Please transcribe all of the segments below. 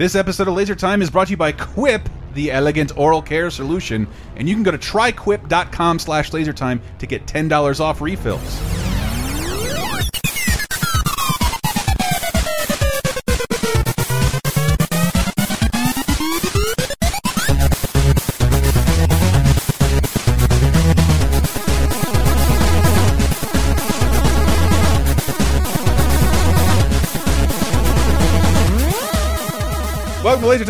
This episode of Laser Time is brought to you by Quip, the elegant oral care solution, and you can go to tryquip.com slash lasertime to get $10 off refills.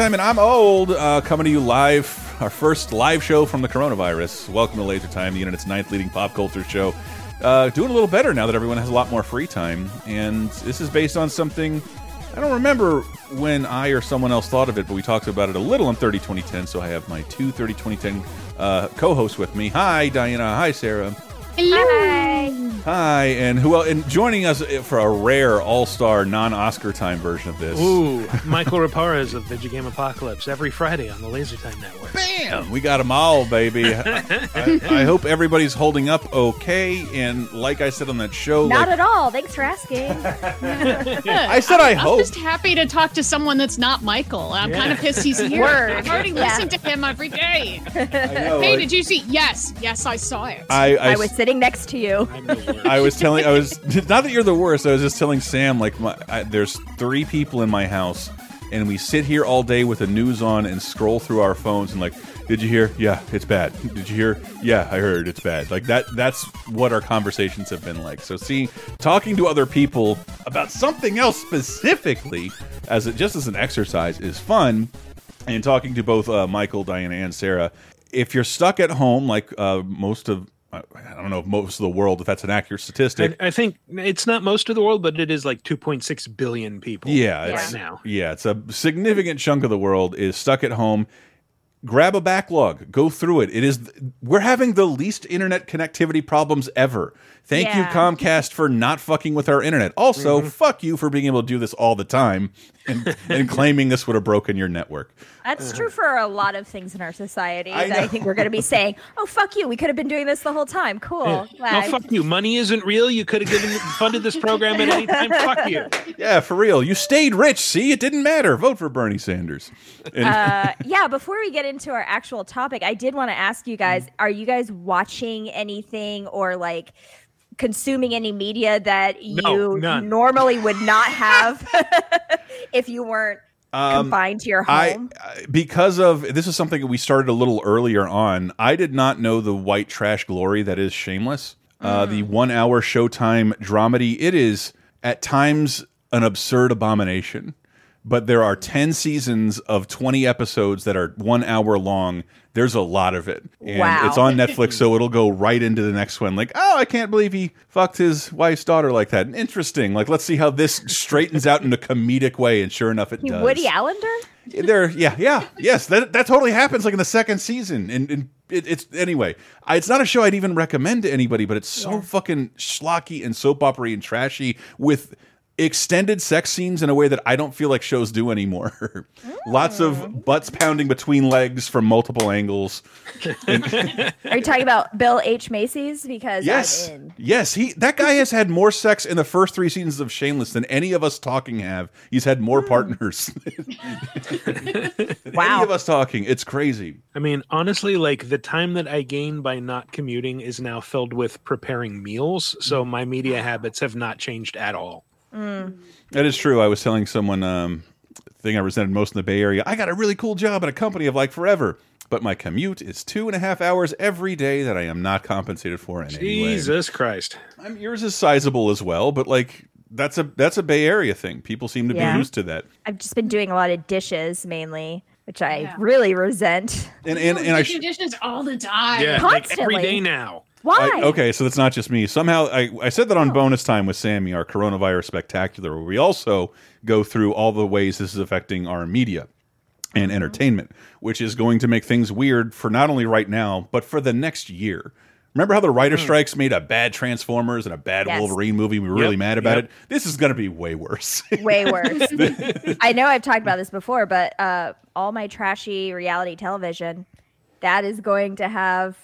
Time, and I'm old, uh, coming to you live, our first live show from the coronavirus. Welcome to Laser Time, the internet's ninth leading pop culture show. Uh, doing a little better now that everyone has a lot more free time, and this is based on something I don't remember when I or someone else thought of it, but we talked about it a little in 30 2010. So I have my two 30 2010 uh, co-hosts with me. Hi, Diana. Hi, Sarah. Hi. Hi, and who else? And joining us eh, for a rare all-star non-Oscar time version of this. Ooh, Michael Raparez of Video Game Apocalypse every Friday on the Lasertime Network. Bam! We got them all, baby. I, I, I hope everybody's holding up okay. And like I said on that show, Not like, at all. Thanks for asking. I said I hope I'm just happy to talk to someone that's not Michael. I'm kind of pissed he's here. Word. I've already Yeah. listened to him every day. I know, Hey, like, did you see? Yes, yes, I saw it. I, I, I was sitting next to you. I was telling, I was not that you're the worst. I was just telling Sam like, my, I, there's three people in my house, and we sit here all day with the news on and scroll through our phones and like, did you hear? Yeah, it's bad. Did you hear? Yeah, I heard it's bad. Like that. That's what our conversations have been like. So, see, talking to other people about something else specifically, as it, just as an exercise, is fun. And talking to both uh, Michael, Diana, and Sarah, if you're stuck at home, like uh, most of I don't know if most of the world, if that's an accurate statistic. I, I think it's not most of the world, but it is like 2.6 billion people. Yeah, right it's, now. yeah, it's a significant chunk of the world is stuck at home. Grab a backlog, go through it. It is we're having the least internet connectivity problems ever. Thank you Comcast for not fucking with our internet. Also, Mm-hmm. fuck you for being able to do this all the time and, and claiming this would have broken your network. That's true for a lot of things in our society I that I think we're going to be saying, oh, fuck you. We could have been doing this the whole time. Cool. No, Glad. fuck you. Money isn't real. You could have given funded this program at any time. Fuck you. Yeah, for real. You stayed rich. See, it didn't matter. Vote for Bernie Sanders. And- uh, yeah, before we get into our actual topic, I did want to ask you guys Mm. are you guys watching anything or like consuming any media that you none. normally would not have if you weren't Um, confined to your home? I- because of this is something that we started a little earlier on. I did not know the white trash glory that is Shameless. Uh, the one hour Showtime dramedy. It is at times an absurd abomination, but there are ten seasons of twenty episodes that are one hour long. There's a lot of it, and Wow. it's on Netflix, so it'll go right into the next one. Like, oh, I can't believe he fucked his wife's daughter like that. Interesting. Like, let's see how this straightens out in a comedic way. And sure enough, it You does. Woody Allender? There, yeah, yeah, yes, that that totally happens like in the second season, and, and it, it's anyway. I, it's not a show I'd even recommend to anybody, but it's so Yeah. fucking schlocky and soap opery and trashy with extended sex scenes in a way that I don't feel like shows do anymore. Lots Mm. of butts pounding between legs from multiple angles. Are you talking about Bill H. Macy's? Because Yes, yes, he that guy has had more sex in the first three seasons of Shameless than any of us talking have. He's had more partners. Any Wow. of us talking, it's crazy. I mean, honestly, like the time that I gain by not commuting is now filled with preparing meals. So my media habits have not changed at all. That is true. I was telling someone um thing I resented most in the Bay Area. I got a really cool job at a company of like forever, but my commute is two and a half hours every day that I am not compensated for in any way. Jesus Christ. I'm, yours is sizable as well, but like that's a that's a Bay Area thing. People seem to Yeah. be used to that. I've just been doing a lot of dishes mainly, which I Yeah. really resent. And and and I. do Sh dishes all the time. Yeah, like every Constantly. day now. Why? I- okay, so that's not just me. Somehow, I, I said that on bonus time with Sammy, our coronavirus spectacular, where we also go through all the ways this is affecting our media and entertainment, which is going to make things weird for not only right now, but for the next year. Remember how the writer strikes made a bad Transformers and a bad Yes. Wolverine movie? We were really mad about yep. it. This is going to be way worse. Way worse. I know I've talked about this before, but uh, all my trashy reality television, that is going to have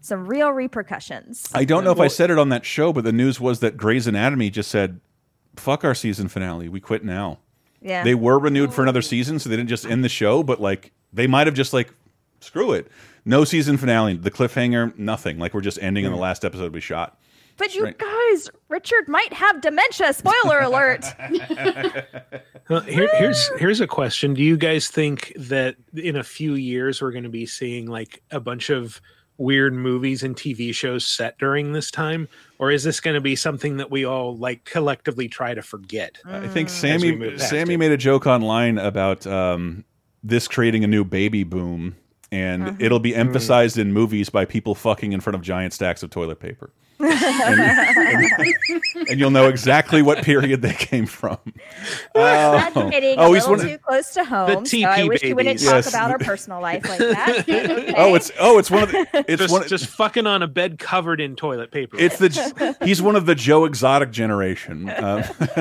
some real repercussions. I don't know if I said it on that show, but the news was that Grey's Anatomy just said, "Fuck our season finale. We quit now." Yeah. They were renewed for another season, so they didn't just end the show, but like they might have just like screw it. No season finale, the cliffhanger, nothing. Like we're just ending in the last episode we shot. But you Right. guys, Richard might have dementia. Spoiler alert. Well, here, here's here's a question. Do you guys think that in a few years we're going to be seeing like a bunch of weird movies and TV shows set during this time, or is this going to be something that we all like collectively try to forget? I think mm. Sammy Sammy it. made a joke online about um, this creating a new baby boom, and uh-huh. it'll be mm. emphasized in movies by people fucking in front of giant stacks of toilet paper. And, and- and you'll know exactly what period they came from. That's getting Oh, a he's little one too close to home. so I TP wish you wouldn't babies. talk Yes. about our personal life like that. Okay. Oh, it's oh, it's one of the it's Just, one just fucking on a bed covered in toilet paper. it's the he's one of the Joe Exotic generation. Um,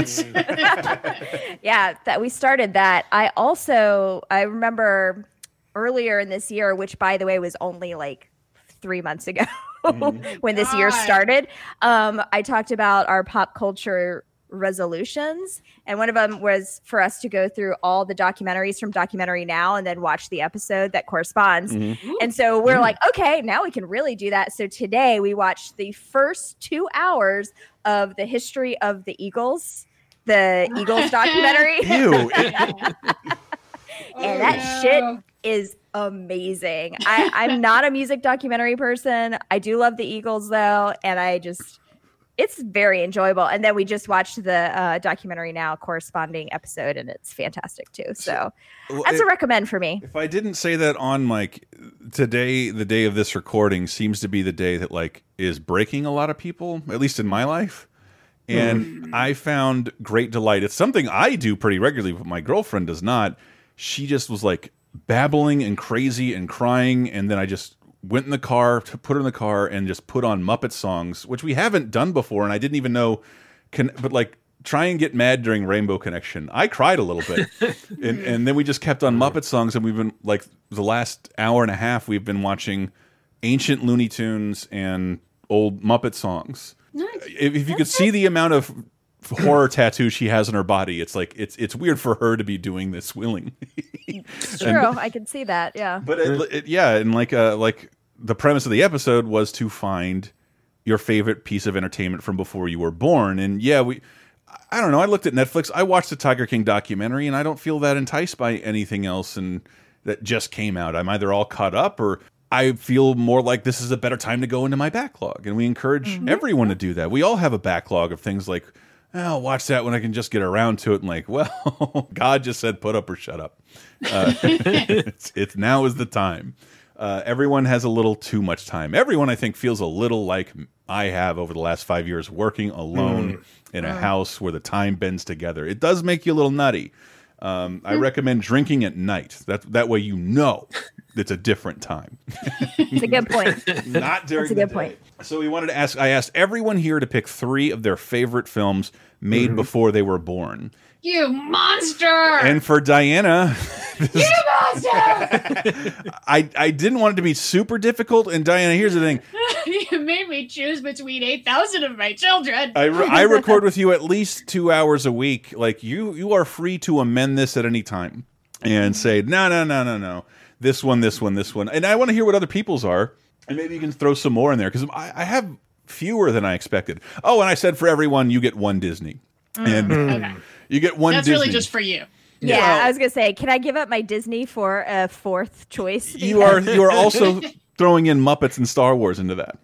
yeah that we started that i also i remember earlier in this year which by the way was only like three months ago Mm-hmm. when this year started. Um i talked about our pop culture resolutions and one of them was for us to go through all the documentaries from documentary now and then watch the episode that corresponds. Mm-hmm. And so we're mm-hmm. like okay now we can really do that. So today we watched the first two hours of the history of the eagles the eagles documentary. Ew. It- and that oh, shit is amazing. I, I'm not a music documentary person. I do love the Eagles though, and I just it's very enjoyable. And then we just watched the uh, documentary now corresponding episode, and it's fantastic too. So well, that's it- a recommend for me. If I didn't say that on like today, the day of this recording seems to be the day that like is breaking a lot of people, at least in my life. And I found great delight. It's something I do pretty regularly, but my girlfriend does not. She just was like babbling and crazy and crying, and then I just went in the car to put her in the car and just put on Muppet songs, which we haven't done before, and I didn't even know. Can but like try and get mad during Rainbow Connection. I cried a little bit, and, and then we just kept on Muppet songs, and we've been like the last hour and a half we've been watching ancient Looney Tunes and old Muppet songs. If, if you could see the amount of horror tattoo she has on her body, it's like it's it's weird for her to be doing this willingly. It's true. I can see that. Yeah. But it, it, yeah, and like uh, like the premise of the episode was to find your favorite piece of entertainment from before you were born, and yeah, we. I don't know. I looked at Netflix. I watched the Tiger King documentary, and I don't feel that enticed by anything else, and that just came out. I'm either all caught up, or I feel more like this is a better time to go into my backlog. And we encourage everyone to do that. We all have a backlog of things like, I'll watch that when I can just get around to it. And like, well, God just said, put up or shut up. Uh, it's, it's now is the time. Uh, everyone has a little too much time. Everyone, I think, feels a little like I have over the last five years working alone in a house where the time bends together. It does make you a little nutty. Um, I recommend drinking at night. That that way you know it's a different time, It's a good point. not during It's a the good day. point. So we wanted to ask. I asked everyone here to pick three of their favorite films made before they were born. You monster! And for Diana, you monster! I I didn't want it to be super difficult. And Diana, here's the thing: you made me choose between 8,000 of my children. I, re I record with you at least two hours a week. Like you, you are free to amend this at any time and mm-hmm. say, no, no, no, no, no, this one, this one, this one. And I want to hear what other people's are, and maybe you can throw some more in there because I, I have fewer than I expected. Oh, and I said for everyone, you get one Disney, and mm-hmm. Okay. You get one. Disney. That's Disney. really just for you. Yeah, Well- I was gonna say, can I give up my Disney for a fourth choice? You are you are also throwing in Muppets and Star Wars into that.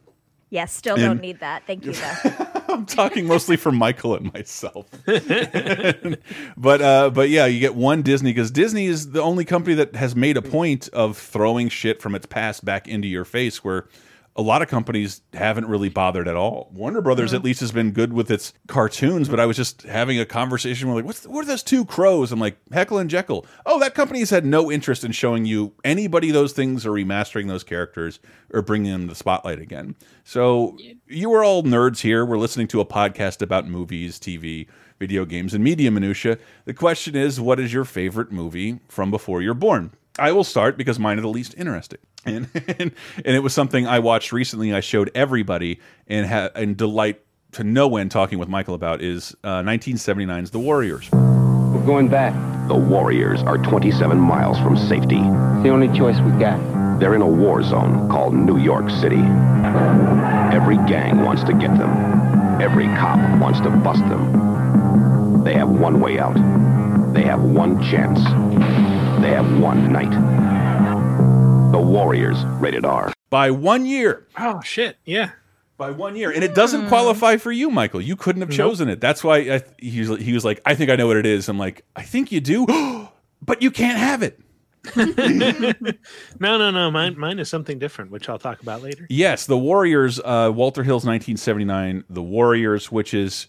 Yes, still And- don't need that. Thank you though. I'm talking mostly for Michael and myself. but uh, but yeah, you get one Disney because Disney is the only company that has made a point of throwing shit from its past back into your face, where a lot of companies haven't really bothered at all. Warner Brothers at least has been good with its cartoons, but I was just having a conversation with like, what's what are those two crows? I'm like, Heckle and Jekyll. Oh, that company has had no interest in showing you anybody those things or remastering those characters or bringing them to the spotlight again. So you are all nerds here. We're listening to a podcast about movies, TV, video games, and media minutia. The question is, what is your favorite movie from before you're born? I will start because mine are the least interesting. And, and and it was something I watched recently. I showed everybody and had and delight to no end talking with Michael about is uh, 1979's The Warriors. We're going back. The Warriors are 27 miles from safety. It's the only choice we got. They're in a war zone called New York City. Every gang wants to get them. Every cop wants to bust them. They have one way out. They have one chance. They have one night. The Warriors, rated R. By one year. Oh shit! Yeah. By one year, and it doesn't qualify for you, Michael. You couldn't have Nope. chosen it. That's why I, he, was, he was like, "I think I know what it is." I'm like, "I think you do, but you can't have it." No, no, no. Mine, mine is something different, which I'll talk about later. Yes, the Warriors. Uh, Walter Hill's 1979. The Warriors, which is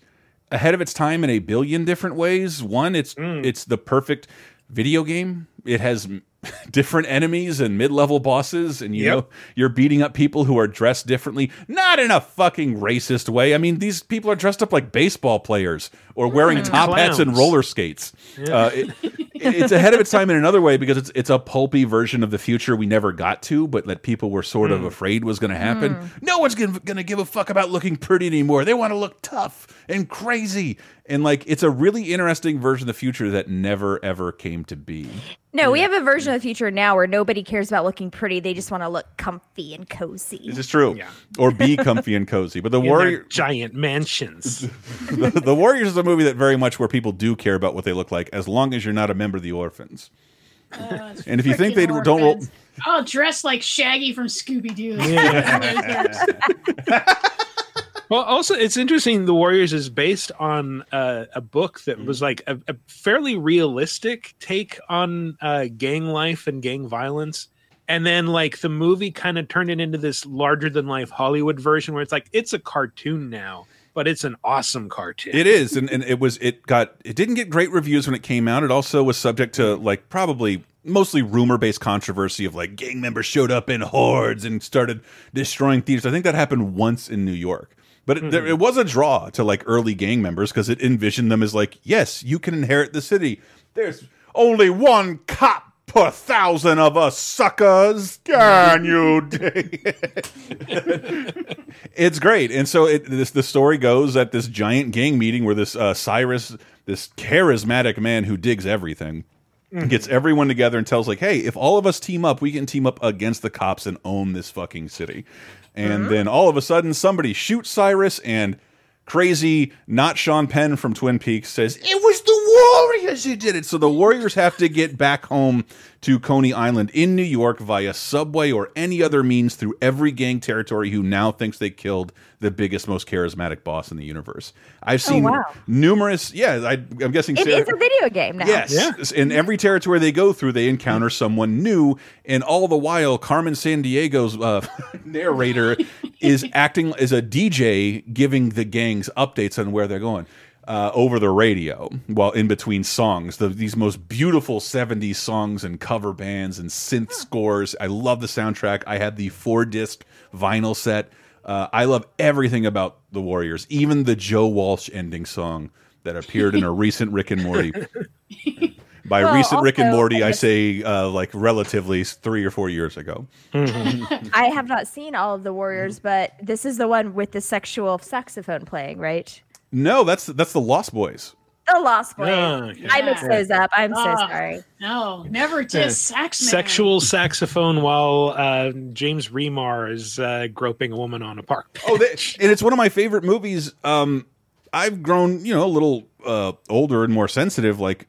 ahead of its time in a billion different ways. One, it's it's the perfect video game. It has different enemies and mid-level bosses, and you Yep. know you're beating up people who are dressed differently, not in a fucking racist way. I mean, these people are dressed up like baseball players or wearing mm. top hats and roller skates. Uh, it, it's ahead of its time in another way because it's it's a pulpy version of the future we never got to, but that people were sort of mm. afraid was going to happen. Mm. No one's going to give a fuck about looking pretty anymore. They want to look tough and crazy, and like it's a really interesting version of the future that never ever came to be. No, we have a version of the future now where nobody cares about looking pretty. They just want to look comfy and cozy. This is true, Yeah. or be comfy and cozy. But the In warrior, giant mansions. the, the Warriors is a movie that very much where people do care about what they look like, as long as you're not a member of the Orphans. Oh, and if you think they Freaking don't roll, orphans. Oh, dressed like Shaggy from Scooby Doo. Well, also, it's interesting. The Warriors is based on uh, a book that was like a, a fairly realistic take on uh, gang life and gang violence. And then, like, the movie kind of turned it into this larger than life Hollywood version where it's like, it's a cartoon now, but it's an awesome cartoon. It is, and, and it was. It got. It didn't get great reviews when it came out. It also was subject to like probably mostly rumor based controversy of like gang members showed up in hordes and started destroying theaters. I think that happened once in New York, but it, there, it was a draw to like early gang members because it envisioned them as like, yes, you can inherit the city. There's only one cop per thousand of us suckers. Can you dig it? it's great. And so it, this the story goes at this giant gang meeting where this uh, Cyrus, this charismatic man who digs everything, gets everyone together and tells like, "Hey, if all of us team up, we can team up against the cops and own this fucking city." And mm-hmm. then all of a sudden, somebody shoots Cyrus and. Crazy, not Sean Penn from Twin Peaks says it was the Warriors who did it. So the Warriors have to get back home to Coney Island in New York via subway or any other means through every gang territory who now thinks they killed the biggest, most charismatic boss in the universe. I've seen wow. numerous. Yeah, I, I'm guessing. It Sarah- is a video game now. Yes. In every territory they go through, they encounter someone new, and all the while, Carmen Sandiego's uh, narrator is acting as a DJ, giving the gangs updates on where they're going. Uh, over the radio while in between songs the, these most beautiful 70s songs and cover bands and synth scores. I love the soundtrack. I had the four disc vinyl set. Uh, i love everything about the warriors even the joe walsh ending song that appeared in a recent rick and morty. By Well, recent Rick and Morty, I I say uh, like relatively three or four years ago. I have not seen all of the Warriors, but this is the one with the sexual saxophone playing, right? No, that's that's the Lost Boys. The Lost Boys. Ah, okay. I mixed those up. I'm so Ah. sorry. No, never diss sax man. Sexual saxophone while uh, James Remar is uh, groping a woman on a park bench. Oh, they, and it's one of my favorite movies. Um, I've grown, you know, a little uh, older and more sensitive. Like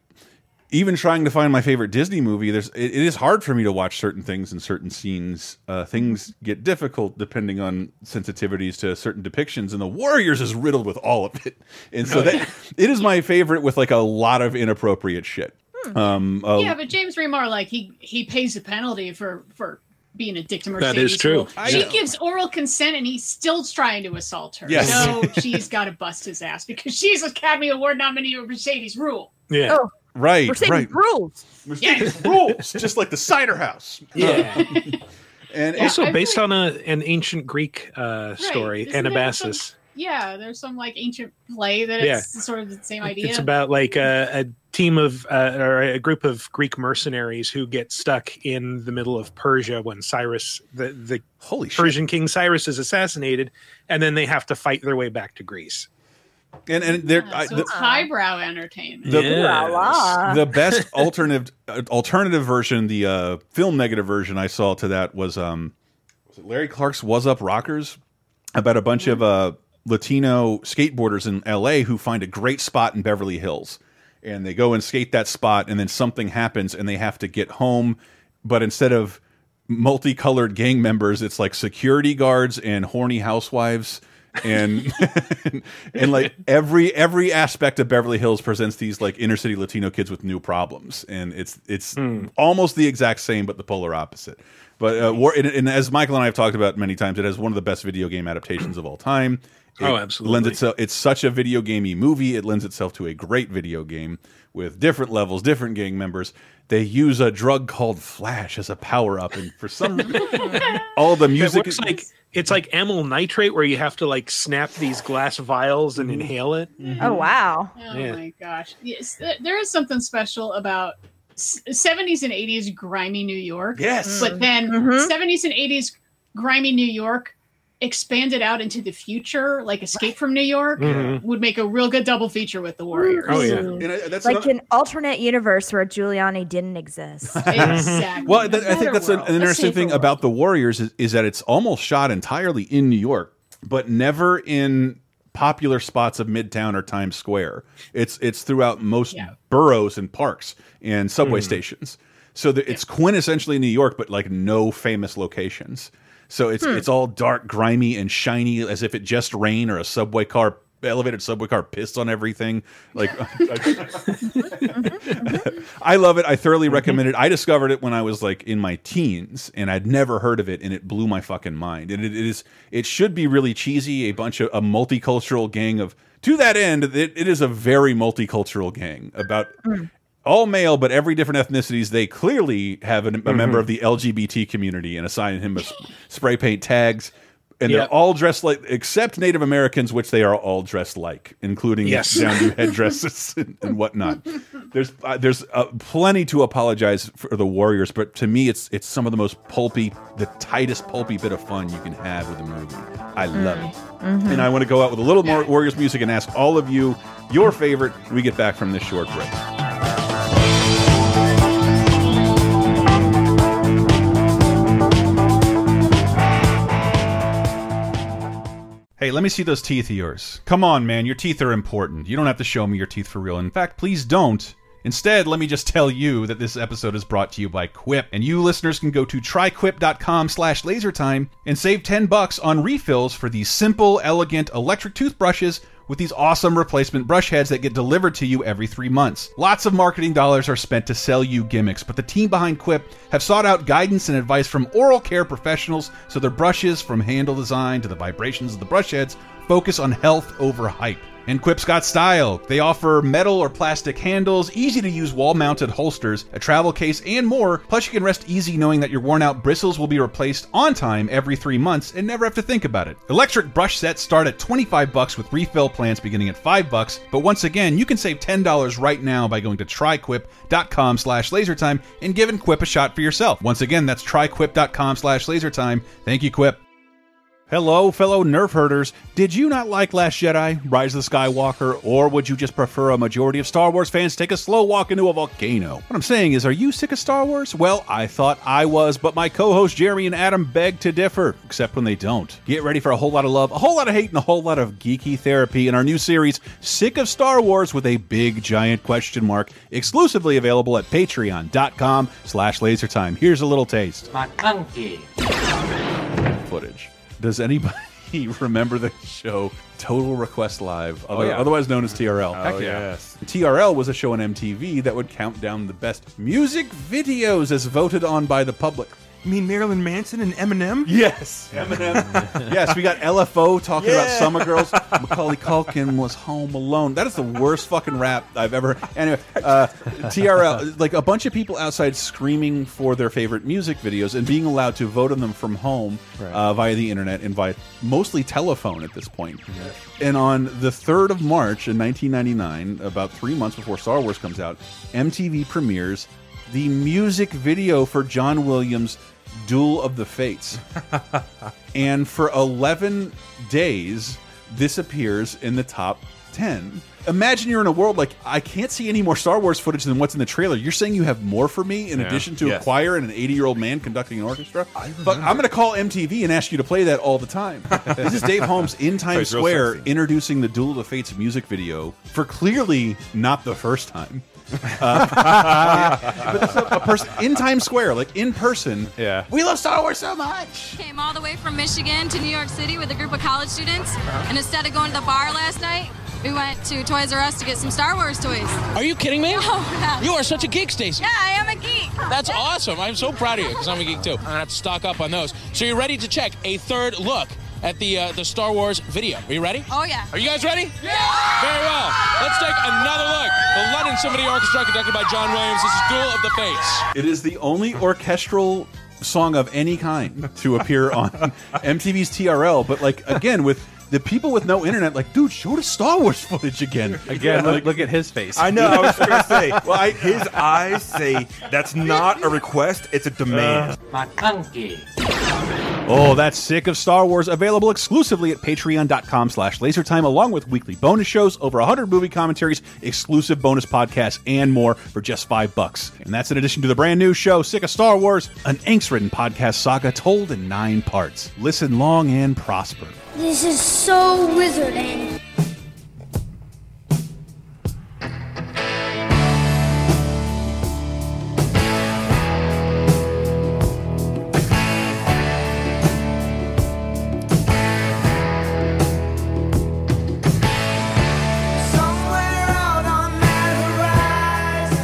even trying to find my favorite Disney movie, there's it, it is hard for me to watch certain things and certain scenes. Uh, things get difficult depending on sensitivities to certain depictions, and The Warriors is riddled with all of it. And so that it is my favorite with like a lot of inappropriate shit. Um, uh, Yeah, but James Remar, like he he pays a penalty for for being a dick to That Mercedes. is true. Rule. I She know. gives oral consent, and he's still trying to assault her. Yes. So she's got to bust his ass because she's Academy Award nominee of Mercedes Ruehl. Yeah. Oh, right, Mercedes right. rules. Mercedes rules, just like the cider house. Yeah. And also I based really- on a, an ancient Greek uh, story, Isn't there Anabasis. Yeah, there's some like ancient play that Yeah. it's sort of the same idea. It's about like a, a team of uh, or a group of Greek mercenaries who get stuck in the middle of Persia when Cyrus, the, the holy shit. Persian king Cyrus, is assassinated, and then they have to fight their way back to Greece. And and there Yeah, I- the, it's highbrow entertainment. The- Yes. the best alternative uh, alternative version, the uh, film negative version I saw to that was um, was it Larry Clark's "Wassup Rockers" about a bunch of uh, Latino skateboarders in L.A. who find a great spot in Beverly Hills, and they go and skate that spot, and then something happens, and they have to get home, but instead of multicolored gang members, it's like security guards and horny housewives. And and like every every aspect of Beverly Hills presents these like inner city Latino kids with new problems, and it's it's almost the exact same, but the polar opposite. But uh, war, and, and as Michael and I have talked about many times, it has one of the best video game adaptations of all time. It Oh, absolutely. Lends itself. It's such a video gamey movie. It lends itself to a great video game with different levels, different gang members. They use a drug called Flash as a power up, and for some, reason all the music works like it's like amyl nitrate where you have to like snap these glass vials and inhale it. Oh wow. Oh Yeah. my gosh. Yes, there is something special about 70s and 80s grimy New York. yes, But then Mhm. 70s and 80s grimy New York expanded out into the future, like Escape from New York, Mhm. would make a real good double feature with the Warriors. Oh, yeah. and I- that's Like another- an alternate universe where Giuliani didn't exist. Exactly. Well, that, I think that's an, world. an interesting thing world. about the Warriors is, is that it's almost shot entirely in New York, but never in popular spots of Midtown or Times Square. It's it's throughout most Yeah. boroughs and parks and subway stations. So the, it's quintessentially New York, but like no famous locations. So it's hmm. it's all dark, grimy, and shiny, as if it just rained or a subway car, elevated subway car, pissed on everything. Like, I love it. I thoroughly mm-hmm. recommend it. I discovered it when I was like in my teens, and I'd never heard of it, and it blew my fucking mind. And it, it is, it should be really cheesy. A bunch of a multicultural gang of. To that end, it, it is a very multicultural gang about hmm. All male, but every different ethnicities. They clearly have an, a member of the LGBT community and assign him a s- spray paint tags. And they're all dressed like, except Native Americans, which they are all dressed like, including Yes. down to headdresses and, and whatnot. There's uh, there's uh, plenty to apologize for the Warriors, but to me, it's it's some of the most pulpy, the tightest pulpy bit of fun you can have with a movie. I love it, and I want to go out with a little more Warriors music and ask all of you your favorite. when We get back from this short break. Hey, let me see those teeth of yours. Come on, man, your teeth are important. You don't have to show me your teeth for real. In fact, please don't. Instead, let me just tell you that this episode is brought to you by Quip, and you listeners can go to tryquip.com slash lasertime and save 10 bucks on refills for these simple, elegant electric toothbrushes with these awesome replacement brush heads that get delivered to you every three months. Lots of marketing dollars are spent to sell you gimmicks, but the team behind Quip have sought out guidance and advice from oral care professionals so their brushes, from handle design to the vibrations of the brush heads, focus on health over hype. And Quip's got style. They offer metal or plastic handles, easy to use wall mounted holsters, a travel case, and more. Plus, you can rest easy knowing that your worn out bristles will be replaced on time every three months and never have to think about it. Electric brush sets start at 25 bucks with refill plans beginning at 5 bucks. But once again, you can save $10 right now by going to tryquip.com slash lasertime and giving Quip a shot for yourself. Once again, that's tryquip.com slash lasertime. Thank you, Quip. Hello, fellow nerf herders. Did you not like Last Jedi, Rise of the Skywalker, or would you just prefer a majority of Star Wars fans take a slow walk into a volcano? What I'm saying is, are you sick of Star Wars? Well, I thought I was, but my co hosts Jeremy and Adam beg to differ, except when they don't. Get ready for a whole lot of love, a whole lot of hate, and a whole lot of geeky therapy in our new series, Sick of Star Wars, with a big giant question mark, exclusively available at patreon.com slash lasertime. Here's a little taste McClunky. footage. Does anybody remember the show Total Request Live, other- oh, yeah. otherwise known as mm-hmm. TRL? Oh, yes. TRL was a show on MTV that would count down the best music videos as voted on by the public. You mean Marilyn Manson and Eminem? Yes, Eminem. yes, we got LFO talking about Summer Girls. Macaulay Culkin was home alone. That is the worst fucking rap I've ever. Anyway, uh, TRL, like a bunch of people outside screaming for their favorite music videos and being allowed to vote on them from home uh, via the internet and via mostly telephone at this point. And on the 3rd of March in 1999, about three months before Star Wars comes out, MTV premieres the music video for John Williams' Duel of the Fates. and for 11 days, this appears in the top ten. Imagine you're in a world like I can't see any more Star Wars footage than what's in the trailer. You're saying you have more for me in Yeah. addition to Yes. a choir and an 80 year old man conducting an orchestra. But I'm going to call MTV and ask you to play that all the time. this is Dave Holmes in Times Square introducing the Duel of the Fates music video for clearly not the first time. Uh, but this is a, a person in Times Square, like in person. Yeah. We love Star Wars so much. Came all the way from Michigan to New York City with a group of college students, and instead of going to the bar last night, we went to Toys R Us to get some Star Wars toys. Are you kidding me? Oh, yeah. You are such a geek, Stacy. Yeah, I am a geek. That's awesome. I'm so proud of you because I'm a geek too. I'm gonna have to stock up on those. So you're ready to check a third look at the uh, the Star Wars video. Are you ready? Oh yeah. Are you guys ready? Yeah! Very well. Let's take another look. The London Symphony Orchestra, conducted by John Williams. This is Duel of the Fates. It is the only orchestral song of any kind to appear on MTV's TRL. But like again, with the people with no internet, like, dude, show the Star Wars footage again. Again, like, look, look at his face. I know. I was going to say. Well, I, his eyes say that's not a request; it's a demand. Oh, that's sick of Star Wars. Available exclusively at patreon.com slash lasertime, along with weekly bonus shows, over 100 movie commentaries, exclusive bonus podcasts, and more for just five bucks. And that's in addition to the brand new show, Sick of Star Wars, an angst-ridden podcast saga told in nine parts. Listen long and prosper. This is so wizarding.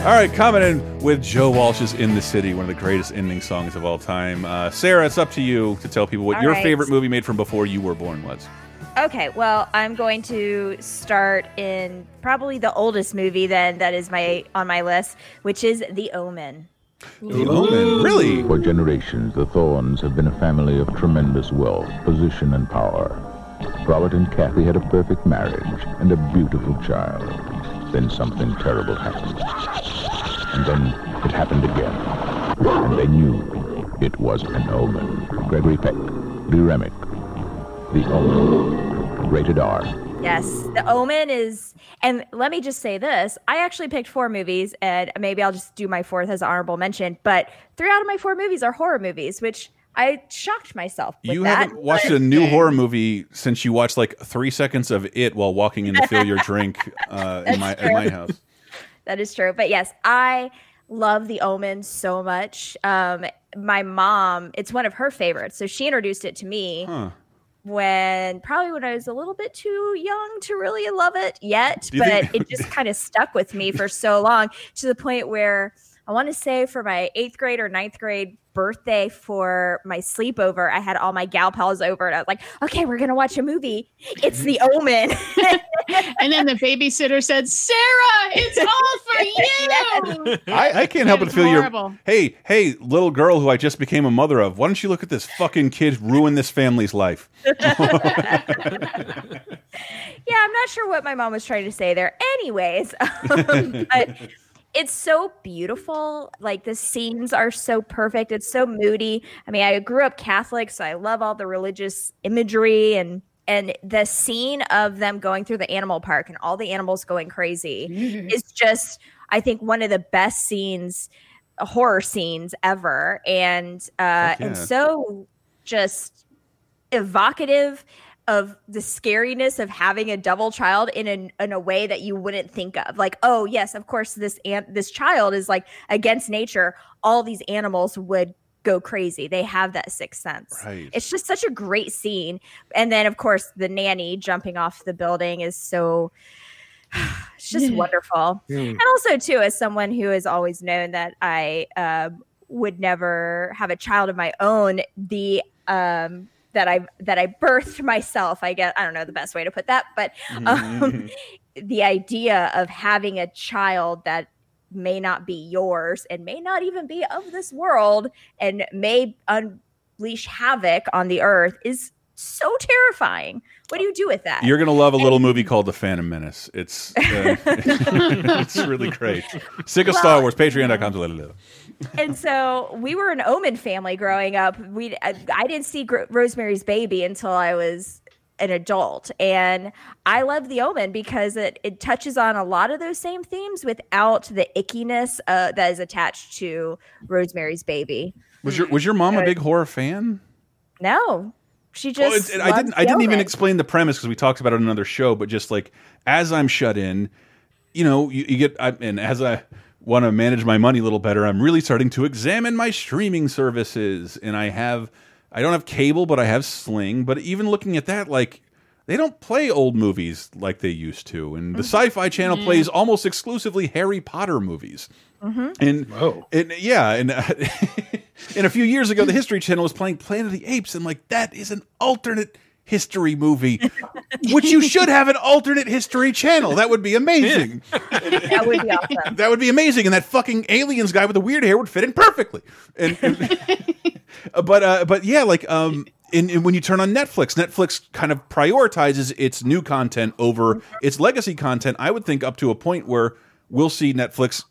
All right, coming in with Joe Walsh's In the City, one of the greatest ending songs of all time. Uh, Sarah, it's up to you to tell people what All your right. favorite movie made from before you were born was. Okay, well, I'm going to start in probably the oldest movie then that is my on my list, which is The Omen. The Omen. Really? For generations, the Thorns have been a family of tremendous wealth, position, and power. Robert and Kathy had a perfect marriage and a beautiful child. Then something terrible happened. And then it happened again. And they knew it was an omen. Gregory Peck, Lee Remick, The Omen. Rated R. Yes, The Omen is, and let me just say this: I actually picked four movies, and maybe I'll just do my fourth as honorable mention. But three out of my four movies are horror movies, which I shocked myself. With You that, haven't watched but- a new horror movie since you watched like three seconds of it while walking in to fill your drink uh, in my That's at my house. That is true. But yes, I love The Omen so much. Um, my mom, it's one of her favorites. So she introduced it to me Huh. when probably when I was a little bit too young to really love it yet. But think- it just kind of stuck with me for so long to the point where I want to say for my eighth grade or ninth grade birthday for my sleepover, I had all my gal pals over and I was like, okay, we're going to watch a movie. It's The Omen. And then the babysitter said, Sarah, it's all for you. I, I can't help but It's feel your horrible. hey hey little girl who I just became a mother of. Why don't you look at this fucking kid ruin this family's life? yeah, I'm not sure what my mom was trying to say there. Anyways, um, but it's so beautiful. Like the scenes are so perfect. It's so moody. I mean, I grew up Catholic, so I love all the religious imagery and and the scene of them going through the animal park and all the animals going crazy is just I think one of the best scenes horror scenes ever and uh Fuck and so just evocative of the scariness of having a double child in a, in a way that you wouldn't think of. Like oh yes of course this an- this child is like against nature. All these animals would go crazy. They have that sixth sense. Right. it's just such a great scene. And then of course the nanny jumping off the building is so it's just wonderful. And also too as someone who has always known that i um, would never have a child of my own the um that i that i birthed myself i guess i don't know the best way to put that but um, the idea of having a child that may not be yours and may not even be of this world and may unleash havoc on the earth is so terrifying what do you do with that You're gonna love a little movie called The Phantom Menace. It's uh, it's really great. Sick of Star Wars. Patreon.com to let it live. and so we were an Omen family growing up. We I, I didn't see Gro- Rosemary's Baby until I was an adult. And I love The Omen because it, it touches on a lot of those same themes without the ickiness uh, that is attached to Rosemary's Baby. Was your was your mom a big horror fan? No, she Well, just. it- I didn't. I didn't even explain the premise because we talked about it on another show. But just like as I'm shut in, you know, you, you get. I, and as I want to manage my money a little better, I'm really starting to examine my streaming services. And I have. I don't have cable, but I have Sling. But even looking at that, like they don't play old movies like they used to, and the Sci-Fi Channel plays almost exclusively Harry Potter movies. And and yeah, and uh, and a few years ago, the History Channel was playing Planet of the Apes, and like that is an alternate history movie, which you should have an alternate history channel. That would be amazing. That would be awesome. That would be amazing, and that fucking aliens guy with the weird hair would fit in perfectly. And, and- but uh, but yeah, like um, in, in when you turn on Netflix, Netflix kind of prioritizes its new content over its legacy content. I would think up to a point where we'll see Netflix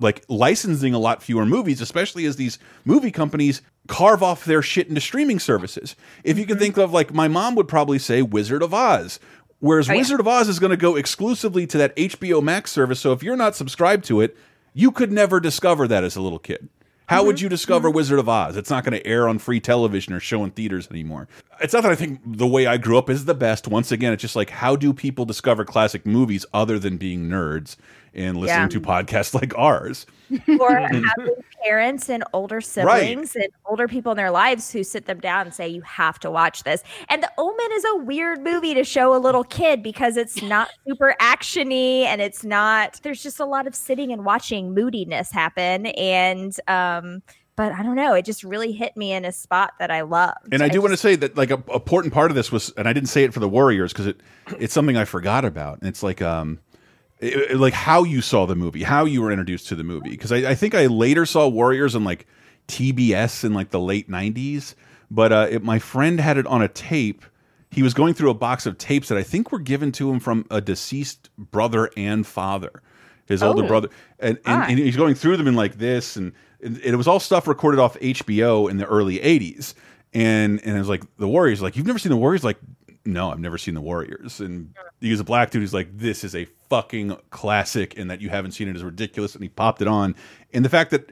like licensing a lot fewer movies, especially as these movie companies carve off their shit into streaming services. If you can mm-hmm. think of like my mom would probably say Wizard of Oz. Whereas Oh, yeah. Wizard of Oz is going to go exclusively to that HBO Max service. So if you're not subscribed to it, you could never discover that as a little kid. How would mm-hmm. you discover mm-hmm. Wizard of Oz? It's not going to air on free television or show in theaters anymore. It's not that I think the way I grew up is the best. Once again, it's just like how do people discover classic movies other than being nerds and listening Yeah. to podcasts like ours? or having parents and older siblings and older people in their lives who sit them down and say you have to watch this and the omen is a weird movie to show a little kid because it's not super actiony and it's not there's just a lot of sitting and watching moodiness happen and um but i don't know it just really hit me in a spot that i love And I do want to say that like a a important part of this was, and I didn't say it for the Warriors because it it's something I forgot about. And it's like um, it- it- like how you saw the movie, how you were introduced to the movie. Because I, I think I later saw Warriors on like TBS in like the late '90s, but uh, it, my friend had it on a tape. He was going through a box of tapes that I think were given to him from a deceased brother and father, his older Oh. brother, and, and, Ah. and he's going through them in like this, and, and it was all stuff recorded off HBO in the early '80s, and and it was like the Warriors, like you've never seen the Warriors, like no, I've never seen the Warriors, and he was a black dude who's like this is a fucking classic, and that you haven't seen it is ridiculous, and he popped it on, and the fact that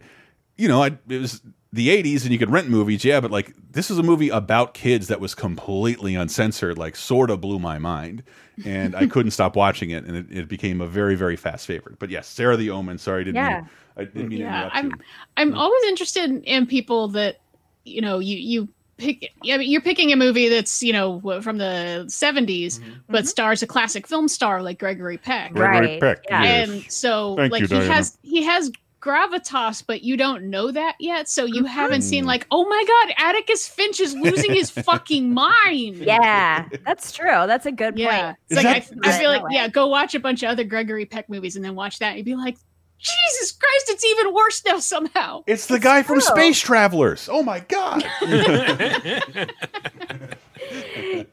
you know, I, it was the 80s and you could rent movies, yeah, but like this is a movie about kids that was completely uncensored, like sort of blew my mind. And I couldn't stop watching it, and it, it became a very, very fast favorite. But yes, Sarah the Omen. Sorry, I didn't Yeah. mean, I didn't mean to yeah i'm you. i'm always interested in people that you know you you pick yeah you're picking a movie that's you know from the 70s but stars a classic film star like gregory peck. Gregory Right, Peck, yeah. yes. and so Thank like you, he Diana. has he has gravitas but you don't know that yet so Mm-hmm. you haven't seen like oh my god atticus finch is losing his fucking mind. Yeah that's true. That's a good yeah. point. It's like I, that- I is- feel like yeah go watch a bunch of other gregory peck movies and then watch that and you'd be like jesus christ it's even worse now somehow It's the guy from true. Space Travelers. Oh my god!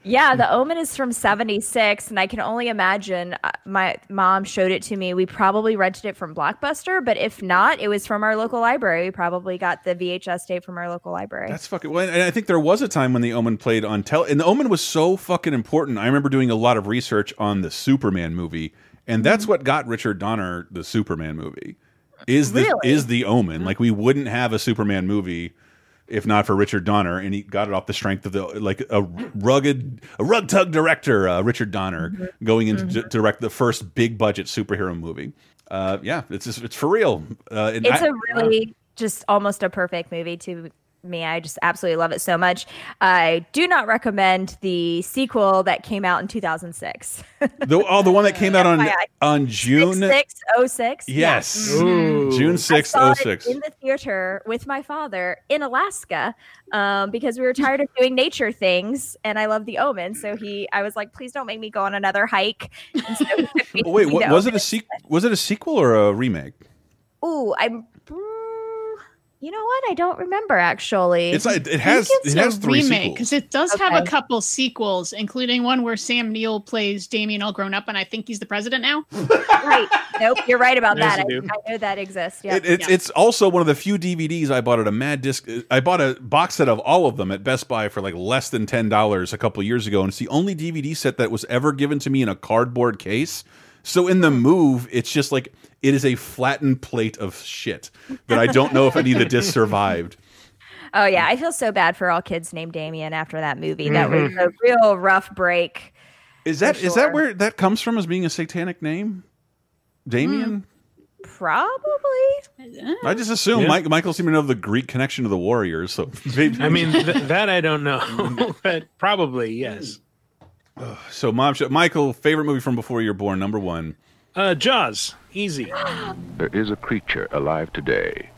Yeah, The Omen is from 76, and I can only imagine uh, my mom showed it to me. We probably rented it from Blockbuster, but if not, it was from our local library. We probably got the VHS tape from our local library. That's fucking. Well, and I think there was a time when the Omen played on tele, and the Omen was so fucking important. I remember doing a lot of research on the Superman movie, and that's what got Richard Donner the Superman movie. Is the Really? is the Omen? Like we wouldn't have a Superman movie if not for Richard Donner, and he got it off the strength of the like a rugged, a rug tug director, uh, Richard Donner, going in to direct the first big budget superhero movie. Uh, yeah, it's just, it's for real. Uh, it's I- a really just almost a perfect movie to me. I just absolutely love it so much. I do not recommend the sequel that came out in 2006. the oh the one that came out on FYI. on June 606. yes Ooh. June I sixth saw oh six. in the theater with my father in Alaska um, because we were tired of doing nature things, and I love the Omen. So he, I was like, please don't make me go on another hike. And so he took me to Wait, what, was it a sequel? Was it a sequel or a remake? Ooh, I'm. You know what? I don't remember actually. It's like it has it's it has a three remake sequels. because it does have a couple sequels, including one where Sam Neill plays Damien all grown up, and I think he's the president now. right. Nope, you're right about that. I. I know that exists. Yeah. It, it's Yeah. it's also one of the few DVDs I bought at a Mad Disc. I bought a box set of all of them at Best Buy for like less than ten dollars a couple years ago, and it's the only DVD set that was ever given to me in a cardboard case. So in the move, it's just like it is a flattened plate of shit that I don't know if any of the discs survived. Oh yeah, I feel so bad for all kids named Damien after that movie. That was Mm-hmm. a real rough break. Is that is that sure. where that comes from as being a satanic name? Damien? Probably. I just assume Yeah. Mike, Michael seemed to know the Greek connection to the Warriors. So I mean, th that I don't know, but probably yes. so mom, Michael, favorite movie from before you're born, number one. Uh, Jaws, easy. There is a creature alive today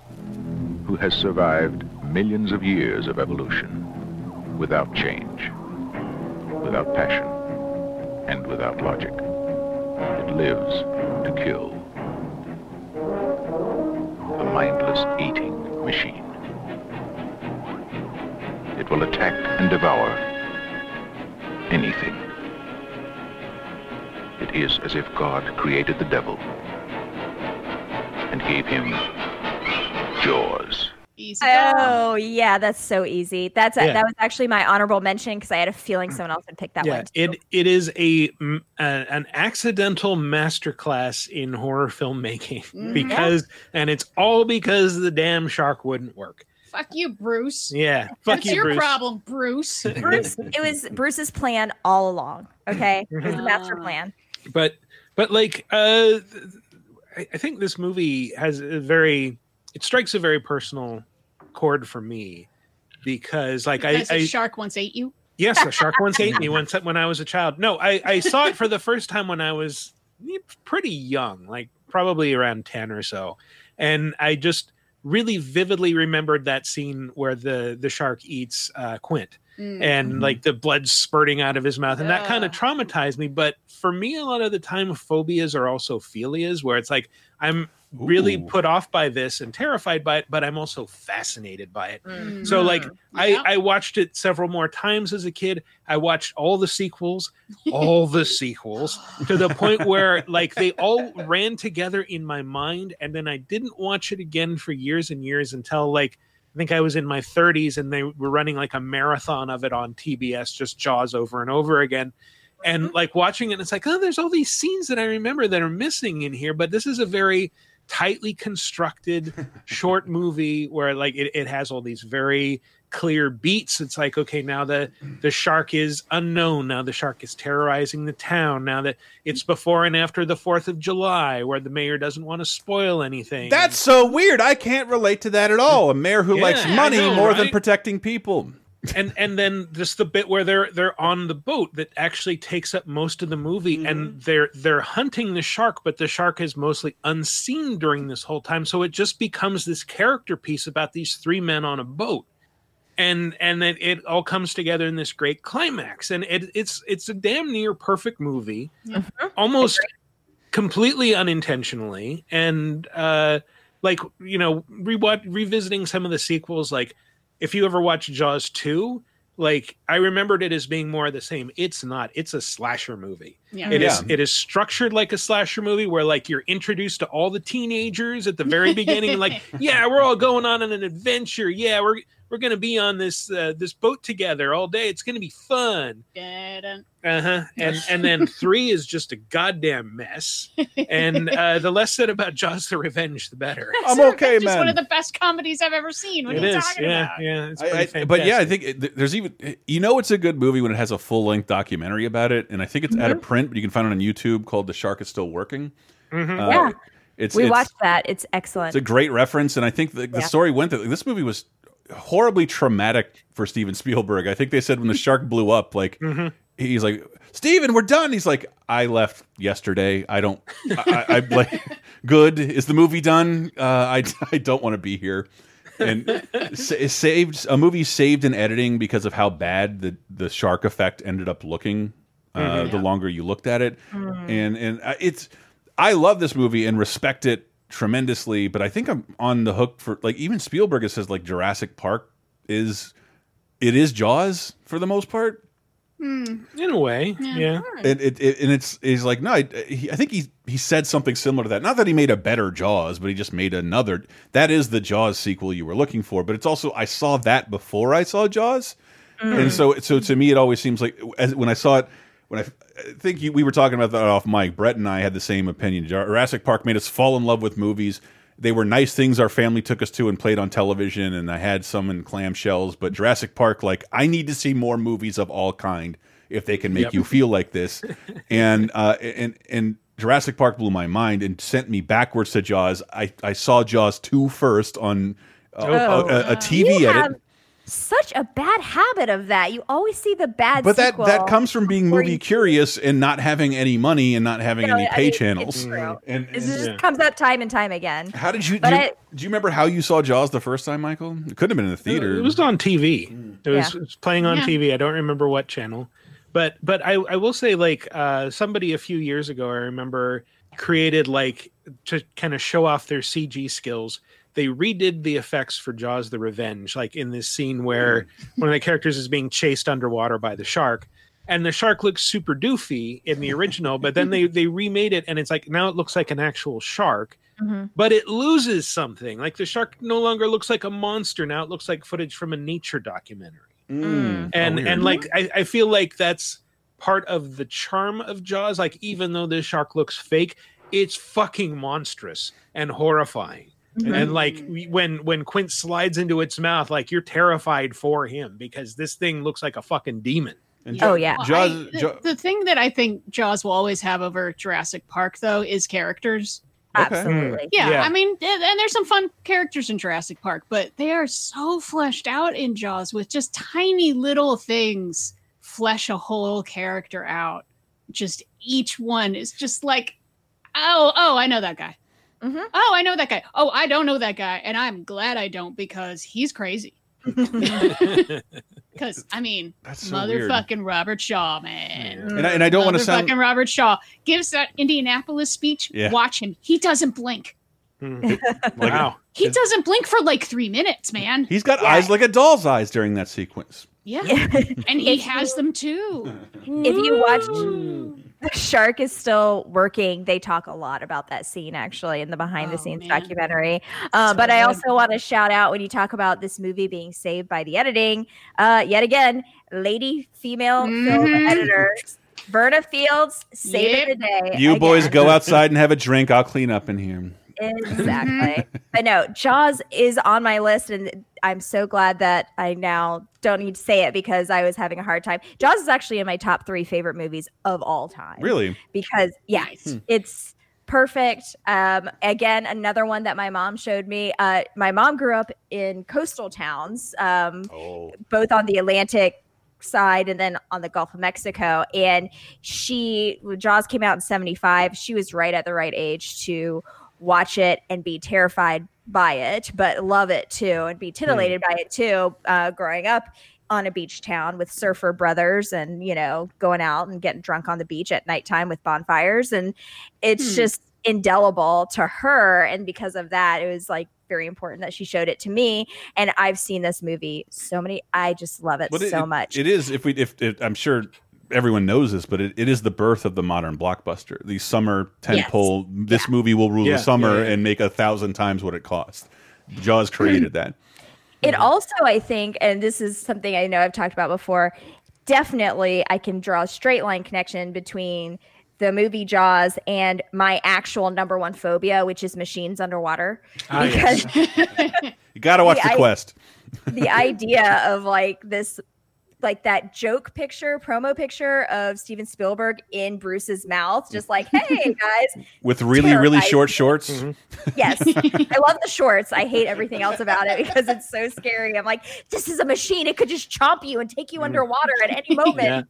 who has survived millions of years of evolution without change, without passion, and without logic. It lives to kill. A mindless eating machine. It will attack and devour anything. It is as if God created the devil and gave him jaws. Easy. Oh yeah, that's so easy. That's Yeah. that was actually my honorable mention because I had a feeling someone else would pick that yeah, one. too. it it is a, a an accidental masterclass in horror filmmaking Mm-hmm. because, and it's all because the damn shark wouldn't work. Fuck you, Bruce. Yeah, fuck That's you, your Bruce. problem, Bruce. Bruce, it was Bruce's plan all along. Okay, it was the master Ah. plan. But but like uh I, I think this movie has a very it strikes a very personal chord for me because like Because I, a I shark once ate you. yes a shark once ate me once when i was a child. No i i saw it for the first time when i was pretty young like probably around 10 or so. And i just really vividly remembered that scene where the the shark eats uh quint Mm. and like the blood spurting out of his mouth and that kind of traumatized me but for me a lot of the time phobias are also philias where it's like i'm really Ooh. put off by this and terrified by it but i'm also fascinated by it Mm. so like I, I watched it several more times as a kid i watched all the sequels all the sequels to the point where like they all ran together in my mind and then i didn't watch it again for years and years until like I think I was in my 30s and they were running like a marathon of it on TBS, just Jaws over and over again. And mm-hmm. like watching it, it's like, oh, there's all these scenes that I remember that are missing in here. But this is a very tightly constructed short movie where like it, it has all these very clear beats. It's like, okay, now the the shark is unknown. Now the shark is terrorizing the town. Now that it's before and after the Fourth of July, where the mayor doesn't want to spoil anything. That's so weird. I can't relate to that at all. A mayor who Yeah, likes money know, more than protecting people. And and then just the bit where they're they're on the boat that actually takes up most of the movie and they're they're hunting the shark but the shark is mostly unseen during this whole time. So it just becomes this character piece about these three men on a boat. And and it, it all comes together in this great climax. And it, it's it's a damn near perfect movie. Yeah. almost completely unintentionally. And uh like you know rewatch revisiting some of the sequels like if you ever watch jaws 2 like i remembered it as being more of the same it's not it's a slasher movie Yeah. It is. Yeah. it is structured like a slasher movie where like you're introduced to all the teenagers at the very beginning like yeah we're all going on an adventure yeah we're we're gonna be on this uh, this boat together all day it's gonna be fun uh-huh and and then three is just a goddamn mess and uh the less said about jaws the revenge the better I'm okay, Revenge is man. one of the best comedies I've ever seen. What it are you is talking yeah about? yeah it's I- I- but yeah, I think it, there's even you know it's a good movie when it has a full length documentary about it, and I think it's out Mm-hmm. of print, but you can find it on YouTube called "The Shark Is Still Working." Mhm. Uh, Yeah. it's we it's, watched that. It's excellent. It's a great reference, and I think the, the Yeah. story went that this movie was horribly traumatic for Steven Spielberg. I think they said when the shark blew up, like Mhm. he's like, "Steven, we're done." He's like, "I left yesterday. I don't. I, I, like good. Is the movie done? Uh, I I don't want to be here." And saved a movie saved in editing because of how bad the the shark effect ended up looking. Uh, The longer you looked at it, and and uh, it's I love this movie and respect it tremendously, but I think I'm on the hook for like even Spielberg has says like Jurassic Park is it is Jaws for the most part. Hmm. In a way, yeah. It, it, it and it's he's like no, I, he, I think he he said something similar to that. Not that he made a better Jaws, but he just made another. That is the Jaws sequel you were looking for. But it's also I saw that before I saw Jaws, hmm. and so so to me it always seems like as when I saw it. When I, I think you, we were talking about that off mic, Brett and I had the same opinion. Jurassic Park made us fall in love with movies. They were nice things our family took us to and played on television, and I had some in clamshells. But Jurassic Park, like, I need to see more movies of all kind if they can make Yep. you feel like this. and uh, and and Jurassic Park blew my mind and sent me backwards to Jaws. I I saw Jaws two first on uh, Oh. a, a, a TV you edit. have such a bad habit of that. You always see the bad. But that that comes from being movie you- curious and not having any money and not having No, any I pay mean, channels. it's true. And, It and- just comes up time and time again. how did you But do, you do you remember how you saw Jaws the first time, Michael? It couldn't have been in the theater. It was on TV. It was, Yeah. it was playing on Yeah. TV. I don't remember what channel, but but I I will say like uh, somebody a few years ago I remember created like to kind of show off their CG skills. They redid the effects for Jaws: The Revenge, like in this scene where one of the characters is being chased underwater by the shark. And the shark looks super doofy in the original, but then they they remade it, and it's like now it looks like an actual shark Mhm. but it loses something. Like the shark no longer looks like a monster. Now it looks like footage from a nature documentary. Mm. And Oh, and like I, I feel like that's part of the charm of Jaws. Like even though this shark looks fake, it's fucking monstrous and horrifying. Mm-hmm. And like when when Quint slides into its mouth, like you're terrified for him because this thing looks like a fucking demon. And Oh, yeah. Jaws, I- the, Ja- the thing that I think Jaws will always have over Jurassic Park, though, is characters. Okay. Absolutely. Yeah, Yeah. I mean, and and there's some fun characters in Jurassic Park, but they are so fleshed out in Jaws with just tiny little things flesh a whole character out. Just each one is just like, oh, oh, I know that guy. Mhm. Oh, I know that guy. Oh, I don't know that guy, and I'm glad I don't because he's crazy. Because I mean, That's so weird. motherfucking Robert Shaw, man. And I, and I don't want to sound Motherfucking Robert Shaw gives that Indianapolis speech. Yeah. Watch him. He doesn't blink. like wow. He doesn't blink for like three minutes, man. he's got Yeah. eyes like a doll's eyes during that sequence. Yeah, if and he has them too. If you watch the shark is still working, they talk a lot about that scene actually in the behind the Oh, scenes man. documentary. Uh, So but I also want to shout out when you talk about this movie being saved by the editing. Uh, yet again, lady female film Mhm. editor Verna Fields saving Yep. the day. You boys go outside and have a drink. I'll clean up in here. Exactly. but no, Jaws is on my list, and I'm so glad that I now don't need to say it because I was having a hard time. Jaws is actually in my top three favorite movies of all time. Really? Because, yeah, Nice. it's perfect. Um, again, another one that my mom showed me. Uh, my mom grew up in coastal towns, um, Oh. both on the Atlantic side and then on the Gulf of Mexico. And she, when Jaws came out in 75, she was right at the right age to watch it and be terrified by it, but love it too and be titillated by it too, uh, growing up on a beach town with surfer brothers and, you know, going out and getting drunk on the beach at nighttime with bonfires. And it's Hmm. just indelible to her. And because of that, it was like, very important that she showed it to me and i've seen this movie so many i just love it so much It is. If we, if, if I'm sure everyone knows this, but it, it is the birth of the modern blockbuster. The summer tentpole. This movie will rule Yeah, the summer yeah, yeah. and make a thousand times what it cost. Jaws created that. It also, I think, and this is something I know I've talked about before, definitely I can draw a straight line connection between the movie Jaws and my actual number one phobia, which is machines underwater. Ah, yes. because You got to watch Yeah, the quest. the idea of like this like that joke picture, promo picture of Steven Spielberg in Bruce's mouth, just like, hey guys, with really really short shorts. Mm-hmm. Yes. I love the shorts. I hate everything else about it because it's so scary. I'm like, this is a machine. It could just chomp you and take you underwater at any moment. Yeah.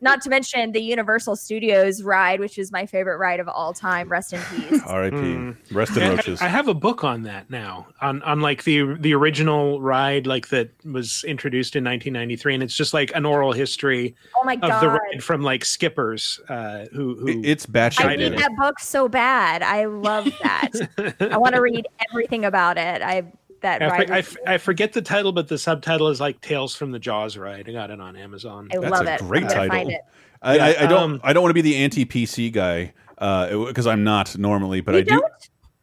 Not to mention the Universal Studios ride, which is my favorite ride of all time. Rest in peace. R.I.P. Mm. Rest in I- roaches. I, have a book on that now, on on like the the original ride, like that was introduced in 1993, and it's just like an oral history Oh my of the ride from like skippers uh, who who it's I batshit. need that book so bad. I love that. I want to read everything about it. I that I, ride. for- I, is- f- I forget the title, but the subtitle is like Tales from the Jaws ride. I got it on Amazon. I That's love a it. great I'm title. Find it. I, Yeah, I, I don't. um, I don't want to be the anti-PC guy because I'm not normally, but You I do. don't?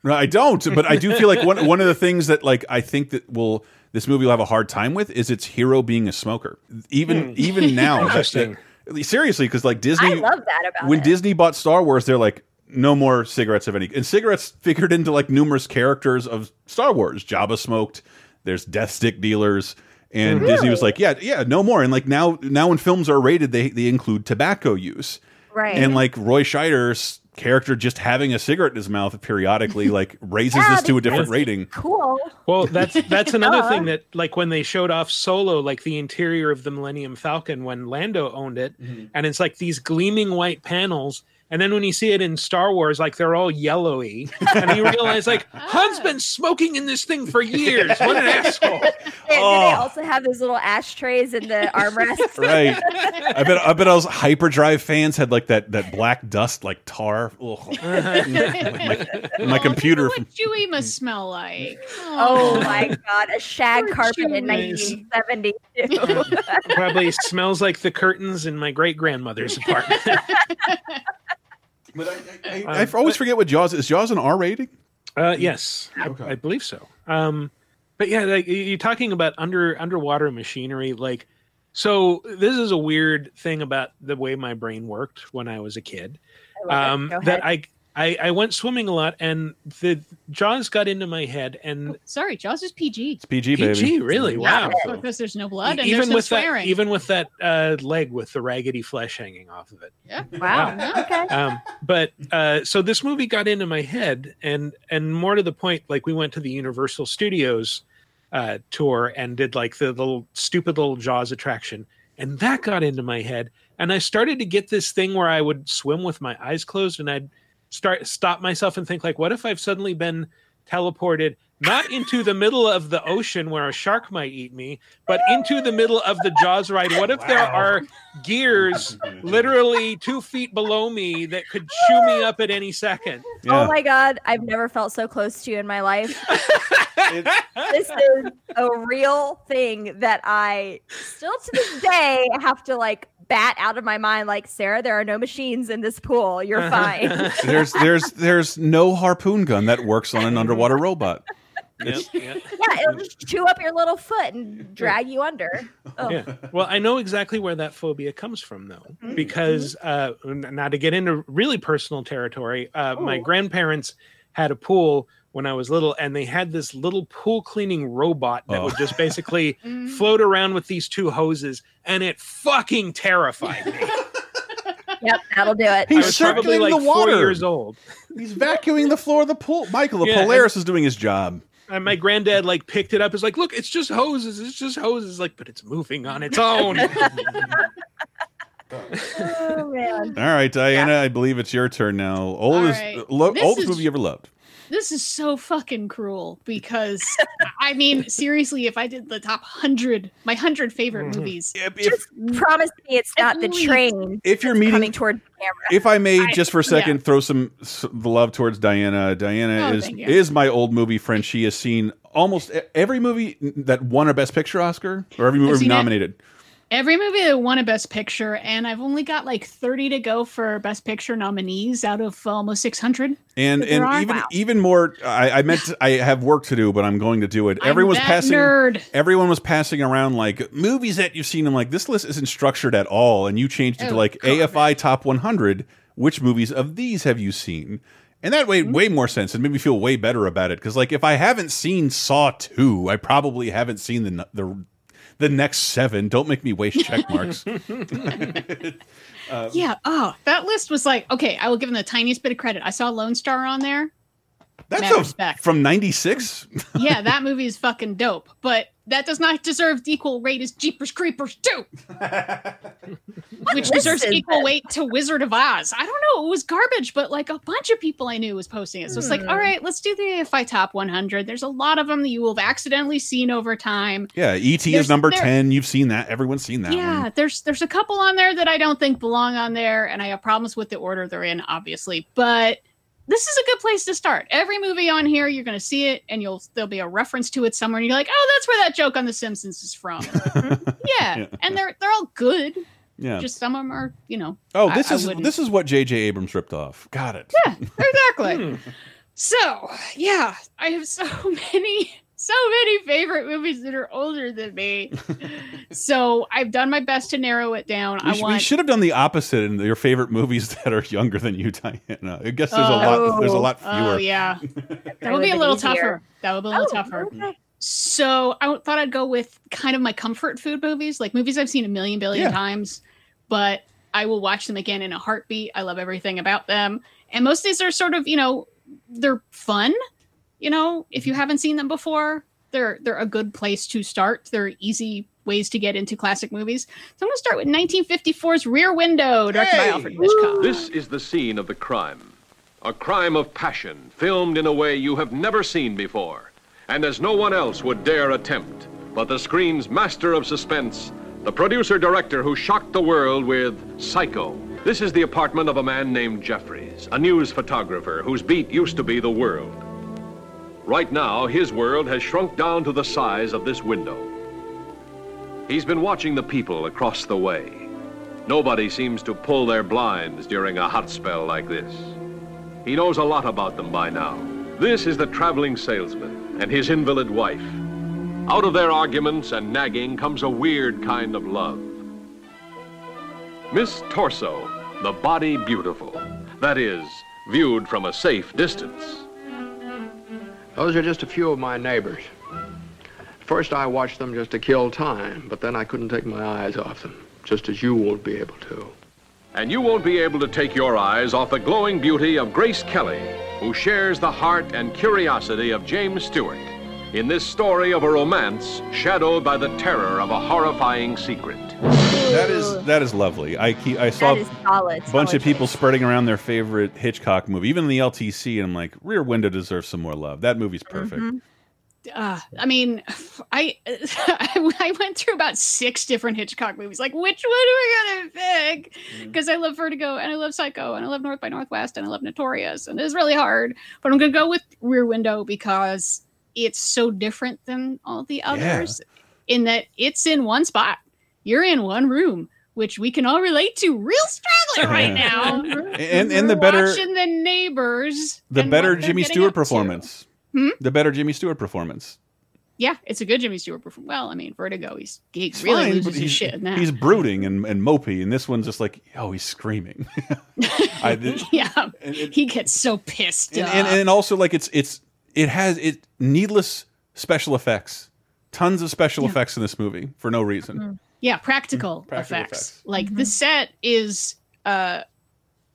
No, I don't. But I do feel like one one of the things that like I think that will this movie will have a hard time with is its hero being a smoker. Even even now, Interesting. that- seriously, because like Disney, I love that about when it. Disney bought Star Wars, they're like, no more cigarettes of any. And cigarettes figured into like numerous characters of Star Wars. Jabba smoked. There's death stick dealers. And Disney was like, yeah, yeah, no more. And like now, now when films are rated, they they include tobacco use. right. And like Roy Scheider's character just having a cigarette in his mouth periodically like raises Yeah, this to a different rating. cool. Well, that's that's another Duh. thing that like when they showed off Solo, like the interior of the Millennium Falcon when Lando owned it, Mm-hmm. and it's like these gleaming white panels. And then when you see it in Star Wars, like they're all yellowy, and you realize like ah. Han's been smoking in this thing for years. What an asshole! And do they Oh. also have those little ashtrays in the armrests? Right. I bet I bet those hyperdrive fans had like that that black dust like tar. Ugh. my, my Oh, computer What Chewie must smell like. Oh, oh my god, a shag Poor carpet in Chewies. 1972. Probably smells like the curtains in my great grandmother's apartment. But I, I, I, I always forget what Jaws is. Jaws an R rating? Uh, yes, I, I believe so. Um, but yeah, like, you're talking about under underwater machinery. Like, so this is a weird thing about the way my brain worked when I was a kid. I. Um, that. I, I I went swimming a lot, and the Jaws got into my head, and Sorry, Jaws is PG. It's PG, baby. PG, really, wow. Yeah, because there's no blood and even there's no with that, swearing. even with that uh, leg with the raggedy flesh hanging off of it. yeah. wow. Okay. um, but uh, so this movie got into my head, and and more to the point, like we went to the Universal Studios uh, tour and did like the little stupid little Jaws attraction, and that got into my head, and I started to get this thing where I would swim with my eyes closed, and I'd start stop myself and think like, what if I've suddenly been teleported not into the middle of the ocean where a shark might eat me, but into the middle of the Jaws ride. What if there are gears literally two feet below me that could chew me up at any second? Oh yeah. Oh my god, I've never felt so close to you in my life. This is a real thing that I still to this day have to like bat out of my mind like Sarah, there are no machines in this pool. You're fine. there's there's there's no harpoon gun that works on an underwater robot. Yep, yep. yeah, it'll just chew up your little foot and drag you under. Oh. Yeah. Well, I know exactly where that phobia comes from, though, because uh, now to get into really personal territory, uh, my grandparents had a pool when I was little, and they had this little pool cleaning robot that Oh. would just basically Mm. float around with these two hoses, and it fucking terrified me. Yep, that'll do it. He's was probably circling like the four water. years old. He's vacuuming the floor of the pool. Michael, the Yeah, Polaris is doing his job. And my granddad like picked it up. Is like, look, it's just hoses. It's just hoses. Like, but it's moving on its own. Oh man. All right, Diana, I believe it's your turn now. Oldest, right. lo- oldest is- movie you ever loved. This is so fucking cruel because I mean, seriously, if I did the top hundred, my hundred favorite Mhm. movies, If, if, Just promise me it's not the train if you're meeting, coming toward the camera. if I may, I- just for a yeah. second, throw some s- the love towards Diana. Diana Oh, is is my old movie friend. She has seen almost every movie that won a Best Picture Oscar, or every movie nominated. it. Every movie that won a Best Picture, and I've only got like thirty to go for Best Picture nominees out of almost six hundred. And and are? even Wow. even more, I, I meant to, I have work to do, but I'm going to do it. Everyone's that passing. nerd. Everyone was passing around like movies that you've seen. I'm like, this list isn't structured at all, and you changed it to Oh, like God. AFI Top 100. Which movies of these have you seen? And that made mm-hmm. way more sense and made me feel way better about it. Because like, if I haven't seen Saw two, I probably haven't seen the the the next seven. Don't make me waste check marks. Um, yeah. Oh, that list was like okay. I will give them the tiniest bit of credit. I saw Lone Star on there. That's a- from '96. Yeah, that movie is fucking dope. But that does not deserve the equal weight as Jeepers Creepers 2, which deserves equal weight to Wizard of Oz. I don't know. It was garbage, but like a bunch of people I knew was posting it. So it's like, Hmm. all right, let's do the AFI top 100. There's a lot of them that you will have accidentally seen over time. Yeah, ET There's- is number there- ten. You've seen that. Everyone's seen that yeah, one. there's there's a couple on there that I don't think belong on there, and I have problems with the order they're in, obviously. But this is a good place to start. Every movie on here, you're going to see it, and you'll there'll be a reference to it somewhere, and you're like, oh, that's where that joke on The Simpsons is from. yeah, Yeah. and they're they're all good. Yeah. Just some of them are, you know. oh, this I is wouldn't- this is what J.J. Abrams ripped off. Got it. Yeah, exactly. Hmm. so yeah, I have so many, so many favorite movies that are older than me. so I've done my best to narrow it down. We, I want we should have done the opposite in your favorite movies that are younger than you, Diana. I guess there's a lot. There's a oh. lot fewer. Oh yeah, that That would be a little easier. tougher. That would be a little Oh, tougher. okay. So I thought I'd go with kind of my comfort food movies, like movies I've seen a million billion Yeah. times, but I will watch them again in a heartbeat. I love everything about them, and most of these are sort of you know they're fun. You know, if you mm-hmm. haven't seen them before, they're they're a good place to start. They're easy ways to get into classic movies. So I'm going to start with 1954's Rear Window, directed by Alfred Hitchcock. This is the scene of the crime. A crime of passion, filmed in a way you have never seen before, and as no one else would dare attempt. But the screen's master of suspense, the producer director who shocked the world with Psycho. This is the apartment of a man named Jeffries, a news photographer whose beat used to be the world. Right now, his world has shrunk down to the size of this window. He's been watching the people across the way. Nobody seems to pull their blinds during a hot spell like this. He knows a lot about them by now. This is the traveling salesman and his invalid wife. Out of their arguments and nagging comes a weird kind of love. Miss Torso, the body beautiful. That is, viewed from a safe distance. Those are just a few of my neighbors. First, I watched them just to kill time, but then I couldn't take my eyes off them, just as you won't be able to. And you won't be able to take your eyes off the glowing beauty of Grace Kelly, who shares the heart and curiosity of James Stewart in this story of a romance shadowed by the terror of a horrifying secret. That is that is lovely. I keep, I saw That is solid. a bunch solid of people choice. spreading around their favorite Hitchcock movie, even in the LTC, and I'm like, Rear Window deserves some more love. That movie's perfect. Mhm. uh, I mean, I I went through about six different Hitchcock movies. Like, which one am I gonna pick? Mm-hmm. Because I love Vertigo and I love Psycho and I love North by Northwest and I love Notorious and it's really hard. But I'm gonna go with Rear Window because it's so different than all the others in that it's in one spot. You're in one room, which we can all relate to real struggling right now. And and the better watching the neighbors. the better Jimmy Stewart performance. Hmm? The better Jimmy Stewart performance. Yeah, it's a good Jimmy Stewart performance. Well, I mean, Vertigo, he's he It's really fine, loses but his he's, shit in that. he's brooding and, and mopey, and this one's just like, oh, he's screaming. I, and, yeah, and, he gets so pissed. and, off. and also like it's it's it has it needless special effects, tons of special Yeah. effects in this movie for no reason. Yeah, practical, Mm, Practical effects. effects. Like the set is uh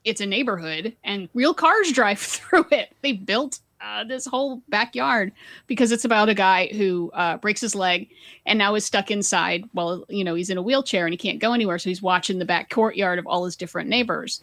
it's a neighborhood and real cars drive through it. They built uh, this whole backyard because it's about a guy who uh, breaks his leg and now is stuck inside. Well, you know, he's in a wheelchair and he can't go anywhere, so he's watching the back courtyard of all his different neighbors.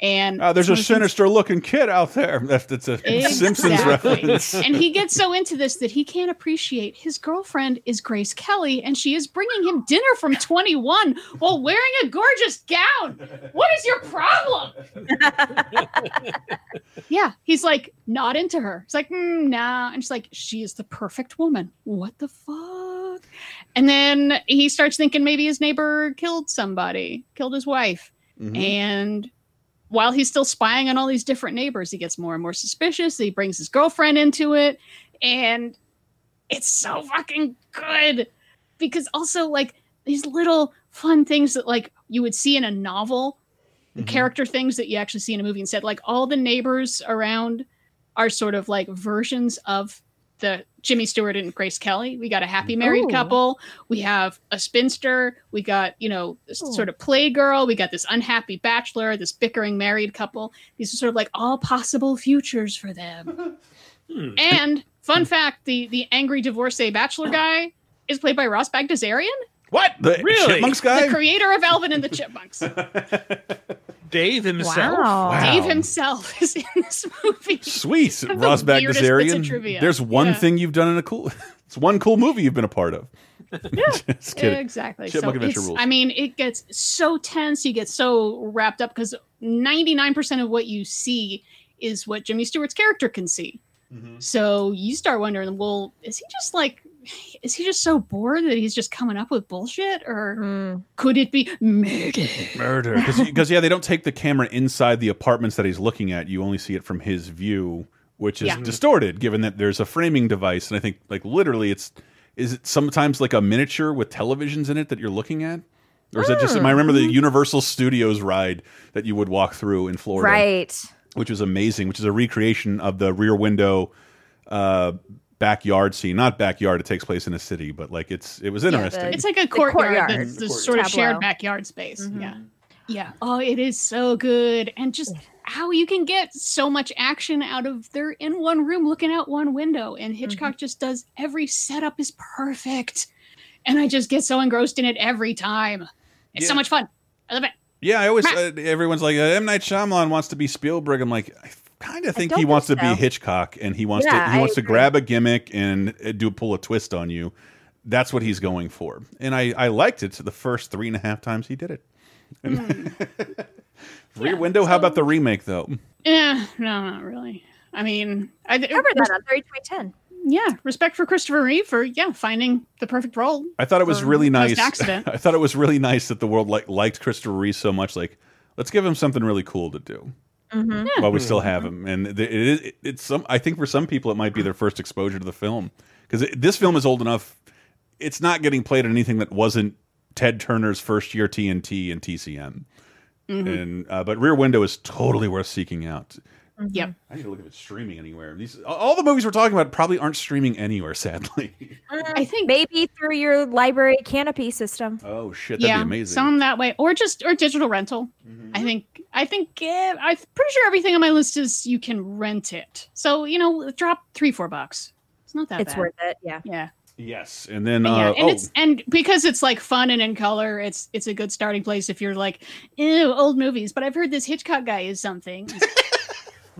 And Uh, there's some a of the things- sinister looking kid out there. That's, that's a Simpsons reference. and he gets so into this that he can't appreciate his girlfriend is Grace Kelly, and she is bringing him dinner from 21 while wearing a gorgeous gown. What is your problem? yeah, he's like not into her. He's like, "Mm, nah, and she's like, she is the perfect woman. What the fuck? And then he starts thinking maybe his neighbor killed somebody, killed his wife, Mhm. and while he's still spying on all these different neighbors, he gets more and more suspicious. He brings his girlfriend into it, and it's so fucking good because also like these little fun things that like you would see in a novel, the mm-hmm. character things that you actually see in a movie instead. Like all the neighbors around are sort of like versions of the Jimmy Stewart and Grace Kelly. We got a happy married Ooh. couple. We have a spinster. We got, you know, this Ooh. sort of playgirl. We got this unhappy bachelor, this bickering married couple. These are sort of like all possible futures for them. Hmm. And fun fact, the the angry divorcee bachelor guy is played by Ross Bagdasarian, What? The Really? Chipmunks guy? the creator of Alvin and the Chipmunks. Dave himself. Wow. Dave himself is in this movie. Sweet, the Ross weirdest Bagdasarian. There's one Yeah. thing you've done in a cool. It's one cool movie you've been a part of. Just kidding. Exactly. Chipmunk so Adventure rules. I mean, it gets so tense. You get so wrapped up because 99% of what you see is what Jimmy Stewart's character can see. Mm-hmm. So you start wondering, well, is he just like, is he just so bored that he's just coming up with bullshit? Or Mm. could it be murder? Murder, because yeah, they don't take the camera inside the apartments that he's looking at. You only see it from his view, which is Yeah. distorted, given that there's a framing device. And I think, like literally, it's is it sometimes like a miniature with televisions in it that you're looking at, or is it just? I remember the Universal Studios ride that you would walk through in Florida, Right. which was amazing. Which is a recreation of the Rear Window. Uh, backyard scene not backyard it takes place in a city but like it's it was interesting It's like a courtyard, courtyard. that's The the courtyard. sort of shared backyard space. Yeah. Yeah. Oh, it is so good. And just how you can get so much action out of they're in one room looking out one window. And Hitchcock just does every setup is perfect. And I just get so engrossed in it every time. It's so much fun. I love it. Yeah, I always uh, everyone's like uh, M Night Shyamalan wants to be Spielberg. I'm like, I kind of think don't he think wants to be Hitchcock, and he wants Yeah, to he wants to grab a gimmick and uh, do pull a twist on you. That's what he's going for, and I I liked it the first three and a half times he did it. Rear Window. How about the remake though? Yeah, no, not really. I mean, I Covered that on 30 2010. yeah, respect for Christopher Reeve for yeah, finding the perfect role. I thought it was really nice. post-accident. I thought it was really nice that the world like liked Christopher Reeve so much. Like, let's give him something really cool to do. Mm-hmm. while we still have him. And it is it, it's some. I think for some people it might be their first exposure to the film because this film is old enough. It's not getting played on anything that wasn't Ted Turner's first year TNT and TCM. And uh, but Rear Window is totally worth seeking out. Yep. I need to look if it's streaming anywhere. These all the movies we're talking about probably aren't streaming anywhere. Sadly. I think Maybe through your library Kanopy system. oh shit, that'd yeah, be amazing. some that way, or just or digital rental. I think I think eh, I'm pretty sure everything on my list is you can rent it. So you know, drop three four bucks. It's not that It's bad. worth it. Yeah. Yeah, yes, and then And uh, yeah, and oh, it's and because it's like fun and in color, it's it's a good starting place if you're like, ew, old movies. But I've heard this Hitchcock guy is something.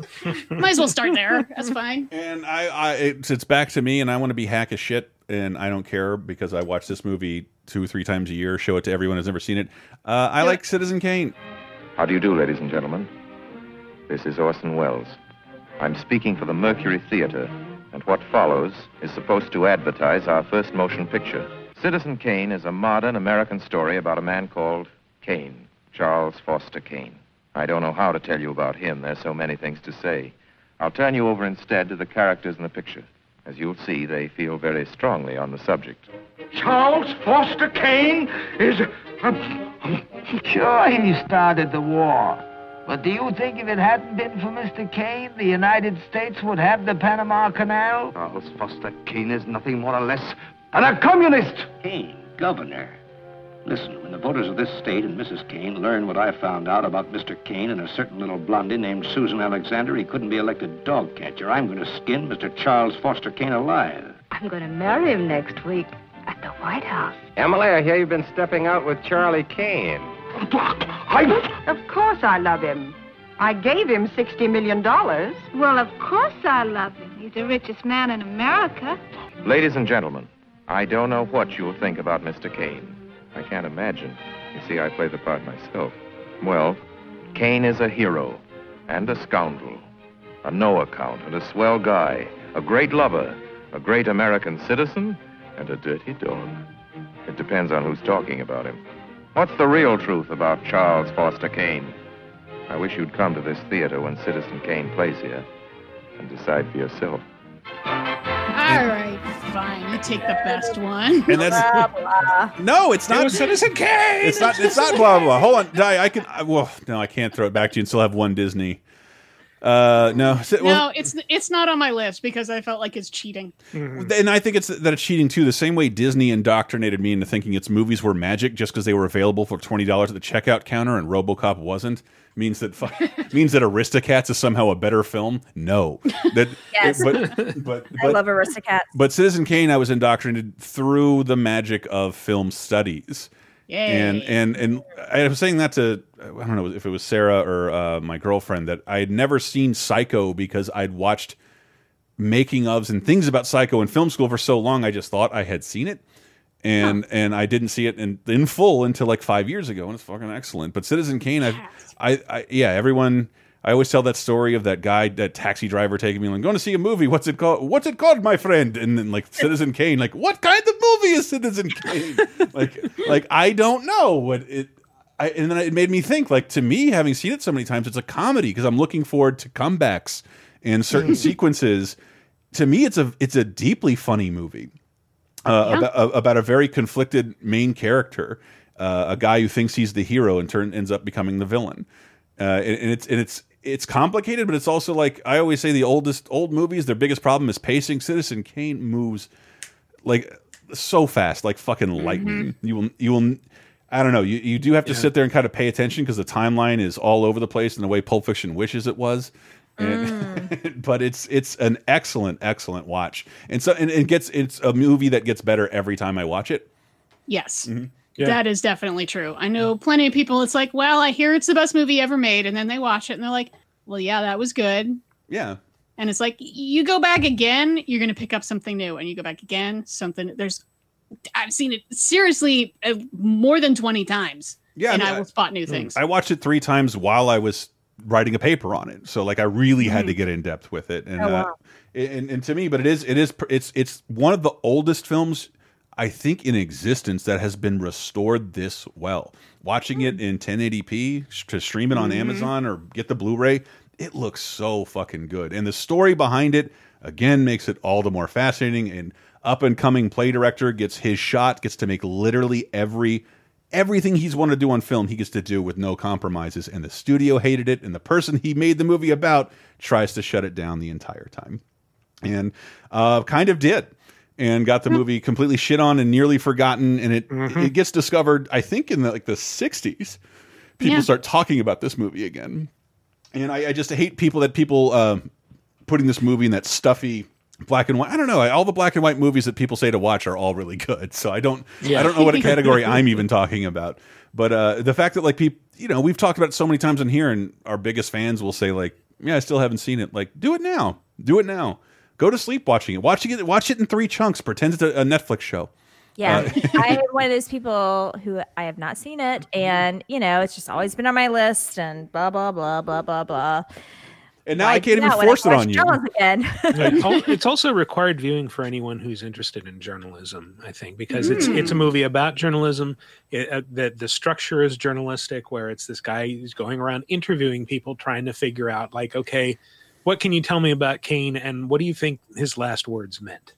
Might as well start there. That's fine. And I, I it's, it's back to me, and I want to be hack as shit, and I don't care because I watch this movie two, three times a year, show it to everyone who's never seen it. Uh, I like Citizen Kane. How do you do, ladies and gentlemen? This is Orson Welles. I'm speaking for the Mercury Theater, and what follows is supposed to advertise our first motion picture. Citizen Kane is a modern American story about a man called Kane, Charles Foster Kane. I don't know how to tell you about him. There's so many things to say. I'll turn you over instead to the characters in the picture. As you'll see, they feel very strongly on the subject. Charles Foster Kane is. Um, um, sure, he started the war. But do you think if it hadn't been for Mr. Kane, the United States would have the Panama Canal? Charles Foster Kane is nothing more or less than a communist. Kane, governor. Listen, when the voters of this state and Mrs. Kane learn what I found out about Mr. Kane and a certain little blondie named Susan Alexander, he couldn't be elected dog catcher. I'm going to skin Mr. Charles Foster Kane alive. I'm going to marry him next week at the White House. Emily, I hear you've been stepping out with Charlie Kane. I... Of course I love him. I gave him $60 million. Well, of course I love him. He's the richest man in America. Ladies and gentlemen, I don't know what you'll think about Mr. Kane. I can't imagine. You see, I play the part myself. Well, Kane is a hero and a scoundrel, a no account and a swell guy, a great lover, a great American citizen, and a dirty dog. It depends on who's talking about him. What's the real truth about Charles Foster Kane? I wish you'd come to this theater when Citizen Kane plays here and decide for yourself. All right, fine. You take the best one. And that's no, it's not. was Citizen Kane. It's not. It's not blah blah. blah. Hold on, Di. I can. I, well, no, I can't throw it back to you and still have one Disney. Uh, no, well, no, it's it's not on my list because I felt like it's cheating. and I think it's that it's cheating too. The same way Disney indoctrinated me into thinking its movies were magic just because they were available for twenty dollars at the checkout counter and RoboCop wasn't means that means that Aristocats is somehow a better film. No, that Yes. but but, I love Aristocats. but Citizen Kane, I was indoctrinated through the magic of film studies. And and and I was saying that to I don't know if it was Sarah or uh, my girlfriend that I had never seen Psycho because I'd watched making ofs and things about Psycho in film school for so long. I just thought I had seen it, and and I didn't see it in in full until like five years ago, and it's fucking excellent. But Citizen Kane, I, I, I yeah, everyone. I always tell that story of that guy, that taxi driver taking me like, going to see a movie. What's it called? What's it called, my friend? And then like Citizen Kane, like, what kind of movie is Citizen Kane? like, like I don't know what it. I, and then it made me think, like, to me, having seen it so many times, it's a comedy because I'm looking forward to comebacks and certain sequences. To me, it's a it's a deeply funny movie uh, Yeah. about, about a very conflicted main character, uh, a guy who thinks he's the hero and turn ends up becoming the villain. Uh, and, and it's and it's it's complicated, but it's also like I always say, the oldest old movies, their biggest problem is pacing. Citizen Kane moves like so fast, like fucking mm-hmm. lightning. You will you will. I don't know. You you do have to sit there and kind of pay attention because the timeline is all over the place in the way Pulp Fiction wishes it was. And, mm. but it's it's an excellent excellent watch, and so and it gets it's a movie that gets better every time I watch it. Yes. Mm-hmm. Mm-hmm. That is definitely true. I know plenty of people. It's like, well, I hear it's the best movie ever made, and then they watch it and they're like, well, yeah, that was good. Yeah. And it's like you go back again, you're going to pick up something new, and you go back again, something. There's, I've seen it seriously uh, more than twenty times. Yeah, and I, mean, I- will spot new things. I watched it three times while I was writing a paper on it, so like I really had to Mhm. get in depth with it. And, Oh, uh, wow. and and to me, but it is it is it's it's one of the oldest films I think in existence that has been restored this well. Watching it in 1080p to stream it on Mhm. Amazon or get the Blu-ray, it looks so fucking good, and the story behind it again makes it all the more fascinating. And up and coming play director gets his shot, gets to make literally every everything he's wanted to do on film he gets to do with no compromises and the studio hated it and the person he made the movie about tries to shut it down the entire time and uh, kind of did and got the movie completely shit on and nearly forgotten and it it gets discovered i think in the, like the 60s people Yeah. start talking about this movie again and i, I just hate people that people uh, putting this movie in that stuffy black and white. I don't know. All the black and white movies that people say to watch are all really good. So I don't Yeah. I don't know what a category I'm even talking about. But uh, the fact that like people, you know, we've talked about it so many times in here, and our biggest fans will say like, "Yeah, I still haven't seen it." Like, do it now. Do it now. Go to sleep watching it. Watching it. Watch it in three chunks. Pretend it's a, a Netflix show. Yeah, Uh, I am one of those people who I have not seen it, and you know, it's just always been on my list, and blah blah blah blah blah blah. And now Why I can't even force it on you. Again. It's also required viewing for anyone who's interested in journalism. I think because it's it's a Mm. movie about journalism. It, uh, the the structure is journalistic, where it's this guy who's going around interviewing people, trying to figure out like, okay, what can you tell me about Kane, and what do you think his last words meant?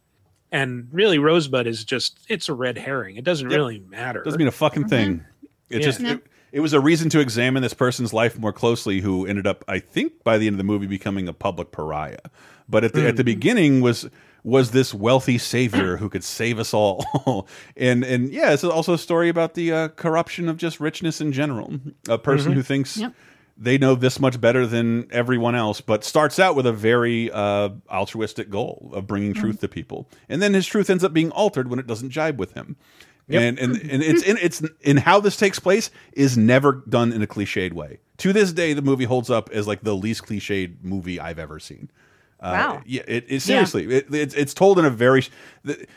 And really, Rosebud is just it's a red herring. It doesn't Yep. really matter. Doesn't mean a fucking thing. It Yeah. just No. it, it was a reason to examine this person's life more closely, who ended up, I think, by the end of the movie, becoming a public pariah. But at the at the Mm. beginning was was this wealthy savior who could save us all, and and yeah, it's also a story about the uh, corruption of just richness in general. A person Mhm. who thinks. Yep. They know this much better than everyone else, but starts out with a very uh, altruistic goal of bringing truth to people, and then his truth ends up being altered when it doesn't jibe with him. Yep. And and and it's in it's in how this takes place is never done in a cliched way. To this day, the movie holds up as like the least cliched movie I've ever seen. Uh, Wow. Yeah, it, it seriously, it, it's it's told in a very.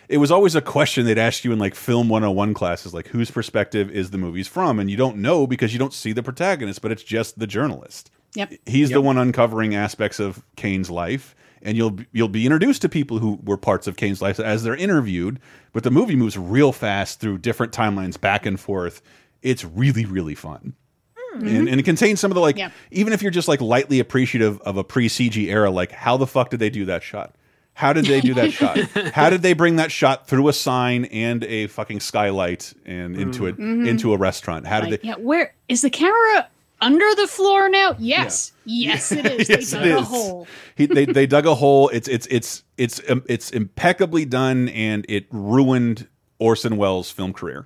It was always a question they'd ask you in like film 101 classes, like whose perspective is the movie's from, and you don't know because you don't see the protagonist, but it's just the journalist. Yep. He's the one uncovering aspects of Kane's life, and you'll you'll be introduced to people who were parts of Kane's life as they're interviewed. But the movie moves real fast through different timelines, back and forth. It's really really fun. And, and it contains some of the like, Yeah. even if you're just like lightly appreciative of a pre CG era, like how the fuck did they do that shot? How did they do that shot? How did they bring that shot through a sign and a fucking skylight and into it Mhm. into a restaurant? How did Like, they? yeah, where is the camera under the floor now? Yes. Yes, it is. Yes, they dug a hole. He, they they dug a hole. It's it's it's it's um, it's impeccably done, and it ruined Orson Welles' film career.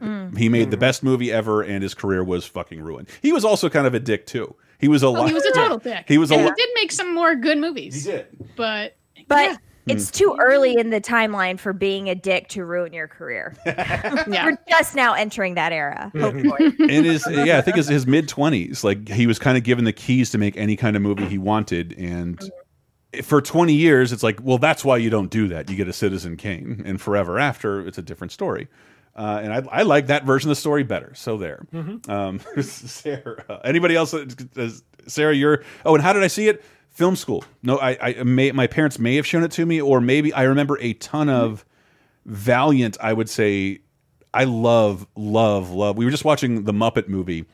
Mm. He made the best movie ever, and his career was fucking ruined. He was also kind of a dick too. He was a Oh, lot. he was a total dick. He was a And lot. he did make some more good movies. He did. But But it's Mm. too early in the timeline for being a dick to ruin your career. We're just now entering that era, hopefully. in his yeah, I think his, his mid twenties, like he was kind of given the keys to make any kind of movie he wanted, and for twenty years, it's like, well, that's why you don't do that. You get a Citizen Kane, and forever after, it's a different story. Uh, and I, I like that version of the story better. So there, Mhm. um, Sarah. Anybody else? Sarah, you're. Oh, and how did I see it? Film school. No, I, I may. My parents may have shown it to me, or maybe I remember a ton of Valiant. I would say I love, love, love. We were just watching the Muppet movie,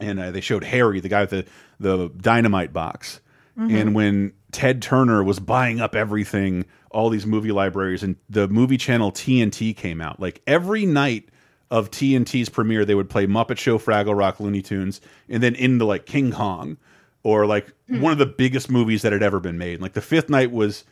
and uh, they showed Harry, the guy with the the dynamite box, Mhm. and when Ted Turner was buying up everything, all these movie libraries, and the movie channel TNT came out. Like every night of TNT's premiere, they would play Muppet Show, Fraggle Rock, Looney Tunes, and then into like King Kong, or like one of the biggest movies that had ever been made. Like the fifth night was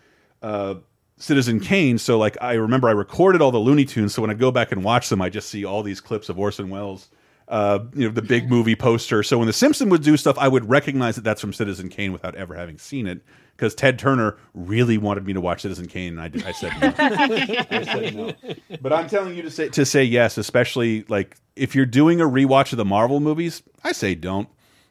uh, Citizen Kane. So like I remember I recorded all the Looney Tunes. So when I go back and watch them, I just see all these clips of Orson Welles. Uh, you know the big movie poster. So when the Simpson would do stuff, I would recognize that that's from Citizen Kane without ever having seen it. Because Ted Turner really wanted me to watch Citizen Kane, and I, did, I said no. I said no. But I'm telling you to say to say yes, especially like if you're doing a rewatch of the Marvel movies, I say don't.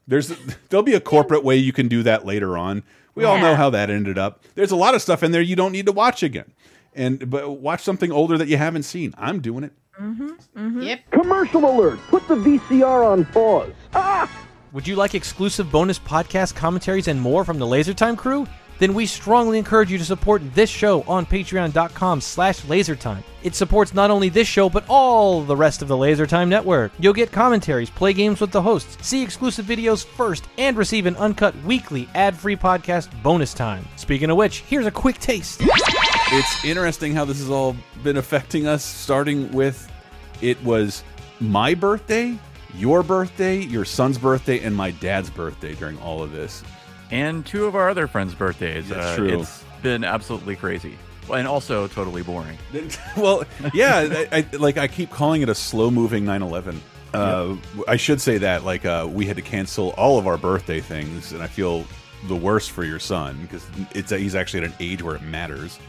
There's there'll be a corporate way you can do that later on. We all know how that ended up. There's a lot of stuff in there you don't need to watch again. And but watch something older that you haven't seen. I'm doing it. Yep. Commercial alert! Put the VCR on pause. Ah! Would you like exclusive bonus podcast commentaries and more from the LaserTime crew? Then we strongly encourage you to support this show on patreon.com slash lasertime. It supports not only this show, but all the rest of the LaserTime network. You'll get commentaries, play games with the hosts, see exclusive videos first, and receive an uncut weekly ad-free podcast bonus time. Speaking of which, here's a quick taste. It's interesting how this has all been affecting us, starting with it was my birthday, your birthday, your son's birthday, and my dad's birthday during all of this. And two of our other friends' birthdays. That's uh, true. It's been absolutely crazy, and also totally boring. well, yeah, I, I, like I keep calling it a slow moving 9/11. Uh, I should say that like uh, we had to cancel all of our birthday things, and I feel the worst for your son because it's he's actually at an age where it matters.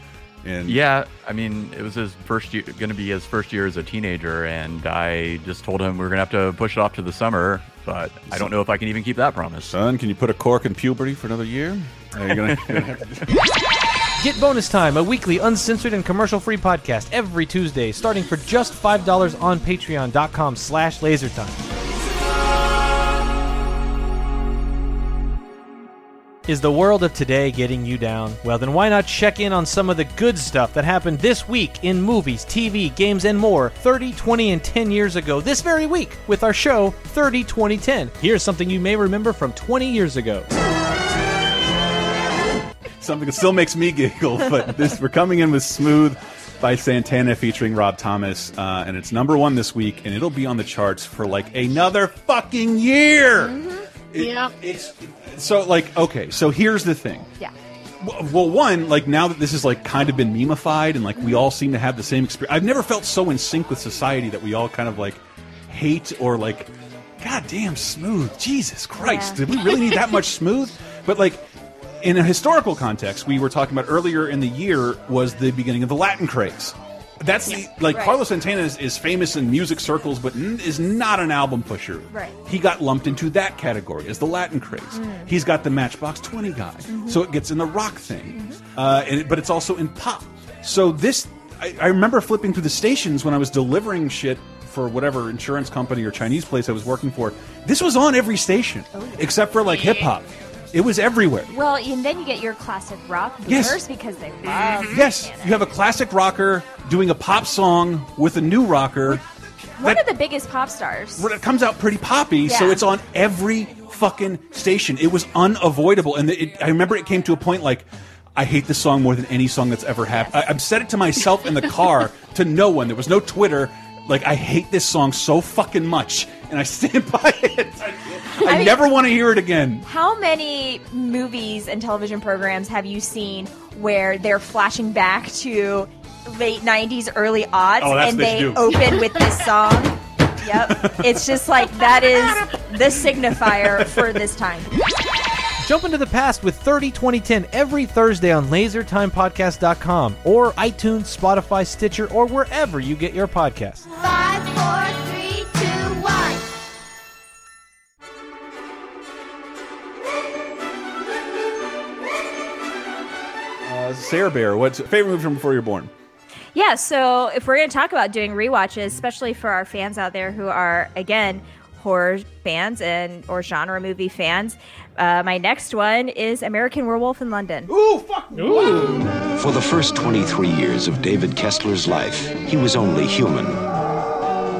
And Yeah, I mean, it was his first year, going to be his first year as a teenager, and I just told him we are going to have to push it off to the summer. But I don't know if I can even keep that promise. Son, can you put a cork in puberty for another year? Are you gonna, gonna have to Get Bonus Time, a weekly uncensored and commercial-free podcast every Tuesday, starting for just $5 on patreon.com slash lasertime. Is the world of today getting you down? Well, then why not check in on some of the good stuff that happened this week in movies, TV, games, and more 30, 20, and 10 years ago this very week with our show 30, 20, 10. Here's something you may remember from 20 years ago. something that still makes me giggle. But this, we're coming in with "Smooth" by Santana featuring Rob Thomas, uh, and it's number one this week, and it'll be on the charts for like another fucking year. It- Yeah. It's so like okay. So here's the thing. Yeah. Well, one, like now that this is like kind of been memeified and like we mm-hmm. all seem to have the same experience. I've never felt so in sync with society that we all kind of like hate or like, God damn, smooth. Jesus Christ, Yeah. did we really need that much smooth? But like in a historical context, we were talking about earlier in the year was the beginning of the Latin craze. That's the like Right. Carlos Santana is, is famous in music circles, but n is not an album pusher. Right. He got lumped into that category as the Latin craze. Mm. He's got the Matchbox Twenty guy, Mhm. so it gets in the rock thing, uh, and it, but it's also in pop. So this, I, I remember flipping through the stations when I was delivering shit for whatever insurance company or Chinese place I was working for. This was on every station except for like hip hop. It was everywhere. Well, and then you get your classic rock Yes. because they mm-hmm. love Yes, you have a classic rocker doing a pop song with a new rocker. one of the biggest pop stars. It comes out pretty poppy, so it's on every fucking station. It was unavoidable, and it, I remember it came to a point like. I hate this song more than any song that's ever happened. I, I've said it to myself in the car, to no one. There was no Twitter. Like I hate this song so fucking much, and I stand by it. I, I mean- never want to hear it again. How many movies and television programs have you seen where they're flashing back to late 90s, early odds, Oh, and they they open with this song? Yep. It's just like that is the signifier for this time. Jump into the past with 30 2010 every Thursday on lasertimepodcast.com or iTunes, Spotify, Stitcher, or wherever you get your podcasts. Five, four, three, two, one. Uh, Sarah Bear, what's your favorite movie from before you're born? Yeah, so if we're going to talk about doing rewatches, especially for our fans out there who are again horror fans and or genre movie fans, uh, my next one is American Werewolf in London. Ooh, fuck! For the first 23 years of David Kessler's life, he was only human.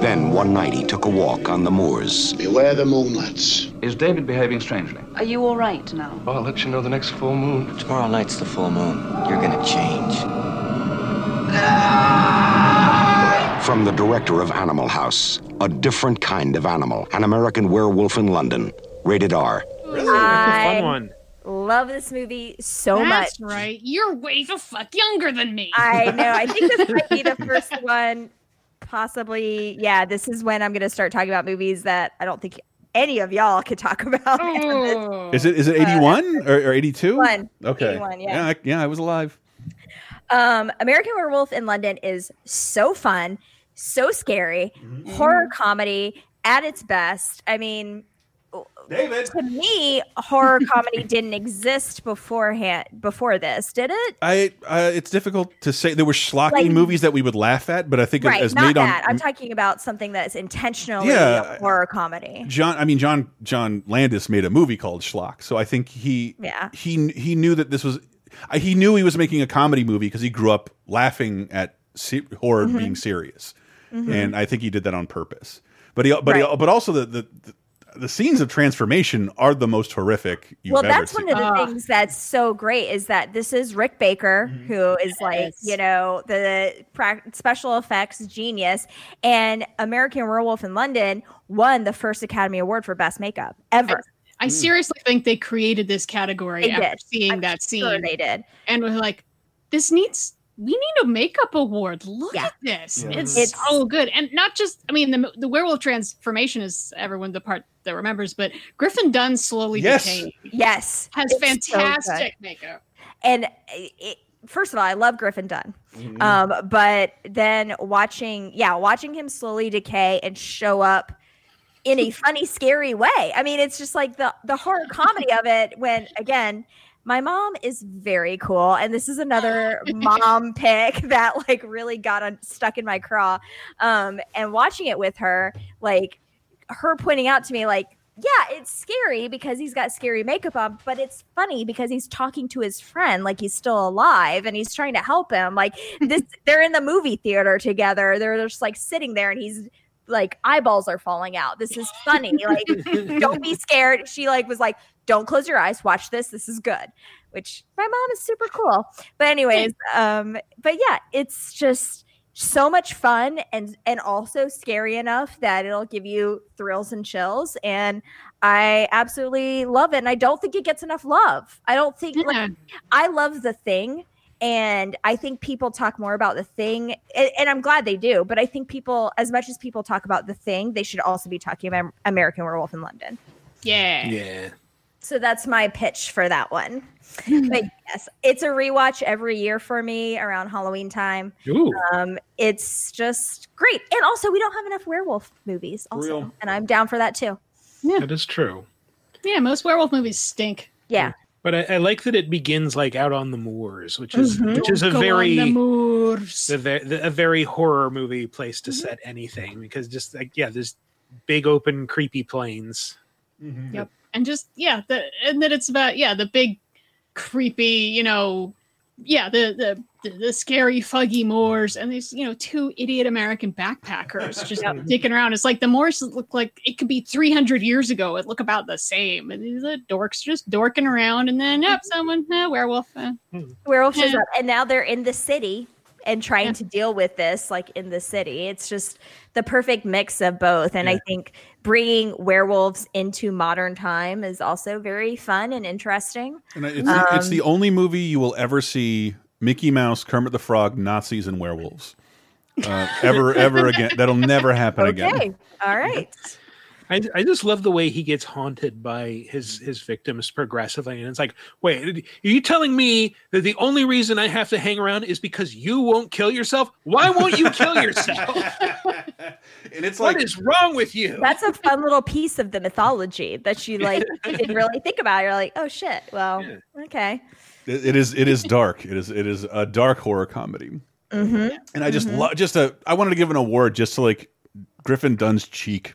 Then one night he took a walk on the moors. Beware the moonlets. Is David behaving strangely? Are you all right now? Well, I'll let you know the next full moon. Tomorrow night's the full moon. You're gonna change. From the director of Animal House, a different kind of animal, an American werewolf in London. Rated R. Really? That's a fun one. love this movie so That's much. right. You're way the fuck younger than me. I know. I think this might be the first one, possibly. Yeah, this is when I'm going to start talking about movies that I don't think any of y'all could talk about. Is it is it 81 or, or 82? 81. Okay. 81, yeah. Yeah, I, yeah, I was alive. Um, American Werewolf in London is so fun, so scary, horror comedy at its best. I mean, David. to me, horror comedy didn't exist beforehand before this, did it? I uh, it's difficult to say. There were schlocky Like- movies that we would laugh at, but I think right, as not made that. on I'm talking about something that's intentionally Yeah. horror comedy. John, I mean John John Landis made a movie called Schlock, so I think he Yeah. he he knew that this was he knew he was making a comedy movie because he grew up laughing at horror Mhm. being serious, Mhm. and I think he did that on purpose. But he but he, but also the, the the the scenes of transformation are the most horrific you've well, ever that's seen. one of the things that's so great is that this is Rick Baker, Mm-hmm. who is like, you know, the prac special effects genius. And American Werewolf in London won the first Academy Award for Best Makeup ever. I seriously think they created this category They after did. seeing I'm that scene. they did. And we're like, this needs we need a makeup award. Look at this. Yeah. It's, It's- so good. And not just I mean the the werewolf transformation is everyone the part that remembers, but Griffin Dunne slowly Yes. decaying Yes. has It's so fantastic makeup. and it, first of all, I love Griffin Dunne. Mhm. Um, but then watching, yeah, watching him slowly decay and show up in a funny, scary way. I mean, it's just like the the horror comedy of it. When again, my mom is very cool, and this is another mom pick that like really got un- stuck in my craw. Um, and watching it with her, like her pointing out to me, like yeah, it's scary because he's got scary makeup on, but it's funny because he's talking to his friend like he's still alive and he's trying to help him. Like this, they're in the movie theater together. They're just like sitting there and he's like eyeballs are falling out. This is funny. Like don't be scared. She like was like, don't close your eyes. Watch this. This is good. Which my mom is super cool. But anyways, um, but yeah, it's just so much fun and and also scary enough that it'll give you thrills and chills and i absolutely love it and i don't think it gets enough love i don't think like i love the thing and i think people talk more about the thing and, and i'm glad they do but i think people as much as people talk about the thing they should also be talking about american werewolf in london Yeah. Yeah. so that's my pitch for that one. but yes, it's a rewatch every year for me around Halloween time. Ooh. Um, it's just great. And also we don't have enough werewolf movies also. Real. And I'm down for that too. Yeah. That is true. Yeah, most werewolf movies stink. Yeah. But I, I like that it begins like out on the moors, which is Mhm. which is a Go on very the moors. the, the- a very horror movie place to set anything because just like yeah, there's big open creepy plains. Yep. And just yeah, the and that it's about yeah, the big creepy, you know, yeah, the the the, the scary fuggy moors and these, you know, two idiot American backpackers just dicking around. It's like the moors look like it could be 300 years ago. It look about the same. And these are dorks just dorking around and then yep, someone, eh, werewolf. eh. Werewolf shows Yeah. up and now they're in the city and trying to deal with this like in the city. It's just the perfect mix of both. And I think bringing werewolves into modern time is also very fun and interesting. And it's, the, it's Um, the only movie you will ever see Mickey Mouse, Kermit the Frog, Nazis, and werewolves. Uh, ever, ever again. That'll never happen again. Okay. again. All right. I, I just love the way he gets haunted by his his victims progressively, and it's like, wait, are you telling me that the only reason I have to hang around is because you won't kill yourself? Why won't you kill yourself? and it's like, what is wrong with you? That's a fun little piece of the mythology that you like didn't really think about. You're like, oh shit. Well, okay. It, it is. It is dark. It is. It is a dark horror comedy. Mm-hmm. And I just Mhm. love. Just a. I wanted to give an award just to like Griffin Dunne's cheek.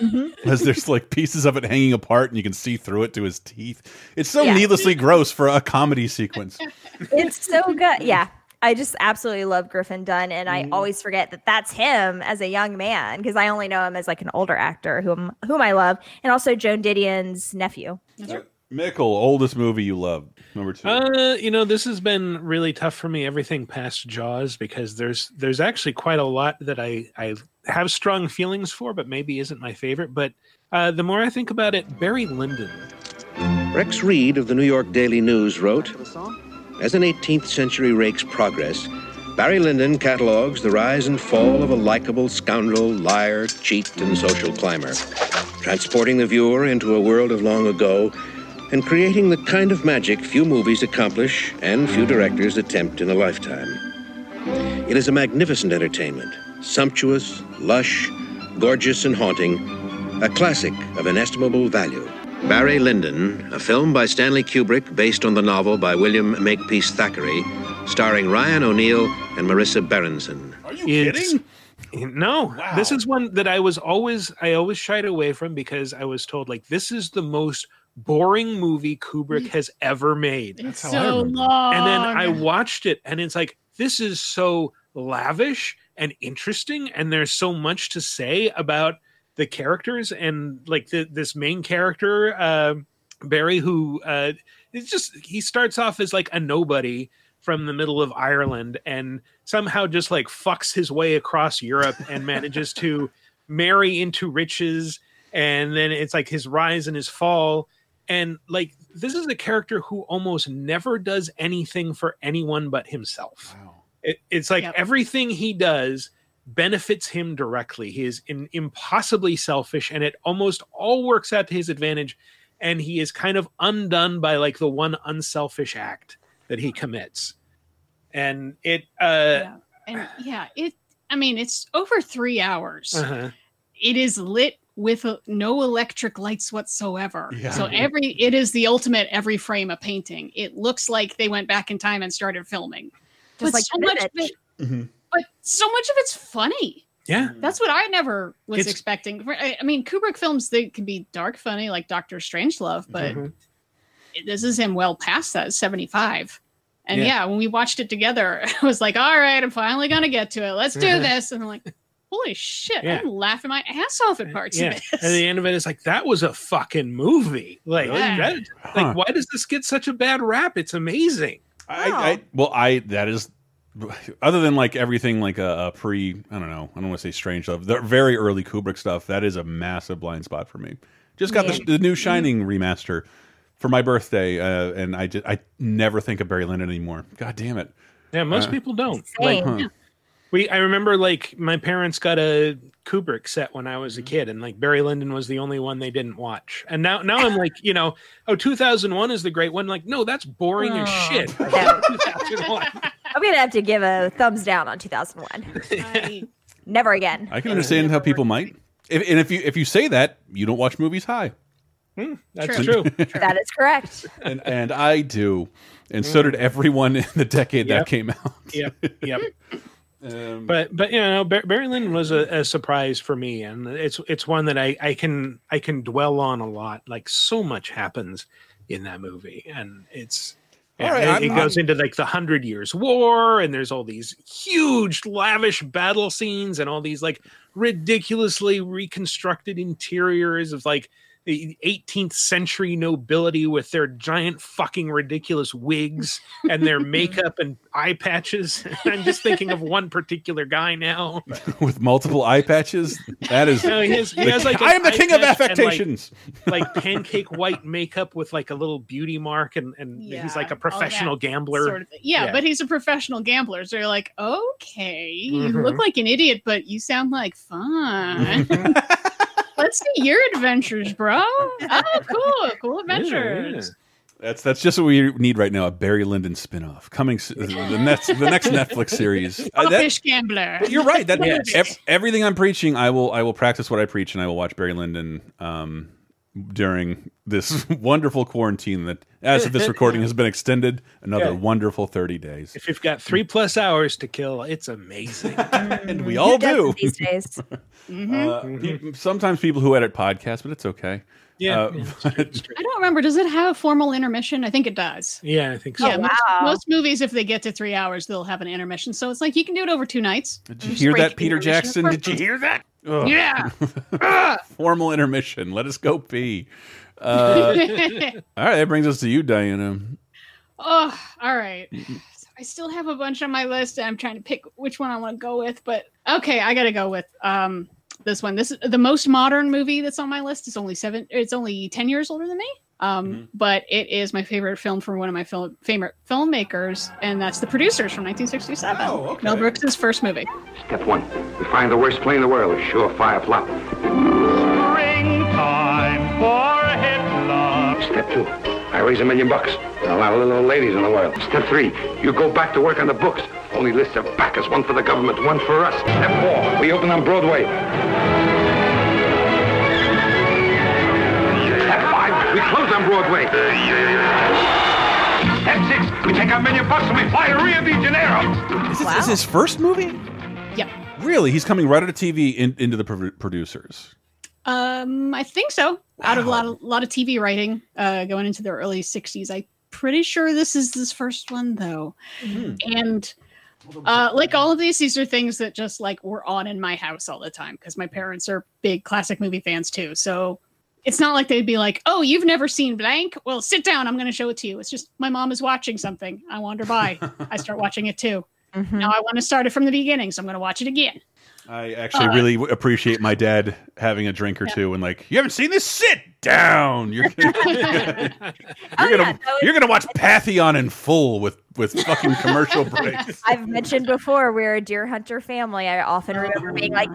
Mm-hmm. Because there's like pieces of it hanging apart, and you can see through it to his teeth. It's so Yeah. needlessly gross for a comedy sequence. It's so good. Yeah. I just absolutely love Griffin Dunne, and I mm-hmm. always forget that that's him as a young man because I only know him as like an older actor whom whom I love, and also Joan Didion's nephew. Uh, Mickle, oldest movie you love, number two. Uh, you know, this has been really tough for me. Everything past Jaws because there's there's actually quite a lot that I I have strong feelings for, but maybe isn't my favorite. But uh, the more I think about it, Barry Lyndon. Rex Reed of the New York Daily News wrote As an 18th century rake's progress, Barry Lyndon catalogues the rise and fall of a likable scoundrel, liar, cheat, and social climber, transporting the viewer into a world of long ago and creating the kind of magic few movies accomplish and few directors attempt in a lifetime. It is a magnificent entertainment, sumptuous, lush, gorgeous, and haunting, a classic of inestimable value. Barry Lyndon, a film by Stanley Kubrick based on the novel by William Makepeace Thackeray, starring Ryan O'Neal and Marisa Berenson. Are you kidding? No, this is one that I was always I always shied away from because I was told like this is the most boring movie Kubrick has ever made. It's so long. And then I watched it and it's like this is so lavish and interesting and there's so much to say about the characters and like the, this main character uh, Barry who uh it's just he starts off as like a nobody from the middle of Ireland and somehow just like fucks his way across Europe and manages to marry into riches and then it's like his rise and his fall. And like this is a character who almost never does anything for anyone but himself it, it's like everything he does benefits him directly he is in, impossibly selfish and it almost all works out to his advantage and he is kind of undone by like the one unselfish act that he commits and it uh and yeah, it. I mean, it's over three hours. uh-huh. It is lit with uh, no electric lights whatsoever. Yeah. So every it is the ultimate every frame a painting. It looks like they went back in time and started filming. Just but like so The much of Village. it, but so much of it's funny. yeah That's what I never was It's- expecting. I I mean, Kubrick films they can be dark funny, like Doctor Strangelove, but Mhm. this is him well past that, seventy five. And Yeah. yeah. when we watched it together, I was like, "All right, I'm finally gonna get to it. Let's do this." And I'm like, "Holy shit!" Yeah. I'm laughing my ass off at parts yeah of at And the end of it's like that was a fucking movie like Yeah. that, Huh. like why does this get such a bad rap it's amazing I, I well, I that is other than like everything like a, a pre. I don't know. I don't want to say strange love. The very early Kubrick stuff. That is a massive blind spot for me. Just got Yeah. the, the new Shining remaster for my birthday, uh, and I just I never think of Barry Lyndon anymore. God damn it. Yeah, most Uh, people don't. Same. Like Huh. We, I remember like my parents got a Kubrick set when I was a kid, and like Barry Lyndon was the only one they didn't watch. And now, now I'm like, you know, oh, 2001 is the great one. Like, no, that's boring as Oh. shit. Yeah. I'm gonna have to give a thumbs down on 2001. Never again. I can understand how people might. If, and if you if you say that, you don't watch movies high. Hmm, that's True. true. that is correct. and and I do, and so did everyone in the decade Yep. that came out. yep, yep. Um, but but you know Bar- Barry Lyndon was a, a surprise for me, and it's it's one that I I can I can dwell on a lot. Like so much happens in that movie, and it's. Yeah, right, it, it goes into like the Hundred Years' War, and there's all these huge, lavish battle scenes, and all these like ridiculously reconstructed interiors of like the 18th century nobility with their giant fucking ridiculous wigs and their makeup and eye patches. I'm just thinking of one particular guy now. with multiple eye patches. That is. No, he has, he the- has like I am the king of patch and, like- affectations. Like, pancake white makeup with like a little beauty mark, and, and he's like a professional gambler. Sort of thing. yeah, but he's a professional gambler. So you're like, okay, you Mhm. look like an idiot, but you sound like fun. Let's see your adventures, bro. Oh, cool, cool adventures. That's that's just what we need right now. A Barry Lyndon spinoff coming. The next the next Netflix series. Uh, that- Fish gambler. You're right. That Yes. ev- everything I'm preaching, I will I will practice what I preach, and I will watch Barry Lyndon um, during this wonderful quarantine. That, as of this recording, has been extended another Yeah. wonderful 30 days. If you've got three plus hours to kill, it's amazing. and we all do these days. Uh, pe- sometimes people who edit podcasts, but it's okay. Yeah, Uh, but- I don't remember. Does it have a formal intermission? I think it does. Yeah, I think so. Yeah, most, most movies, if they get to three hours, they'll have an intermission. So it's like you can do it over two nights. Did you hear that, Peter Jackson? Did you hear that? Ugh. Yeah. Formal intermission. Let us go pee. Uh, all right, that brings us to you, Diana. Oh, all right. So I still have a bunch on my list, and I'm trying to pick which one I want to go with. But okay, I got to go with um this one. This is the most modern movie that's on my list. It's only seven. It's only ten years older than me. Um, but it is my favorite film from one of my film favorite filmmakers, and that's The Producers from 1967. Oh, okay. Mel Brooks' first movie. Step one, we find the worst plane in the world, a surefire flop. Springtime for Hitler. Step two, I raise a million bucks. and allow little old ladies in the world. Step three, you go back to work on the books. Only lists of backers, one for the government, one for us. Step four, we open on Broadway. Broadway. Step six, we take our million bucks and we fly to Rio de Janeiro. Is this is his first movie? Yep. Really? He's coming right out of TV in, into the produ- producers. Um, I think so. Out of a lot of lot of TV writing, uh, going into the early '60s. I'm pretty sure this is his first one, though. And uh, like all of these, these are things that just like were on in my house all the time because my parents are big classic movie fans too. So it's not like they'd be like, "Oh, you've never seen blank? Well, sit down. I'm going to show it to you." It's just my mom is watching something. I wander by. I start watching it too. Now I want to start it from the beginning, so I'm going to watch it again. I actually Uh, really appreciate my dad having a drink or two and like, you haven't seen this? Sit down. You're gonna, you're, gonna you're gonna watch Pantheon in full with with fucking commercial breaks. I've mentioned before we're a deer hunter family. I often oh remember being like,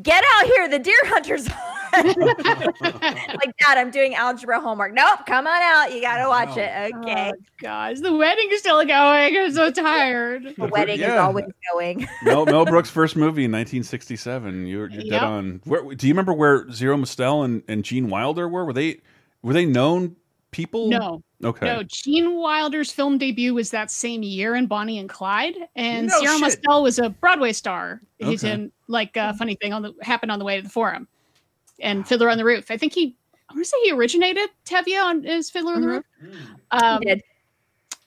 "Get out here, the deer hunters!" like, Dad, I'm doing algebra homework. Nope, come on out. You gotta oh, watch it. Okay. Oh, guys, the wedding is still going. I'm so tired. The wedding is always going. Mel, Mel Brooks' first movie in 1967. You're, you're Yep. dead on. Where, do you remember where Zero Mostel and, and Gene Wilder were? Were they were they known people? No. Okay. No, Gene Wilder's film debut was that same year in Bonnie and Clyde, and No Sierra shit. Mostel was a Broadway star. He's Okay. in like a funny thing on the happened on the way to the forum, and Fiddler on the Roof. I think he, I want to say he originated Tevye on his Fiddler on the Roof. Um, did.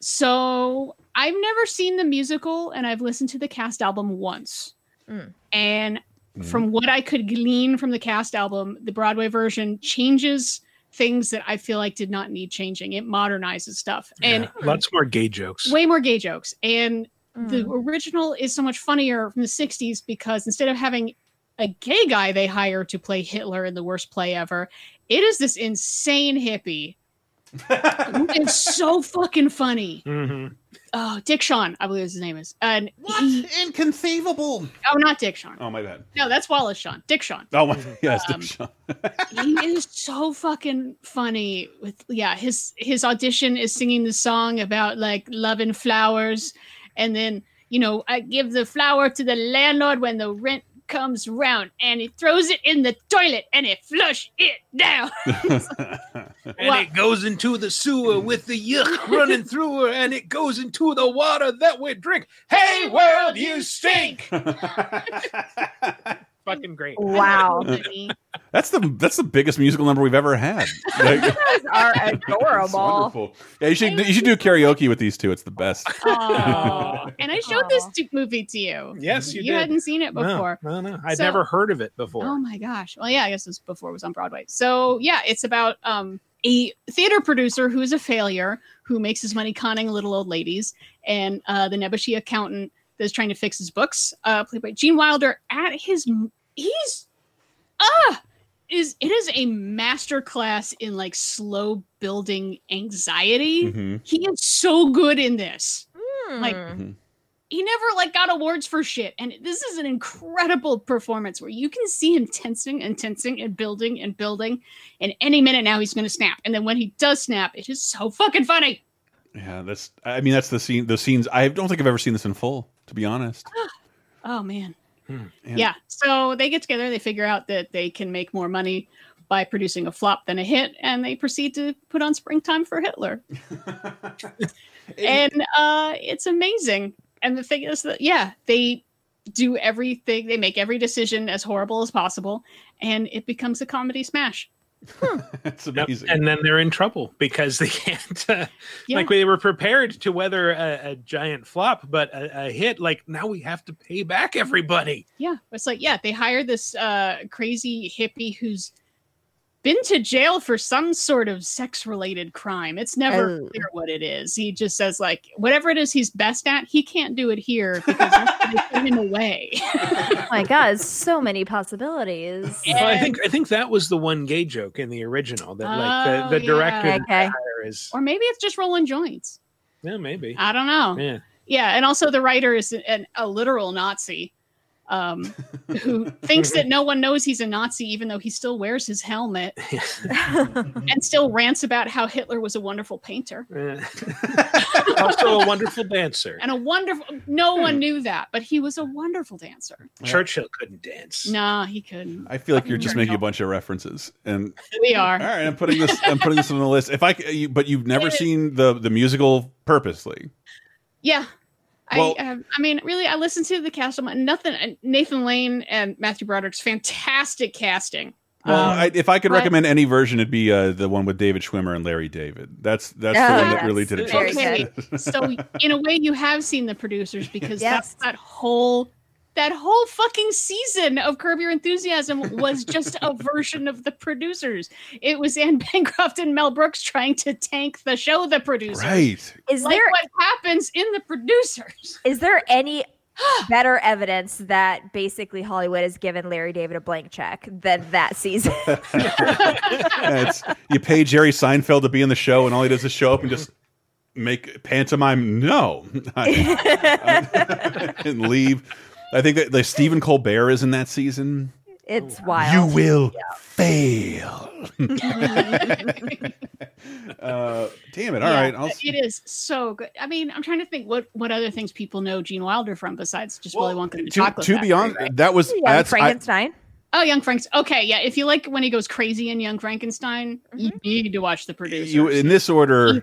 So I've never seen the musical, and I've listened to the cast album once. Mm. And from what I could glean from the cast album, the Broadway version changes things that I feel like did not need changing. It modernizes stuff and Lots more gay jokes. way more gay jokes. And the Mm. original is so much funnier from the 60s because instead of having a gay guy they hire to play Hitler in the worst play ever, it is this insane hippie. It's so fucking funny. Mm-hmm. Oh, Dick Shawn, I believe his name is. And what? Inconceivable. Oh, not Dick Shawn. Oh my bad. No, that's Wallace Shawn. Dick Shawn. Oh my. Yes. Um, Dick Shawn. he is so fucking funny with yeah his his audition is singing the song about like loving flowers and then you know i give the flower to the landlord when the rent comes round and he throws it in the toilet and he flush it down And it goes into the sewer with the yuck running through her, and it goes into the water that we drink. Hey, world, you stink! Fucking great. Wow. That's the that's the biggest musical number we've ever had. Like, guys are adorable. wonderful. Yeah, you should you should do karaoke with these two. It's the best. Oh, and I showed this movie to you. Yes, you You did. hadn't seen it No, before. No, no, I'd So- never heard of it before. Oh my gosh. Well, yeah, I guess it was before it was on Broadway. So yeah, it's about um a theater producer who is a failure who makes his money conning little old ladies, and uh, the Nebuchadnezzar accountant that's trying to fix his books, uh, played by Gene Wilder. At his, he's ah is it is a master class in like slow building anxiety. Mhm. He is so good in this. Hmm. Like he never like got awards for shit and this is an incredible performance where you can see him tensing and tensing and building and building and any minute now he's going to snap and then when he does snap it is so fucking funny Yeah, that's. I mean, that's the scene. The scenes. I don't think I've ever seen this in full. To be honest. oh man. And- yeah. So they get together they figure out that they can make more money by producing a flop than a hit and they proceed to put on springtime for hitler. And uh it's amazing. And the thing is that yeah they do everything they make every decision as horrible as possible and it becomes a comedy smash That's Yep, amazing. And then they're in trouble because they can't. Uh, Yeah. Like they were prepared to weather a, a giant flop, but a, a hit. Like now we have to pay back everybody. yeah it's like yeah they hire this uh crazy hippie who's been to jail for some sort of sex related crime it's never Oh. clear what it is he just says like whatever it is he's best at he can't do it here because that's gonna put him away Oh my god, so many possibilities. Well, I think I think that was the one gay joke in the original that like Oh, the, the director yeah. that Okay. is or maybe it's just rolling joints yeah maybe i don't know yeah Yeah, and also the writer is an, a literal Nazi um, who thinks that no one knows he's a Nazi, even though he still wears his helmet and still rants about how Hitler was a wonderful painter also a wonderful dancer. and a wonderful. No one knew that, but he was a wonderful dancer. Churchill couldn't dance. Nah, he couldn't. I feel like you're just making a bunch of references, and We are. all right. I'm putting this. I'm putting this on the list. If I, but you've never seen the the musical purposely. Yeah. Well- I, um, I mean, really, I listened to the cast. and Nothing. Nathan Lane and Matthew Broderick's fantastic casting. Well, Um, I, if I could but- recommend any version, it'd be uh, the one with David Schwimmer and Larry David. That's that's Oh, the one that yes. really did it Very justice. good. so in a way you have seen the producers because Yes. that's that whole that whole fucking season of Curb Your Enthusiasm was just a version of the producers. It was Anne Bancroft and Mel Brooks trying to tank the show the producers. Right. Is Like there what happens in the producers? is there any better evidence that basically Hollywood has given Larry David a blank check than that season? Yeah, it's, you pay Jerry Seinfeld to be in the show, and all he does is show up and just make pantomime. No, and leave. I think that the Stephen Colbert is in that season. it's wild. You will fail. uh, damn it! All Yeah, right, I'll, it is so good. I mean, I'm trying to think what what other things people know Gene Wilder from besides just Willy Wonka and the to, Chocolate to Factory, be honest, right? that was Young that's I, Frankenstein. Oh, Young Frankenstein. okay. Yeah, if you like when he goes crazy in Young Frankenstein, you need to watch the producers. you in this order.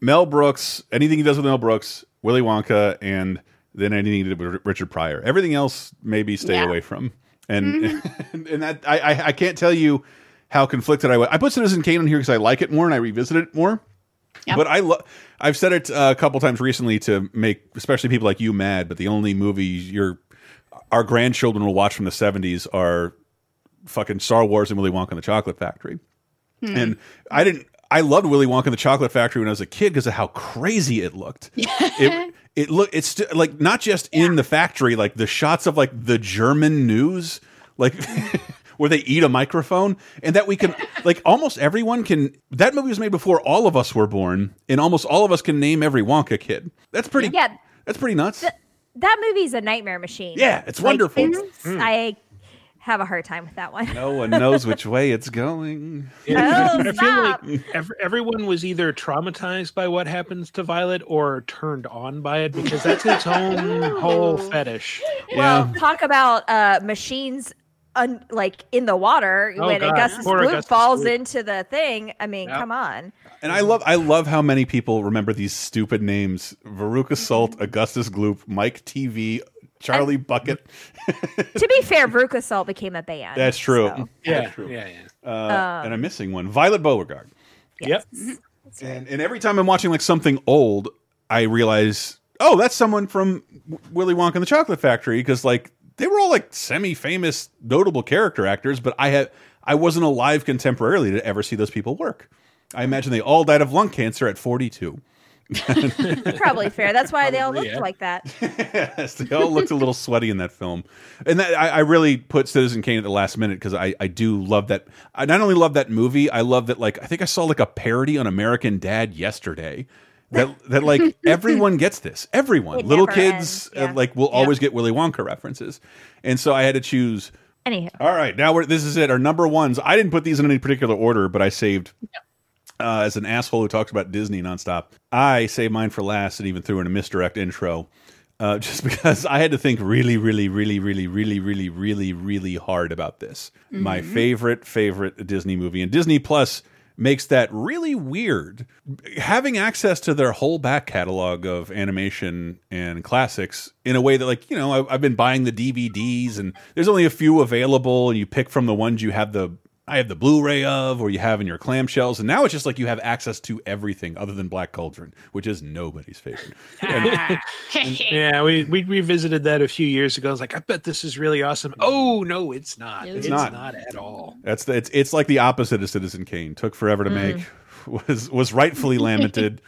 Mel Brooks, anything he does with Mel Brooks, Willy Wonka, and then anything to did with Richard Pryor. Everything else, maybe stay Yeah. away from. And and that I, I I can't tell you how conflicted I was. I put Citizen Kane on here because I like it more and I revisit it more. Yeah. But I love. I've said it uh, a couple times recently to make especially people like you mad. But the only movies your our grandchildren will watch from the '70s are fucking Star Wars and Willy Wonka and the Chocolate Factory. Hmm. And I didn't. I loved Willy Wonka and the Chocolate Factory when I was a kid because of how crazy it looked. it it look it's like not just in the factory, like the shots of like the German news, like where they eat a microphone, and that we can like almost everyone can. That movie was made before all of us were born, and almost all of us can name every Wonka kid. That's pretty. Yeah, That's pretty nuts. that movie's a nightmare machine. Yeah, it's Like, wonderful. it's- Mm. I have a hard time with that one. no one knows which way it's going. Oh, I feel stop. like ev- everyone was either traumatized by what happens to Violet or turned on by it because that's its own whole fetish. Well, talk about uh, machines. Un- like in the water Oh, when God. Augustus Poor Gloop Augustus falls Gloop. into the thing. I mean, Yeah. come on. And I love I love how many people remember these stupid names: Veruca Salt, Augustus Gloop, Mike TV, Charlie Bucket. to be fair, Veruca Salt became a band. That's true. so- Yeah, That's true. yeah, yeah. Uh, and I'm missing one. Violet Beauregarde. Yep. And, and every time I'm watching like something old, I realize, oh, that's someone from Willy Wonka and the Chocolate Factory because like they were all like semi-famous, notable character actors, but I had I wasn't alive contemporarily to ever see those people work. I imagine they all died of lung cancer at 42. Probably fair. That's why they all looked yeah. like that. yes, they all looked a little sweaty in that film, and that, I, I really put Citizen Kane at the last minute because I, I do love that. I not only love that movie, I love that. Like I think I saw like a parody on American Dad yesterday. That that like everyone gets this. Everyone, It little kids, yeah. uh, like will always get Willy Wonka references, and so I had to choose. Anywho, All right, now we're this is it. Our number ones. I didn't put these in any particular order, but I saved. Uh, as an asshole who talks about Disney nonstop, I saved mine for last and even threw in a misdirect intro, uh, just because I had to think really, really, really, really, really, really, really, really hard about this. My Mhm. favorite, favorite Disney movie, and Disney Plus makes that really weird. Having access to their whole back catalog of animation and classics in a way that, like, you know, I, I've been buying the DVDs, and there's only a few available, and you pick from the ones you have the I have the Blu-ray of, or you have in your clamshells, and now it's just like you have access to everything other than Black Cauldron, which is nobody's favorite. And- yeah, we, we revisited that a few years ago. I was like, I bet this is really awesome. Oh no, it's not. It's It's, not. not. at all. That's the, it's it's like the opposite of Citizen Kane. Took forever to Mm. make, was was rightfully lamented,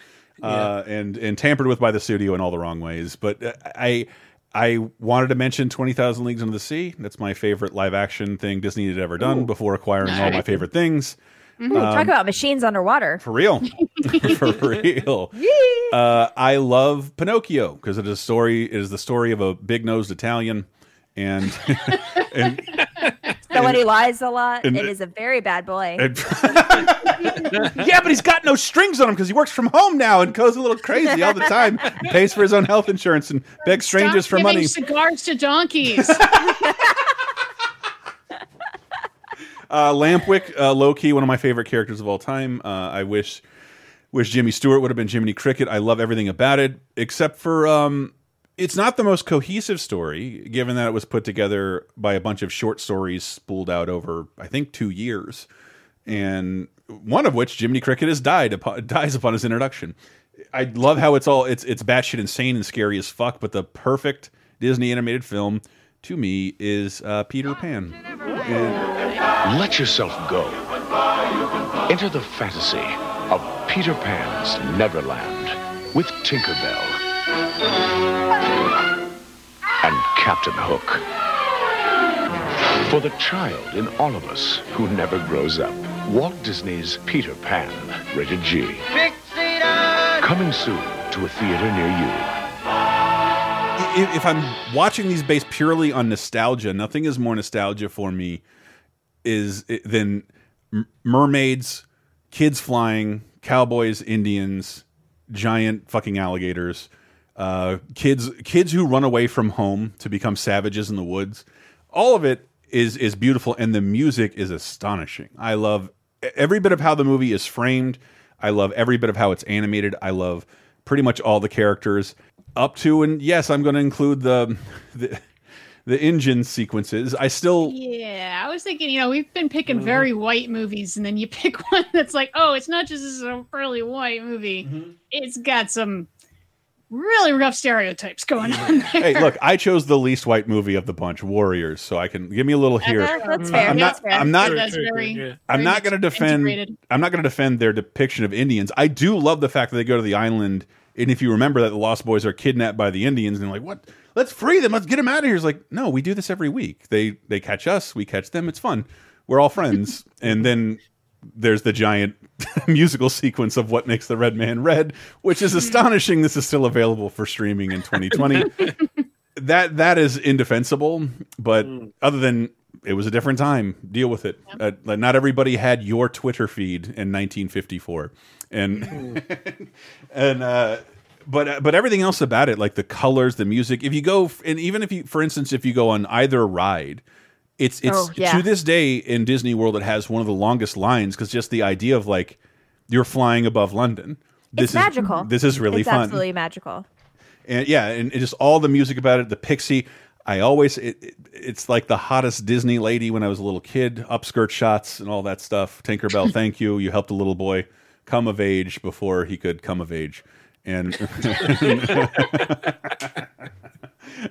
uh, and and tampered with by the studio in all the wrong ways. But uh, I I wanted to mention Twenty Thousand Leagues Under the Sea. That's my favorite live action thing Disney had ever done Ooh. before acquiring all my favorite things. Talk Um, about machines underwater. for real, for real. Uh, I love Pinocchio because it is a story. It is the story of a big nosed Italian, and and So when he lies a lot, and- it is a very bad boy. And- yeah, but he's got no strings on him because he works from home now and goes a little crazy all the time. He pays for his own health insurance and begs strangers Stop for giving money. Cigars to donkeys. Uh, Lampwick, uh, low key, one of my favorite characters of all time. Uh, I wish wish Jimmy Stewart would have been Jiminy Cricket. I love everything about it, except for um, it's not the most cohesive story, given that it was put together by a bunch of short stories spooled out over, I think, two years, and one of which Jiminy Cricket has died upon, dies upon his introduction. I love how it's all it's it's batshit insane and scary as fuck, but the perfect Disney animated film to me is uh, Peter Pan. And- Let yourself go. Enter the fantasy of Peter Pan's Neverland with Tinkerbell and Captain Hook. For the child in all of us who never grows up, Walt Disney's Peter Pan, rated G. Coming soon to a theater near you. if, if I'm watching these based purely on nostalgia, nothing is more nostalgia for me is eh, than mermaids, kids flying, cowboys, Indians, giant fucking alligators, uh, kids kids who run away from home to become savages in the woods. All of it is is beautiful, and the music is astonishing. I love every bit of how the movie is framed. I love every bit of how it's animated. I love pretty much all the characters up to and yes, I'm going to include the the, the Indian sequences. I still yeah, I was thinking, you know, we've been picking very white movies, and then you pick one that's like, oh, it's not just this is a really white movie. It's got some really rough stereotypes going on there. hey, look, I chose the least white movie of the bunch, Warriors, so I can give me a little here. That's- that's fair, I'm that's not. fair. I'm not. That's very- I'm not going to defend. integrated. I'm not going to defend their depiction of Indians. I do love the fact that they go to the island, and if you remember that the Lost Boys are kidnapped by the Indians, and they're like, "What? Let's free them. Let's get them out of here." It's like, no, we do this every week. They they catch us, we catch them. It's fun. We're all friends, and then there's the giant musical sequence of what makes the red man red, which is astonishing. This is still available for streaming in 2020. that that is indefensible. But other than it was a different time, deal with it. Uh, not everybody had your Twitter feed in 1954, and and uh, but uh, but everything else about it, like the colors, the music. If you go and even if you, for instance, if you go on either ride. It's it's Oh, yeah. to this day in Disney World it has one of the longest lines because just the idea of like you're flying above London. This it's magical. Is, this is really it's fun. absolutely magical. and yeah, and, and just all the music about it. The Pixie. I always it, it, it's like the hottest Disney lady when I was a little kid. Upskirt shots and all that stuff. Tinkerbell, thank you. You helped a little boy come of age before he could come of age, and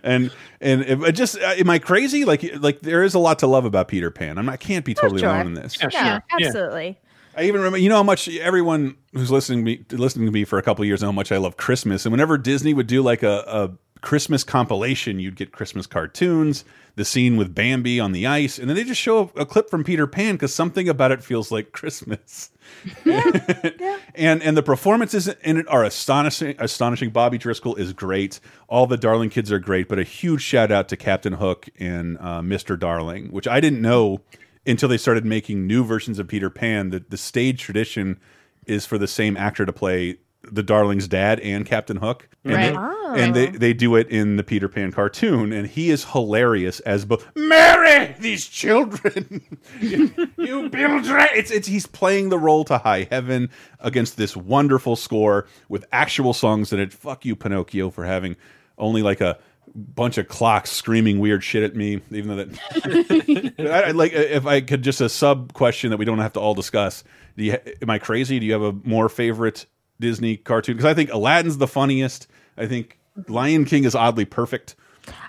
and and if, I just uh, am I crazy? Like like there is a lot to love about Peter Pan. I'm not, I can't be totally sure. alone in this. Yeah, absolutely. I even remember, you know how much everyone who's listening to me, listening to me for a couple of years know how much I love Christmas. And whenever Disney would do like a, a Christmas compilation, you'd get Christmas cartoons, the scene with Bambi on the ice, and then they just show a, a clip from Peter Pan because something about it feels like Christmas. and and the performances in it are astonishing. Astonishing. Bobby Driscoll is great. All the Darling kids are great. But a huge shout out to Captain Hook and uh, Mr. Darling, which I didn't know until they started making new versions of Peter Pan. That the stage tradition is for the same actor to play the Darling's dad and Captain Hook. And Right. they- Oh. and they, they do it in the Peter Pan cartoon, and he is hilarious as both. Mary, these children, you, you build right. It's it's he's playing the role to high heaven against this wonderful score with actual songs in it. Fuck you, Pinocchio, for having only like a bunch of clocks screaming weird shit at me. Even though that, I, I- like uh, if I could just a sub question that we don't have to all discuss. Do you am I crazy? Do you have a more favorite Disney cartoon? Because I think Aladdin's the funniest. I think Lion King is oddly perfect.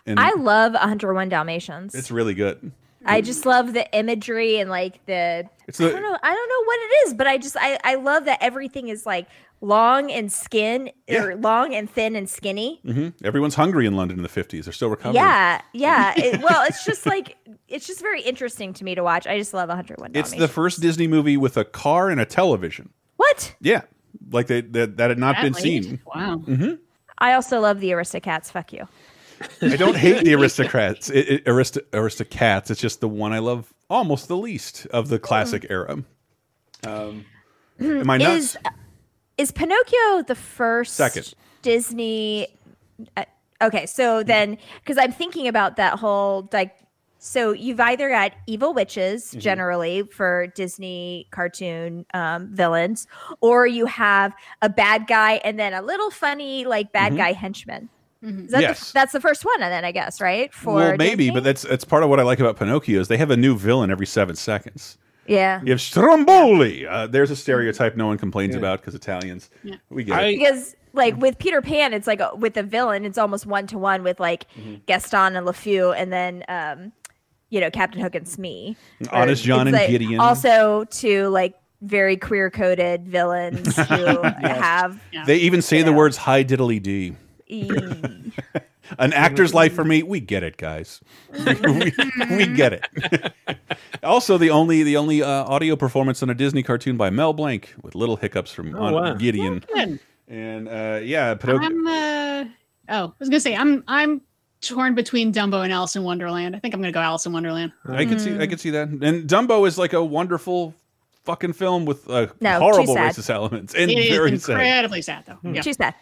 And I love 101 Dalmatians. it's really good. I just love the imagery and like the. It's I don't know. I don't know what it is, but I just I I love that everything is like long and skin or long and thin and skinny. hmm Everyone's hungry in London in the fifties. They're still recovering. Yeah, yeah. It, well, it's just like it's just very interesting to me to watch. I just love 101 It's Dalmatians. the first Disney movie with a car and a television. what? Yeah, like they that, that had not That been late? seen. Wow. hmm I also love the Aristocats. Fuck you. I don't hate the aristocrats, it, it, aristo, aristocats. It's just the one I love almost the least of the classic era. Um, am I nuts? Is is Pinocchio the first Second. Disney? Uh, okay, so then because I'm thinking about that whole like. So you've either got evil witches Mm-hmm. generally for Disney cartoon um, villains, or you have a bad guy and then a little funny like bad Mhm. guy henchman. Is that Yes. the, that's the first one, and then I guess, right? For well, maybe, Disney? but that's that's part of what I like about Pinocchio is they have a new villain every seven seconds. yeah. You have Stromboli. Uh, there's a stereotype no one complains about because Italians. Yeah. We get it. because like with Peter Pan, it's like uh, with the villain, it's almost one to one with like Mm-hmm. Gaston and LeFou, and then um, you know Captain Hook and Smee. Honest John and like Gideon. Also to like very queer coded villains who have They even say the words "high diddly d." An actor's life for me. We get it, guys. we, we get it. also, the only the only uh, audio performance on a Disney cartoon by Mel Blanc with little hiccups from Oh, wow. Gideon. Good. And uh, yeah, Pinocchio. I'm uh oh, I was gonna say I'm I'm torn between Dumbo and Alice in Wonderland. I think I'm gonna go Alice in Wonderland. I can see I can see that. And Dumbo is like a wonderful fucking film with uh, No, too horrible racist elements and It is very sad. incredibly sad, though. Yeah. Too sad.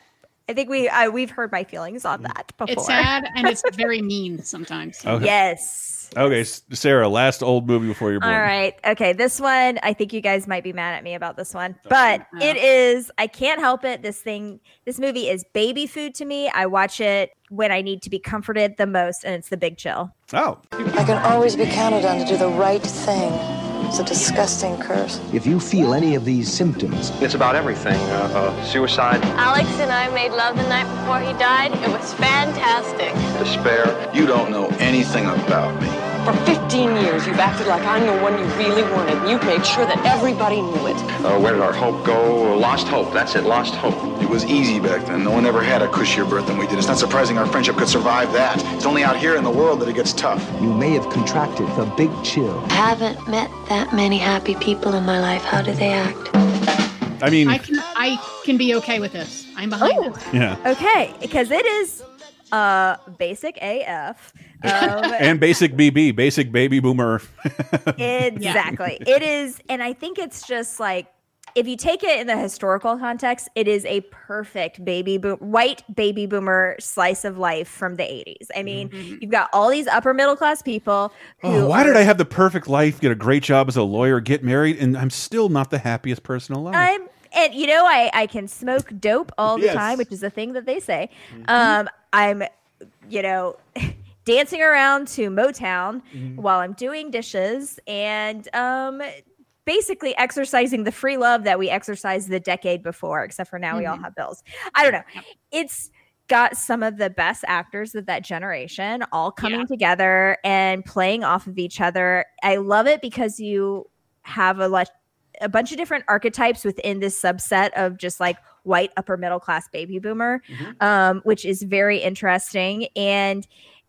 I think we uh, we've heard my feelings on that before. It's sad and it's very mean sometimes. Okay. Yes. Okay, Sarah, last old movie before you're born. All right. Okay. This one, I think you guys might be mad at me about this one, but it is, I can't help it. This thing, this movie is baby food to me. I watch it when I need to be comforted the most, and it's The Big Chill. Oh. I can always be counted on to do the right thing. It's a disgusting curse. If you feel any of these symptoms, It's about everything. Uh, uh, suicide, Alex and I made love the night before he died. It was fantastic. despair. You don't know anything about me. For 15 years, you've acted like I'm the one you really wanted. and You've made sure that everybody knew it. Uh, where did our hope go? Lost hope. That's it. Lost hope. It was easy back then. No one ever had a cushier birth than we did. It's not surprising our friendship could survive that. It's only out here in the world that it gets tough. you may have contracted the big chill. I haven't met that many happy people in my life. How do they act? I mean, I can I can be okay with this. I'm behind Oh. this. yeah. Okay. Because it is uh basic AF. Um, And basic BB, basic baby boomer. Exactly. It is, and I think it's just like if you take it in the historical context, it is a perfect baby boom, white baby boomer slice of life from the 80s. I mean, you've got all these upper middle class people who Oh, why are- did I have the perfect life, get a great job as a lawyer, get married, and I'm still not the happiest person alive? I'm and you know, I I can smoke dope all the Yes. time, which is a thing that they say. Um, I'm, you know, dancing around to Motown while I'm doing dishes, and um, basically exercising the free love that we exercised the decade before. Except for now, we all have bills. I don't know. It's got some of the best actors of that generation all coming together and playing off of each other. I love it because you have a lot a bunch of different archetypes within this subset of just like white upper middle class baby boomer um, which is very interesting. And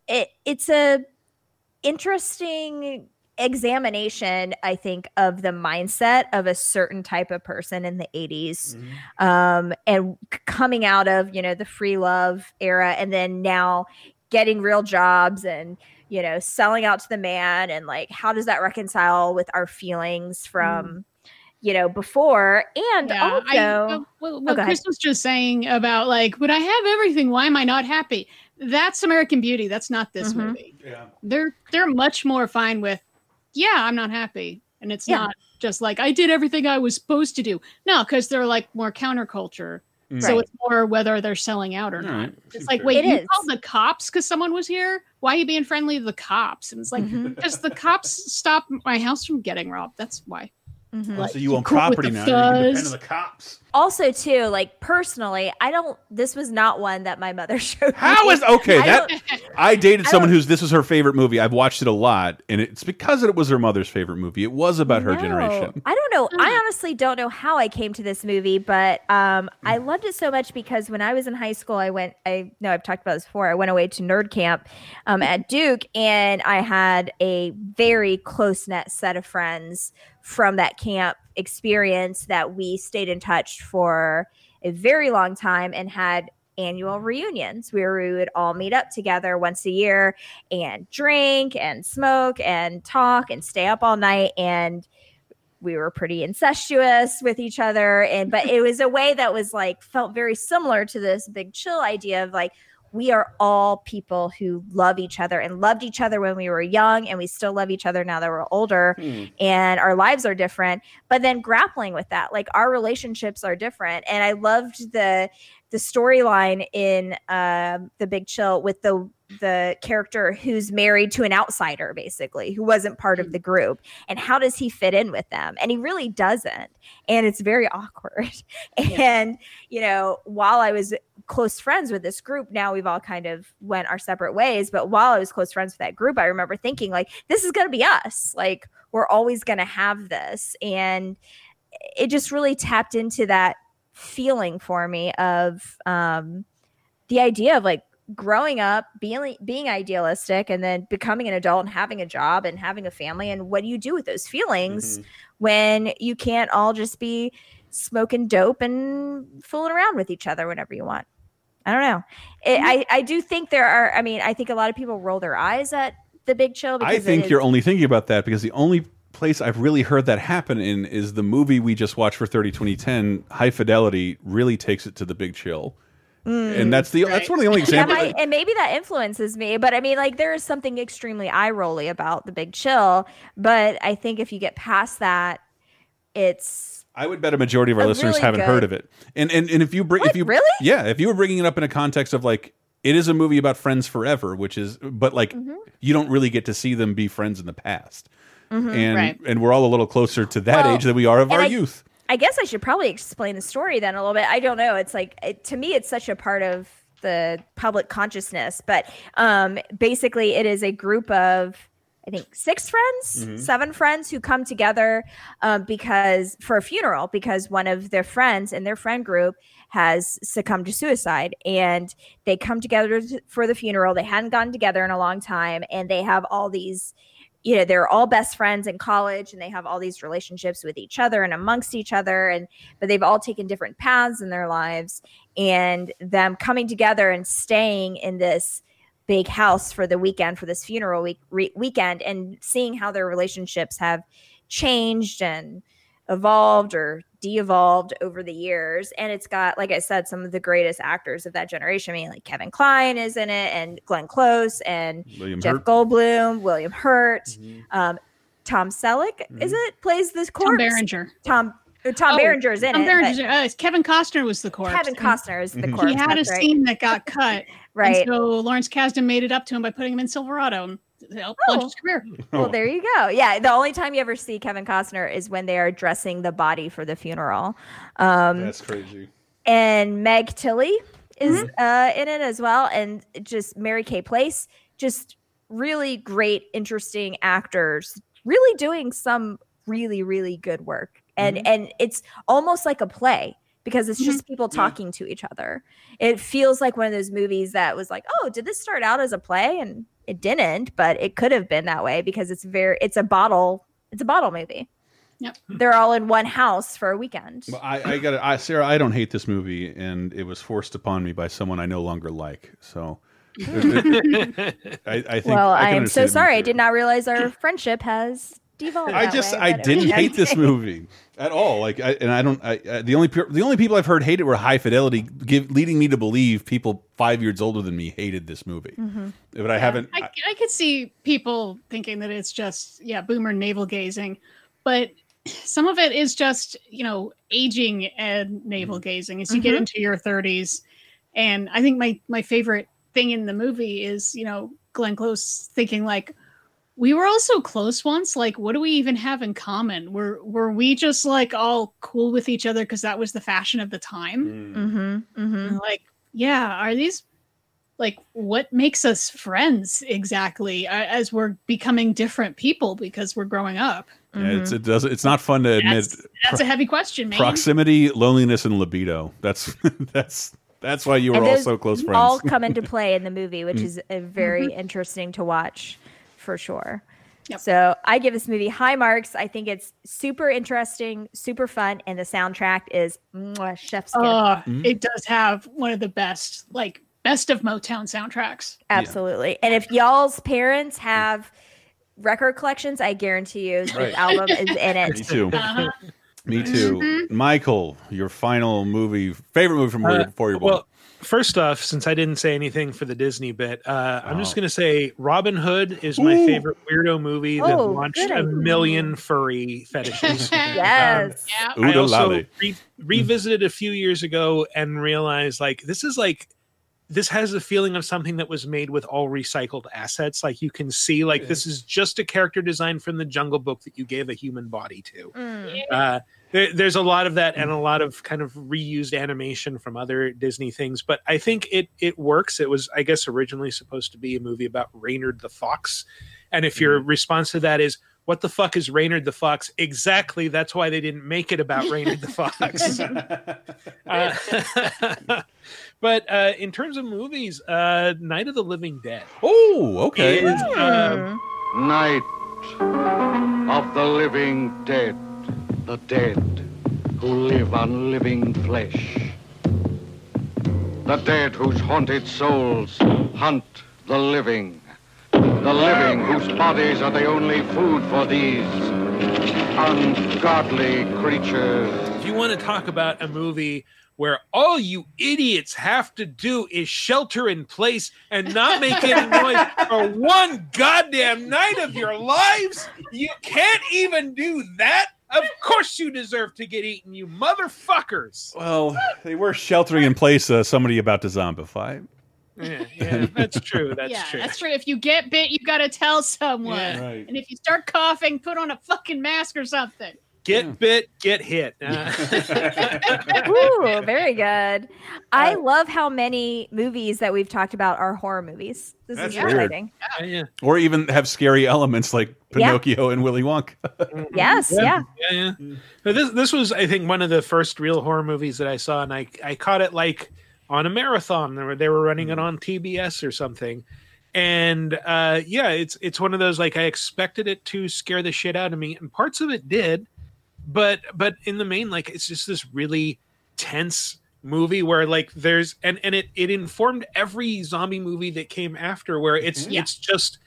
it it's a interesting examination i think of the mindset of a certain type of person in the 80s um, and coming out of you know the free love era and then now getting real jobs and you know selling out to the man and like how does that reconcile with our feelings from you know before and Yeah, also I, uh, what, Oh, what go ahead. Chris was just saying about like, but I have everything. Why am I not happy? That's American Beauty. That's not this Mhm. movie. They're they're much more fine with, yeah, I'm not happy, and it's Yeah. not just like I did everything I was supposed to do. No, because they're like more counterculture. So Right. it's more whether they're selling out or not. Alright, It's like, fair. wait, It you is. called the cops because someone was here? Why are you being friendly to the cops? And it's like, because the cops stopped my house from getting robbed. That's why. Mhm. Oh, so you own cool property now. You can depend on the cops. also too like personally i don't this was not one that my mother showed How me. is okay? I That I dated I someone who's this was her favorite movie. I've watched it a lot, and it's because it was her mother's favorite movie. It was about her No, generation. I don't know. I honestly don't know how I came to this movie, but um, I loved it so much because when I was in high school, I went. I know I've talked about this before. I went away to nerd camp um, at Duke, and I had a very close knit set of friends from that camp experience that we stayed in touch for a very long time and had annual reunions where we would all meet up together once a year and drink and smoke and talk and stay up all night. And we were pretty incestuous with each other. And but it was a way that was like felt very similar to this big chill idea of like we are all people who love each other and loved each other when we were young and we still love each other now that we're older and our lives are different but then grappling with that like our relationships are different. And i loved the the storyline in um, the big chill with the the character who's married to an outsider basically who wasn't part of the group and how does he fit in with them? And he really doesn't and it's very awkward. And you know while i was close friends with this group now we've all kind of went our separate ways but while i was close friends with that group i remember thinking like this is going to be us. Like we're always going to have this. And it just really tapped into that feeling for me of um the idea of like growing up being being idealistic and then becoming an adult and having a job and having a family and what do you do with those feelings when you can't all just be smoking dope and fooling around with each other whenever you want i don't know it, mm-hmm. i i do think there are i mean i think a lot of people roll their eyes at the big chill because I think you're only thinking about that because the only place I've really heard that happen in is the movie we just watched for 30 2010, High Fidelity, really takes it to the big chill. and mm. that's the that's one of the only examples. might, and maybe that influences me but i mean like there is something extremely eye rolly about the big chill but i think if you get past that it's I would bet a majority of our A listeners really haven't good- heard of it. And and and if you bring if you really? yeah, if you were bringing it up in a context of like it is a movie about friends forever, which is but like Mm-hmm. you don't really get to see them be friends in the past. Mhm. And Right. and we're all a little closer to that Well, age than we are of our I- youth. I guess I should probably explain the story then a little bit. I don't know. It's like it, to me, it's such a part of the public consciousness. But um, basically, it is a group of I think six friends, Mhm. seven friends who come together um, because for a funeral because one of their friends in their friend group has succumbed to suicide and they come together for the funeral. They hadn't gotten together in a long time and they have all these you know they're all best friends in college and they have all these relationships with each other and amongst each other and but they've all taken different paths in their lives and them coming together and staying in this big house for the weekend for this funeral week re- weekend and seeing how their relationships have changed and evolved or de-evolved over the years and it's got like i said some of the greatest actors of that generation i mean like kevin Kline is in it and glenn close and William jeff Hurt. goldblum william hurt um, tom selleck is it plays this corpse tom Berenger. tom Tom Oh, Berenger's in Tom it. Berenger's- but uh, Kevin Costner was the corpse. Kevin Costner is the Mhm. corpse. He had a right. scene that got cut. Right. And so Lawrence Kasdan made it up to him by putting him in Silverado and helped Oh. launch his career. Well, there you go. Yeah, the only time you ever see Kevin Costner is when they are dressing the body for the funeral. Um, That's crazy. and Meg Tilly is Mm-hmm. uh, in it as well, and just Mary Kay Place, just really great, interesting actors, really doing some really, really good work, and Mm-hmm. and it's almost like a play because it's just mm-hmm. people talking to each other. It feels like one of those movies that was like, oh, did this start out as a play? And it didn't, but it could have been that way because it's very, it's a bottle, it's a bottle movie. Yep. Hmm. They're all in one house for a weekend. Well, I, I got I, Sarah. I don't hate this movie, and it was forced upon me by someone I no longer like. So, I, I think. well, I, I, can am so understand it being sorry. I did not realize our friendship has devolved. I just way, I didn't was hate this movie at all. Like, I, and I don't. I, uh, the only the only people I've heard hate it were High Fidelity, give, leading me to believe people five years older than me hated this movie. Mhm. But I haven't. I, I could see people thinking that it's just yeah boomer navel gazing, but some of it is just you know aging and navel gazing as you get Mhm. into your 30s. And I think my my favorite thing in the movie is you know Glenn Close thinking like we were all so close once like what do we even have in common were were we just like all cool with each other because that was the fashion of the time Mm-hmm. Mm-hmm. like yeah are these like what makes us friends exactly uh, as we're becoming different people because we're growing up Yeah, it's it does. It's not fun to admit. that's, that's a heavy question man Proximity, loneliness, and libido. That's that's that's why you were all so close friends. All come into play in the movie, which Mm. is a very Mm-hmm. interesting to watch for sure. So I give this movie high marks. I think it's super interesting, super fun, and the soundtrack is mwah, chef's kiss. uh, Mm-hmm. it does have one of the best like best of motown soundtracks Absolutely. And if y'all's parents have record collections, I guarantee you this Right. album is in it. Me too. Uh-huh. Me too. Mm-hmm. Michael, your final movie, favorite movie from Uh, before you're born. well, first off, since I didn't say anything for the Disney bit, uh, I'm just Oh. going to say Robin Hood is my Ooh. favorite weirdo movie that Oh, launched a million furry fetishes. Yes. yeah I also re- revisited a few years ago and realized like this is like this has the feeling of something that was made with all recycled assets. Like you can see, like this is just a character design from the Jungle Book that you gave a human body to. Mm. Uh, there, there's a lot of that and a lot of kind of reused animation from other Disney things, but I think it it works. It was, I guess, originally supposed to be a movie about Reynard the Fox, and if your response to that is what the fuck is Reynard the Fox? Exactly. That's why they didn't make it about Reynard the Fox. Uh, but uh, in terms of movies, uh, Night of the Living Dead. Oh, okay. Is, um, Night of the living dead, the dead who live on living flesh. The dead whose haunted souls hunt the living. The living whose bodies are the only food for these ungodly creatures. if you want to talk about a movie where all you idiots have to do is shelter in place and not make any noise for one goddamn night of your lives, you can't even do that. Of course, you deserve to get eaten, you motherfuckers. well, they were sheltering in place uh, somebody about to zombify. Yeah, yeah that's true. That's yeah true. that's true if you get bit you gotta tell someone Yeah. Right. and if you start coughing put on a fucking mask or something Get bit, get hit. Uh, Ooh, very good. I love how many movies that we've talked about are horror movies. This That's is weird. exciting. yeah. Or even have scary elements like Yeah. Pinocchio and Willy Wonka. Yes, yeah. yeah, yeah. But this this was, I think, one of the first real horror movies that I saw, and I I caught it like on a marathon. They were, they were running it on TBS or something, and uh, yeah, it's it's one of those like I expected it to scare the shit out of me, and parts of it did, but but in the main, like it's just this really tense movie where like there's and and it it informed every zombie movie that came after where it's Yeah. it's just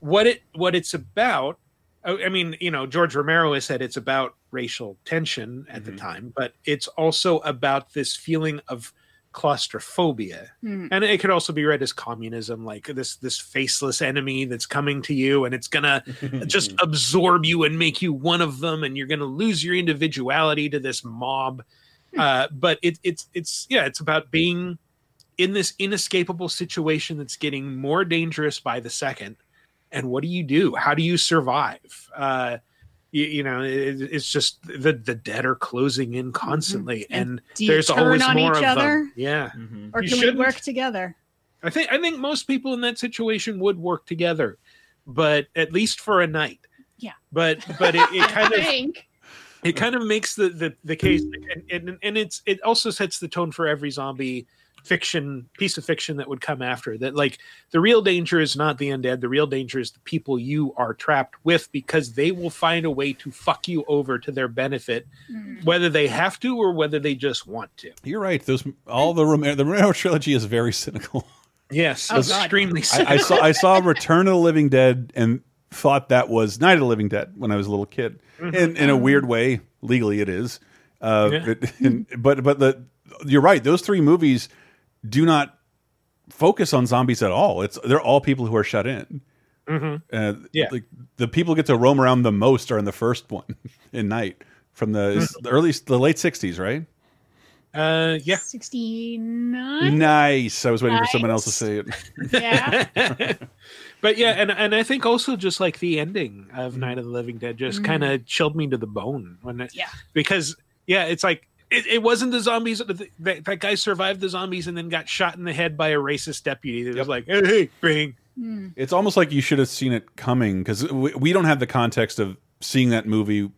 what it what it's about I I mean, you know, George Romero has said it's about racial tension at the mm-hmm. time, but it's also about this feeling of claustrophobia. Mhm. and it could also be read as communism like this this faceless enemy that's coming to you and it's gonna just absorb you and make you one of them and you're gonna lose your individuality to this mob. Uh but it, it's it's yeah it's about being in this inescapable situation that's getting more dangerous by the second. And what do you do? How do you survive? Uh you, you know it, it's just the the dead are closing in constantly and, Mm-hmm. do you there's turn always on more each of other? them yeah Or You can we shouldn't. work together? I think I think most people in that situation would work together, but at least for a night. Yeah. But but it, it kind of think. it kind of makes the the, the case and, and and it's it also sets the tone for every zombie fiction piece of fiction that would come after that like the real danger is not the undead the real danger is the people you are trapped with because they will find a way to fuck you over to their benefit whether they have to or whether they just want to You're right. Those all the Romero, the Romero trilogy is very cynical. yes Oh, God. extremely I, I saw I saw Return of the Living Dead and thought that was Night of the Living Dead when I was a little kid. Mhm. In in a weird way, legally it is. Uh, Yeah. but, and- but but the you're right. Those three movies do not focus on zombies at all. It's they're all people who are shut in. Mhm. Uh, Yeah. like the people get to roam around the most are in the first one in Night from the, it's the early the late '60s, right? uh yeah 69? Nice. I was waiting for someone else to say it. Yeah. but yeah, and and I think also just like the ending of Night of the Living Dead just Mm. kind of chilled me to the bone when it, Yeah. because yeah, it's like it, it wasn't the zombies. That, that guy survived the zombies and then got shot in the head by a racist deputy. That was like, hey, hey, bang. Hmm. It's almost like you should have seen it coming because we, we don't have the context of seeing that movie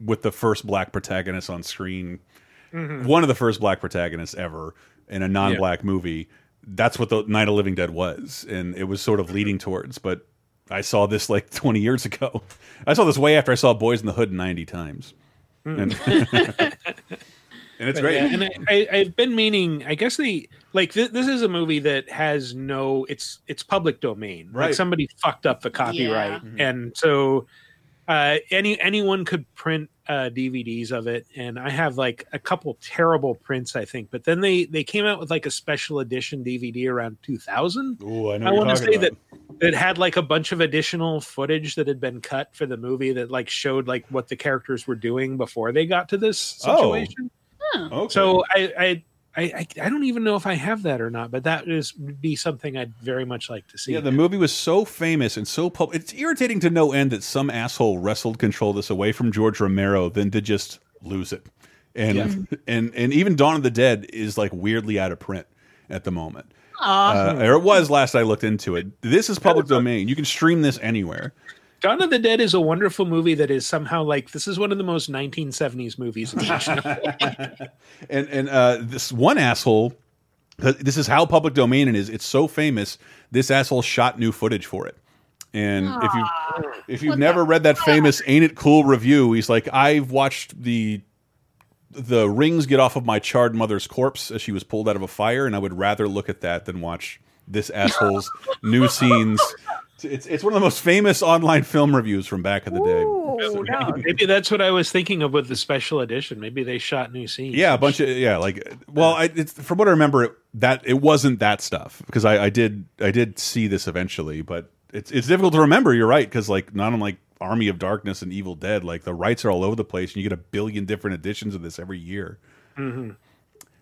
with the first black protagonist on screen. Mhm. One of the first black protagonists ever in a non-black movie. That's what the Night of Living Dead was, and it was sort of leading towards. But I saw this like 20 years ago. I saw this way after I saw Boys in the Hood 90 times, and, and it's But great. yeah, and I, I, I've been meaning. I guess the like th- this is a movie that has no. It's it's public domain. Like Right. somebody fucked up the copyright, Mhm. and so uh, any anyone could print uh, DVDs of it. And I have like a couple terrible prints, I think. But then they they came out with like a special edition DVD around 2000. Ooh, I know. I want to say about. that it had like a bunch of additional footage that had been cut for the movie that like showed like what the characters were doing before they got to this Oh. Okay. So I, I I I I don't even know if I have that or not, but that is would be something I'd very much like to see. Yeah, the movie was so famous and so pub It's irritating to no end that some asshole wrestled control of this away from George Romero than to just lose it. And Yeah. and and even Dawn of the Dead is like weirdly out of print at the moment. Uh, or it was last I looked into it. This is public domain. You can stream this anywhere. Dawn of the Dead is a wonderful movie that is somehow like this is one of the most 1970s movies. and and uh, this one asshole, this is how public domain it is. It's so famous. This asshole shot new footage for it. And if you if you've never read that famous "Ain't It Cool" review, he's like, I've watched the the rings get off of my charred mother's corpse as she was pulled out of a fire, and I would rather look at that than watch this asshole's new scenes. It's it's one of the most famous online film reviews from back in the day. Maybe that's what I was thinking of with the special edition. Maybe they shot new scenes. Yeah, a bunch of yeah, like well, I it's, from what I remember, it, that it wasn't that stuff because I, I did I did see this eventually, but it's it's difficult to remember. You're right because like not unlike Army of Darkness and Evil Dead, like the rights are all over the place, and you get a billion different editions of this every year. Mhm.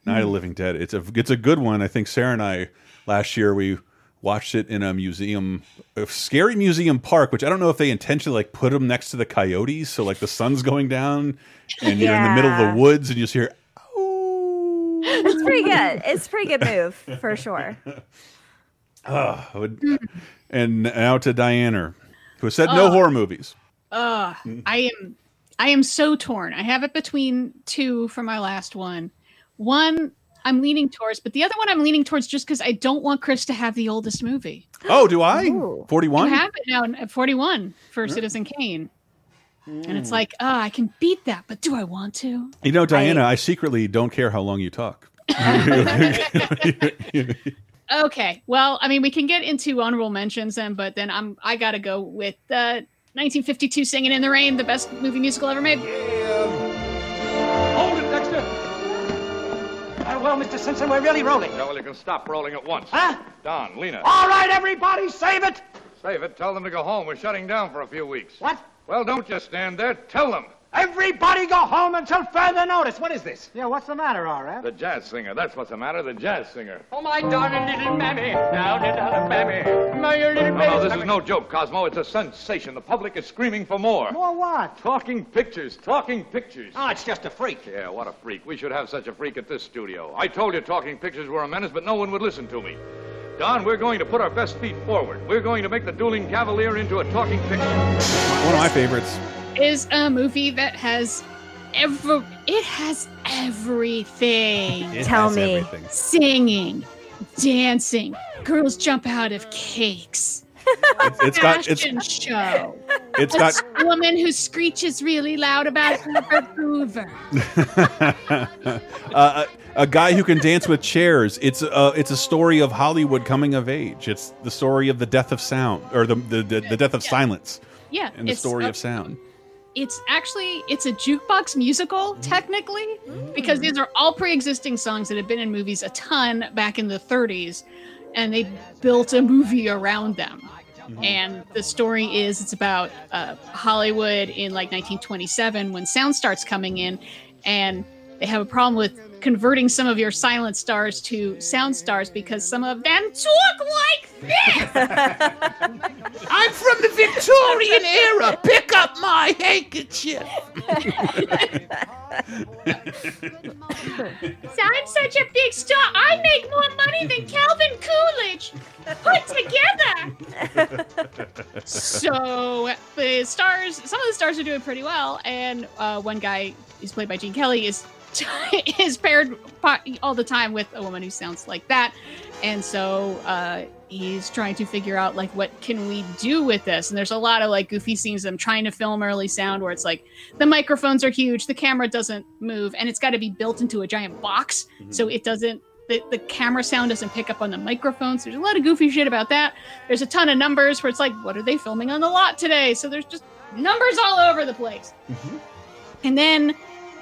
Night of the Living Dead, it's a it's a good one. I think Sarah and I last year we watched it in a museum, a scary museum park, which I don't know if they intentionally like put them next to the coyotes, so like the sun's going down and you're in the middle of the woods and you just hear oh. It's pretty good. It's a pretty good move for sure. I would- and now to Diana, who said no Oh. horror movies. Uh, I am I am so torn. I have it between two for my last one. One I'm leaning towards, but the other one I'm leaning towards just because I don't want Chris to have the oldest movie. Oh, do I? Forty one. You have it now at 41 for mm. Citizen Kane. And it's mm. like, oh, I can beat that, but do I want to? You know, Diana, I, secretly don't care how long you talk. Okay. Well, I mean, we can get into honorable mentions then, but then I'm I gotta go with uh, 1952 "Singing in the Rain," the best movie musical ever made. Hold well, Mr. Simpson, we're really rolling. Yeah, well, you can stop rolling at once. Huh? Don, Lina. All right, everybody, save it. Save it. Tell them to go home. We're shutting down for a few weeks. What? Well, don't just stand there. Tell them. Everybody go home until further notice. What is this? Yeah, what's the matter, R.F.? The jazz singer. That's what's the matter. The jazz singer. Oh, my darling little mammy, down in Alabama. My little No, no, this is no joke, Cosmo. It's a sensation. The public is screaming for more. More what? Talking pictures. Talking pictures. Oh, it's just a freak. Yeah, what a freak. We should have such a freak at this studio. I told you talking pictures were a menace, but no one would listen to me. Don, we're going to put our best feet forward. We're going to make the dueling cavalier into a talking picture. One of my favorites. Is a movie that has every it has everything. It Tell has me. everything. Singing, dancing, girls jump out of cakes. It's- it's got- it's- fashion show. It's a got- a woman who screeches really loud about Herbert Hoover. uh, a, a guy who can dance with chairs. It's a it's a story of Hollywood coming of age. It's the story of the death of sound or the the, the, the death of silence Yeah, and the it's story of sound. It's actually it's a jukebox musical mm. technically mm. because these are all pre-existing songs that have been in movies a ton back in the 30s and they built a movie around them. Mm-hmm. And the story is it's about uh, hollywood in like 1927 when sound starts coming in and they have a problem with converting some of your silent stars to sound stars because some of them talk like this I'm from the Victorian era. Pick up my handkerchief. So I'm such a big star. I make more money than Calvin Coolidge put together. so the stars, some of the stars are doing pretty well, and uh, one guy who's played by Gene Kelly is is paired all the time with a woman who sounds like that, and so uh, he's trying to figure out like what can we do with this. And there's a lot of like goofy scenes them trying to film early sound where it's like the microphones are huge, the camera doesn't move, and it's got to be built into a giant box so it doesn't. The, the camera sound doesn't pick up on the microphones. There's a lot of goofy shit about that. There's a ton of numbers where it's like, what are they filming on the lot today? So there's just numbers all over the place. And then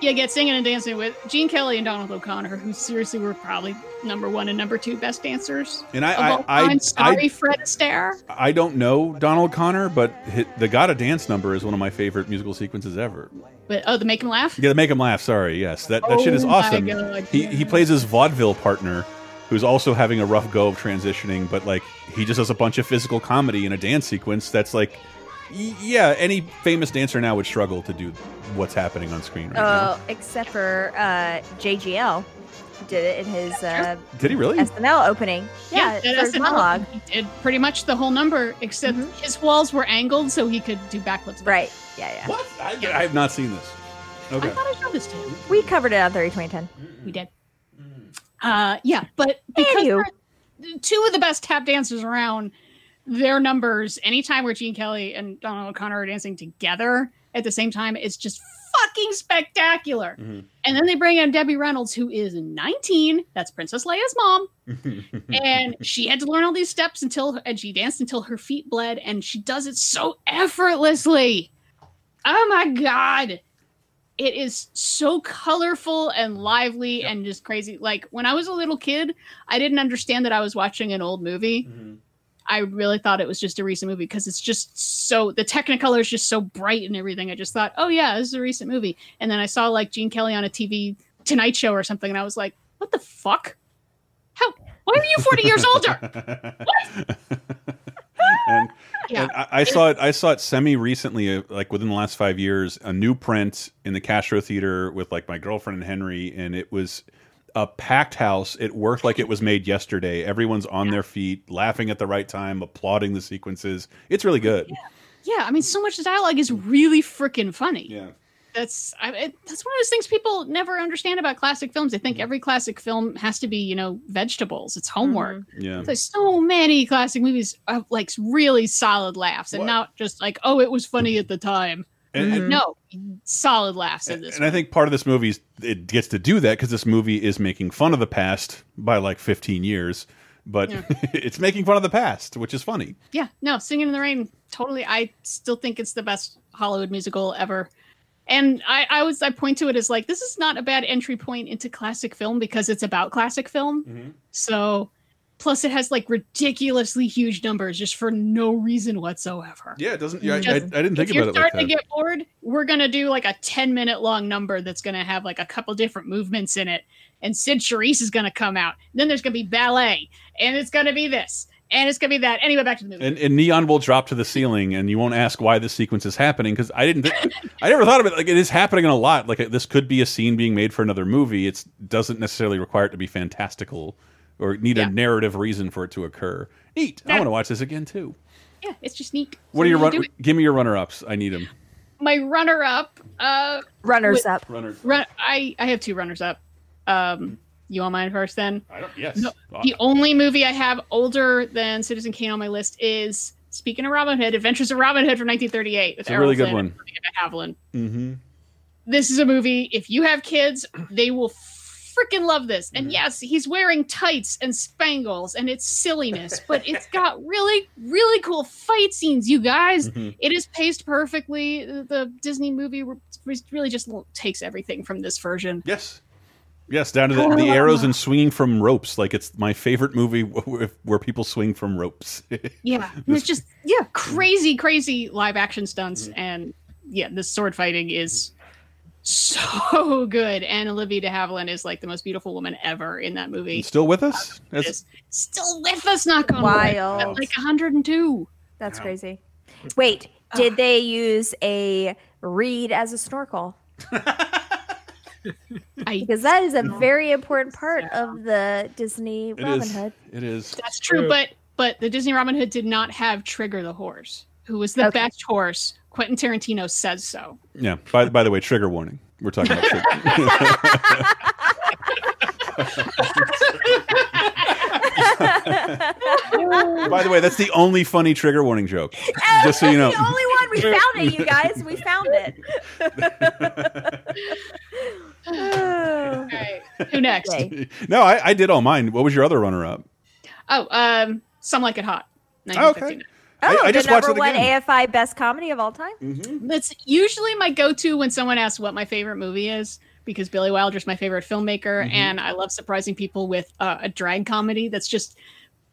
you get singing and dancing with Gene Kelly and Donald O'Connor, who seriously were probably number one and number two best dancers. And I- I- I- time. Sorry, I- Fred Astaire. I don't know Donald O'Connor, but the Gotta Dance number is one of my favorite musical sequences ever. But oh, the make him laugh. Yeah, to make him laugh. Sorry, yes, that that shit is Oh awesome. God, he he plays his vaudeville partner, who's also having a rough go of transitioning, but like he just does a bunch of physical comedy in a dance sequence that's like, yeah, any famous dancer now would struggle to do what's happening on screen right now. Oh, except for uh, JGL, did it in his uh, Did he really? SNL opening. Yeah, that for his SNL, monologue. He did pretty much the whole number, except his walls were angled so he could do backflips. Right. Yeah, yeah. What? I, I have not seen this. Okay. I thought I showed this to you. We covered it on 30 2010. We did. Uh, yeah, but because they're two of the best tap dancers around, their numbers, anytime where Gene Kelly and Donald O'Connor are dancing together at the same time, is just fucking spectacular. Mm-hmm. And then they bring in Debbie Reynolds, who is 19. That's Princess Leia's mom. and she had to learn all these steps until and she danced until her feet bled, and she does it so effortlessly. Oh my god. It is so colorful and lively and just crazy. Like when I was a little kid, I didn't understand that I was watching an old movie. Mm-hmm. I really thought it was just a recent movie because it's just so the Technicolor is just so bright and everything. I just thought, oh yeah, this is a recent movie. And then I saw like Gene Kelly on a TV Tonight Show or something, and I was like, what the fuck? How? Why are you forty years older? and Yeah. and I, I saw it. I saw it semi recently, uh, like within the last five years, a new print in the Castro Theater with like my girlfriend and Henry, and it was a packed house. It worked like it was made yesterday. Everyone's on their feet, laughing at the right time, applauding the sequences. It's really good. Yeah, I mean, so much the dialogue is really freaking funny. Yeah. That's I, it, that's one of those things people never understand about classic films. They think mm-hmm. every classic film has to be, you know, vegetables. It's homework. Mm-hmm. Yeah. There's so many classic movies of like really solid laughs, and What? not just like, oh, it was funny at the time. And- and- no, solid laughs in this. And I think part of this movie is it gets to do that because this movie is making fun of the past by like 15 years, but Yeah. it's making fun of the past, which is funny. Yeah, no, Singing in the Rain, totally. I still think it's the best Hollywood musical ever. And I, I was I point to it as like this is not a bad entry point into classic film because it's about classic film. Mm-hmm. So plus it has like ridiculously huge numbers just for no reason whatsoever. Yeah, it doesn't. Yeah, I, I, I Just- didn't think if you're about it like starting that. to get bored, we're gonna do like a 10 minute long number that's gonna have like a couple different movements in it. And Cyd Charisse is gonna come out. Then there's gonna be ballet, and it's gonna be this, and it's gonna be that. Anyway, back to the movie. and, and neon will drop to the ceiling, and you won't ask why this sequence is happening because I didn't. I never thought of it like it is happening in a lot. Like this could be a scene being made for another movie. It doesn't necessarily require it to be fantastical or need Yeah. a narrative reason for it to occur. Neat. I want to watch this again too. yeah, it's just neat. What So are your run? Give me your runner ups. I need them. My runner up, uh, Runners with- up. Runners. Run, I I have two runners up. Um, you want mine first then? I don't. Yes. No, the only movie I have older than Citizen Kane on my list is speaking of Robin Hood, Adventures of Robin Hood from 1938 with It's a Errol really good Flynn one. Olivia Havilland. Mm-hmm. This is a movie. If you have kids, they will freaking love this. And mm-hmm. yes, he's wearing tights and spangles, and it's silliness, but it's got really, really cool fight scenes. You guys, Mhm. it is paced perfectly. The Disney movie really just takes everything from this version. Yes. Yes, down to the, the arrows and swinging from ropes. Like it's my favorite movie where, where people swing from ropes. Yeah, it's just yeah, mm. crazy, crazy live action stunts, mm. and yeah, the sword fighting is mm-hmm. So good. And Olivia de Havilland is like the most beautiful woman ever in that movie. Still with us? Um, That's- Is still with us, knock on wood, Wild. at like 102. That's crazy. Wait, did they use a reed as a snorkel? because that is a very important part of the Disney It Robin is. Hood. It is. That's true, but but the Disney Robin Hood did not have Trigger the horse, who was the best horse. Quentin Tarantino says so. Yeah. By, by the way, trigger warning. We're talking about trigger. by the way, that's the only funny trigger warning joke. Just so you know. The only one we found it, you guys. We found it. All right, who next? no, I, I did all mine. What was your other runner up? Oh, um, Some Like It Hot. Oh, okay. 1959. I- Oh, I the just number it one again. AFI best comedy of all time. That's usually my go-to when someone asks what my favorite movie is because Billy Wilder's my favorite filmmaker, Mhm. and I love surprising people with uh, a drag comedy that's just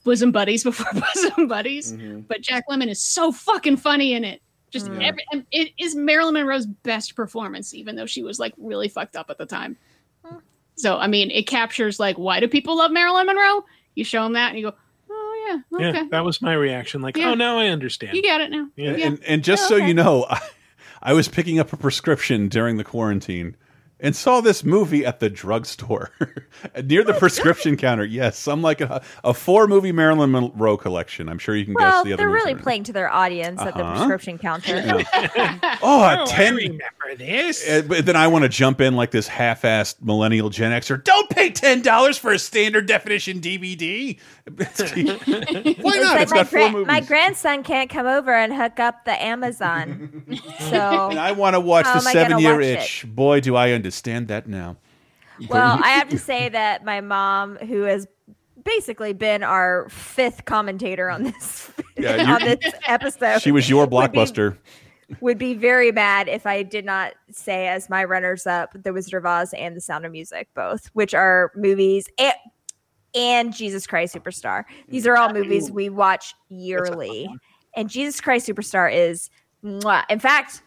bosom buddies before bosom buddies. Mm-hmm. But Jack Lemmon is so fucking funny in it. Just every, and it is Marilyn Monroe's best performance, even though she was like really fucked up at the time. So I mean, it captures like why do people love Marilyn Monroe? You show them that, and you go, oh yeah, okay, Yeah, that was my reaction. Like, Yeah. oh, now I understand. you get it now. Yeah. Yeah. And, and just so you know, I, I was picking up a prescription during the quarantine and saw this movie at the drugstore near the prescription counter. Yes, I'm like a, a four movie Marilyn Monroe collection. I'm sure you can Well, guess the other they're really are in it. playing to their audience at the Uh-huh. prescription counter. Oh, I a 10 remember this. Uh, but then I want to jump in like this half-assed millennial Gen Xer. Don't pay ten dollars for a standard definition DVD. Why not? like it's my, got four gra- movies. my grandson can't come over and hook up the Amazon. so, and I want to watch the am I gonna Seven-Year watch it? Itch. Boy, do I understand that now. well, I have to say that my mom, who has basically been our fifth commentator on this Yeah, on this episode, she was your would be- blockbuster. would be very mad if I did not say as my runners up The Wizard of Oz and The Sound of Music, both, which are movies and, and Jesus Christ Superstar. These are all movies we watch yearly. And Jesus Christ Superstar is, mwah. in fact,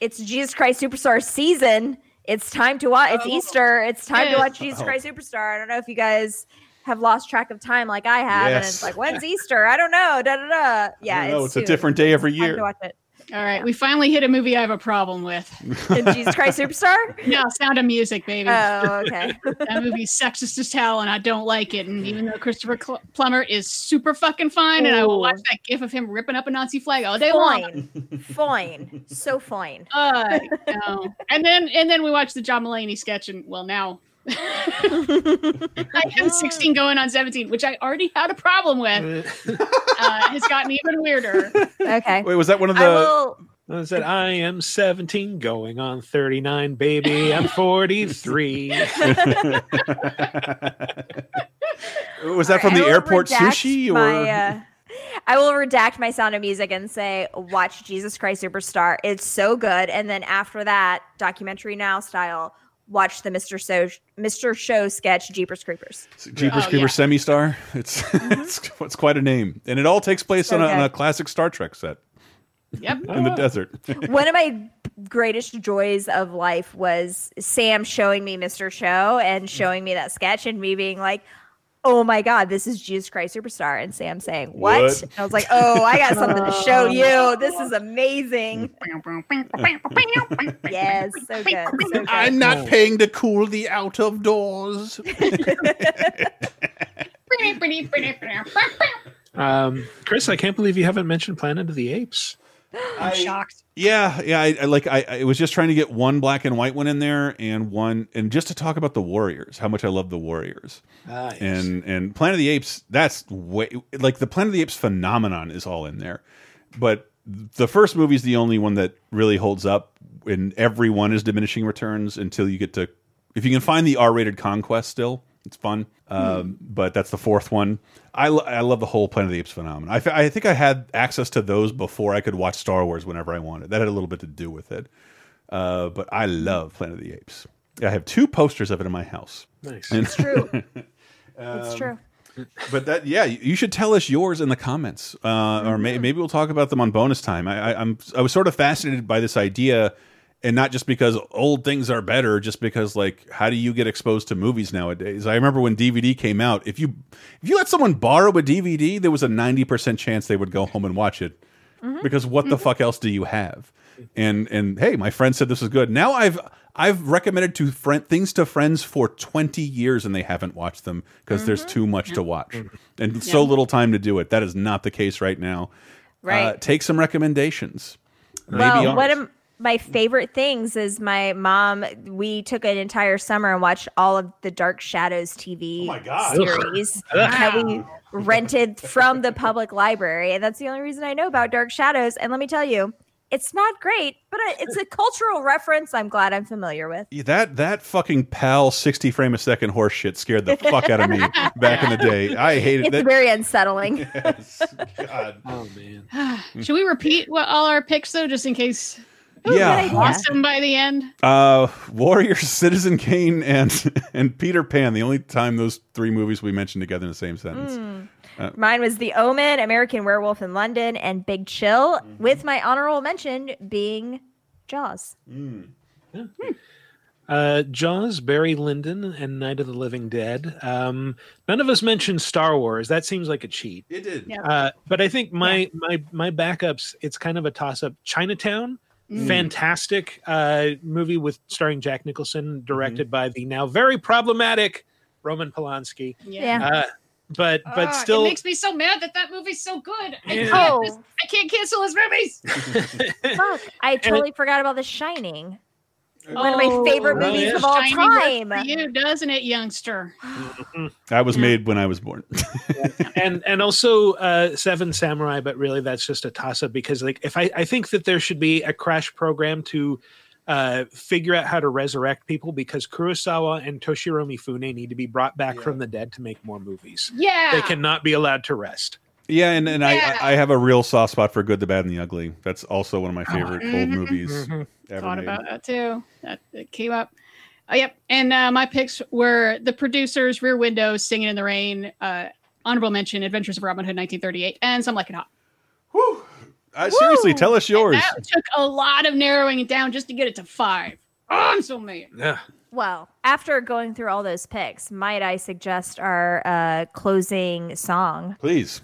it's Jesus Christ Superstar season. It's time to watch. It's oh. Easter. It's time to watch Jesus Oh. Christ Superstar. I don't know if you guys have lost track of time like I have, and it's like, when's Easter? I don't know. Da da da. Yeah, I know, it's a different day every Time to year. watch it. All right, we finally hit a movie I have a problem with. Jesus Christ Superstar? No, Sound of Music, baby. Oh, okay. that movie's sexist as hell, and I don't like it. And even though Christopher Cl- Plummer is super fucking fine, and I will watch that gif of him ripping up a Nazi flag all day long. Fine. fine. So fine. Uh, no. And then and then we watched the John Mulaney sketch, and well, now I am 16 going on 17, which I already had a problem with. Uh, has gotten even weirder. Okay. Wait, was that one of I the? will. I said, I am 17 going on 39, baby. I'm 43. was that from I the airport redact sushi or? my, uh, I will redact my sound of music and say, watch Jesus Christ Superstar. It's so good. And then after that, documentary now style, watch the Mr. So Mr. Show sketch Jeepers Creepers. Jeepers Oh, Creepers Semi-Star. It's, mm-hmm. it's it's quite a name, and it all takes place So on, a, on a classic Star Trek set Yep. in the ah. desert. One of my greatest joys of life was Sam showing me Mr. Show and mm. showing me that sketch and me being like, oh my God, this is Jesus Christ Superstar. And Sam saying, what? What? And I was like, oh, I got something to show you. This is amazing. yes, so good. So good. I'm not paying to cool the out of doors. Um, Chris, I can't believe you haven't mentioned Planet of the Apes. I'm shocked. Yeah, yeah. I, I like. I, I was just trying to get one black and white one in there, and one, and just to talk about the Warriors, how much I love the Warriors, Ah, yes. and and Planet of the Apes. That's way like the Planet of the Apes phenomenon is all in there, but the first movie is the only one that really holds up, and every one is diminishing returns until you get to if you can find the R-rated Conquest still. It's fun, um, but that's the fourth one. I, lo- I love the whole Planet of the Apes phenomenon. I, f- I think I had access to those before I could watch Star Wars whenever I wanted. That had a little bit to do with it. Uh, but I love Planet of the Apes. I have two posters of it in my house. Nice. And- It's true. it's Um, true. but that yeah you should tell us yours in the comments uh, or may, maybe we'll talk about them on bonus time I, I, i'm i was sort of fascinated by this idea and not just because old things are better just because like how do you get exposed to movies nowadays? I remember when dvd came out if you if you let someone borrow a dvd there was a 90% chance they would go home and watch it. Mm-hmm. Because what the mm-hmm. fuck else do you have? And and hey my friend said this is good. Now i've i've recommended to friend things to friends for 20 years and they haven't watched them because there's mm-hmm. too much to watch and so little time to do it. That is not the case right now. Right. uh, take some recommendations. Maybe well, one of my favorite things is my mom. We took an entire summer and watched all of the Dark Shadows TV oh God. series that we rented from the public library, and that's the only reason I know about Dark Shadows. And let me tell you, it's not great, but it's a cultural reference. I'm glad I'm familiar with. that that fucking pal 60 frame a second horse shit scared the fuck out of me back in the day i hated it. It's that very unsettling. Yes. God. Oh man. Should we repeat what all our picks though, just in case? Yeah. lost them by the end. Uh, Warriors, Citizen Kane, and and Peter Pan. The only time those three movies we mentioned together in the same sentence. Mm. Uh, Mine was The Omen, American Werewolf in London, and Big Chill, with my honorable mention being Jaws. Uh, Jaws, Barry Lyndon, and Night of the Living Dead. Um, none of us mentioned Star Wars. That seems like a cheat. It did. Uh, but I think my my my backups. It's kind of a toss up. Chinatown, Mm. fantastic uh, movie with starring Jack Nicholson, directed Mm-hmm. by the now very problematic Roman Polanski. Yeah. Uh, but but Ah, still, it makes me so mad that that movie's so good. I, Yeah. can't, Oh. just- I can't cancel his movies. Fuck, I totally forgot about The Shining. One of my Oh, favorite right. movies Yeah. of all Shining time. for you, doesn't it, youngster? I was made when I was born. and and also uh seven samurai but really that's just a toss up because like if i i think that there should be a crash program to uh figure out how to resurrect people because kurosawa and toshiro mifune need to be brought back from the dead to make more movies Yeah. they cannot be allowed to rest yeah, and, and Yeah. I I have a real soft spot for Good, the Bad, and the Ugly. That's also one of my favorite old Mhm. movies. Mhm. Ever Thought made. about that too. That, that came up. Oh, yep. And uh, my picks were the producers, Rear Window, Singing in the Rain, uh, honorable mention, Adventures of Robin Hood, 1938, and Some Like It Hot. Uh, seriously, tell us yours. That took a lot of narrowing it down just to get it to five. Oh, I'm so mad. yeah Well, after going through all those picks, might I suggest our uh, closing song? Please.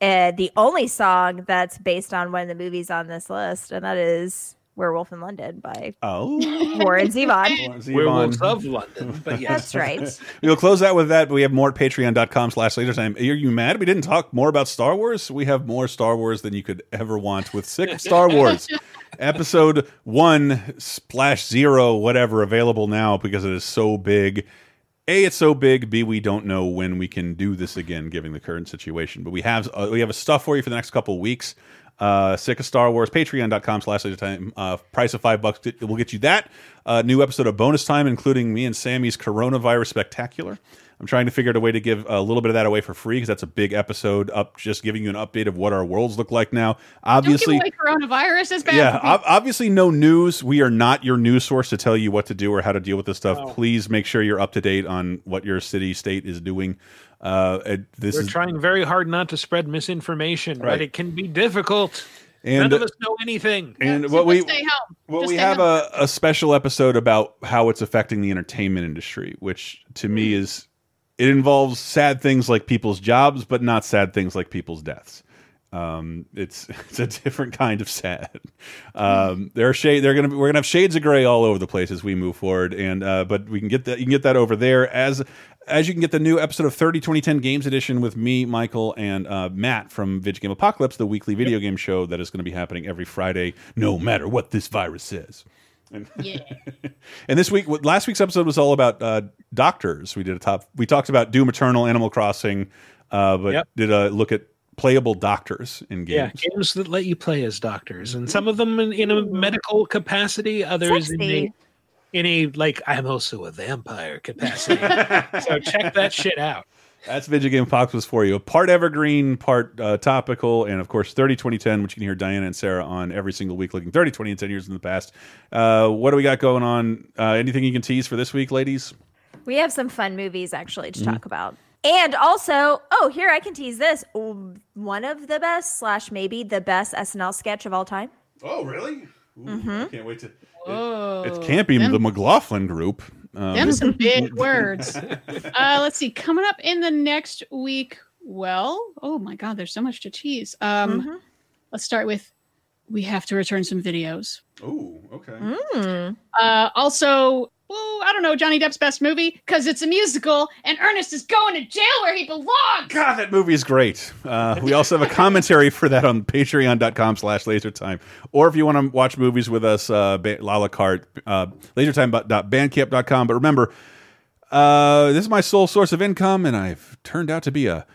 Uh, the only song that's based on one of the movies on this list, and that is Werewolf in London by Oh. Warren Zevon. werewolves of london but yes That's right. We'll close out with that, but we have more at patreon.com slash lasertime. Are you mad we didn't talk more about Star Wars? We have more Star Wars than you could ever want with Sick of Star Wars. Episode one splash zero, whatever, available now because it is so big. A, it's so big. B, we don't know when we can do this again, given the current situation. But we have uh, we have a stuff for you for the next couple weeks. Uh, sick of Star Wars, patreon.com slash time. Uh, price of five bucks will get you that. a new episode of Bonus Time, including me and Sammy's Coronavirus Spectacular. I'm trying to figure out a way to give a little bit of that away for free because that's a big episode up, just giving you an update of what our worlds look like now. Obviously, Don't give away coronavirus is bad. yeah, ob obviously no news. We are not your news source to tell you what to do or how to deal with this stuff. Please make sure you're up to date on what your city, state is doing. Uh, it- this We're is trying very hard not to spread misinformation, Right. but it can be difficult. And- None of us know anything. and what we stay home. Just we stay have home. a, a special episode about how it's affecting the entertainment industry, which to me Hmm. is it involves sad things like people's jobs, but not sad things like people's deaths. Um, it's it's a different kind of sad. Um, there are shade. They're gonna be, we're gonna have shades of gray all over the place as we move forward, and uh, but we can get that you can get that over there as as you can get the new episode of 30 2010 Games Edition with me, Michael, and uh, Matt from Video Game Apocalypse, the weekly video game show that is going to be happening every Friday, no matter what this virus says. And, and this week, last week's episode was all about uh, doctors. We did a top. We talked about Doom Eternal, Animal Crossing, uh, but Yep. did a look at playable doctors in games. Yeah, games. games that let you play as doctors, and some of them in, in a medical capacity, others in a, Sexy. in a like I'm also a vampire capacity. so check that shit out. That's Video Game Apocalypse for you. Part evergreen, part uh, topical, and of course 30 2010, which you can hear Diana and Sarah on every single week, looking 30, 20, and 10 years in the past. Uh, what do we got going on? Uh, anything you can tease for this week, ladies? We have some fun movies actually to Mhm. talk about. And also, oh, here I can tease this. one of the best, slash maybe the best SNL sketch of all time. Oh, really? Mhm. I can't wait to. Whoa. It can't be Them- the McLaughlin group. Um, Them some big words. Uh, let's see. Coming up in the next week. Well, oh my God, there's so much to tease. Um, Mm-hmm. Let's start with we have to return some videos. Oh, okay. Mm. Uh, also, well, I don't know Johnny Depp's best movie because it's a musical and Ernest is going to jail where he belongs. God, that movie is great. Uh, we also have a commentary for that on patreon.com slash lasertime. Or if you want to watch movies with us, uh, la la carte, uh, lasertime.bandcamp.com. But remember, uh, this is my sole source of income, and I've turned out to be a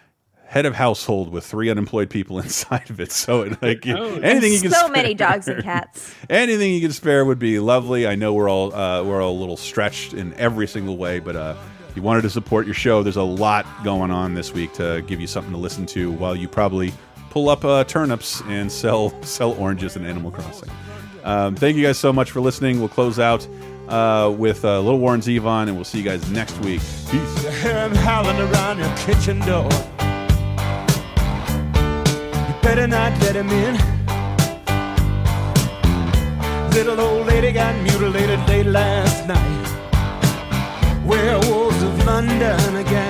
head of household with three unemployed people inside of it. So, like, anything you can so spare- many dogs and cats. Anything you can spare would be lovely. I know we're all uh, we're all a little stretched in every single way, but uh, if you wanted to support your show, there's a lot going on this week to give you something to listen to while you probably pull up uh, turnips and sell sell oranges in Animal Crossing. Um, thank you guys so much for listening. We'll close out uh, with uh, Little Warren Zevon, and we'll see you guys next week. Peace. Better not let him in. Little old lady got mutilated late last night. Werewolves of London again.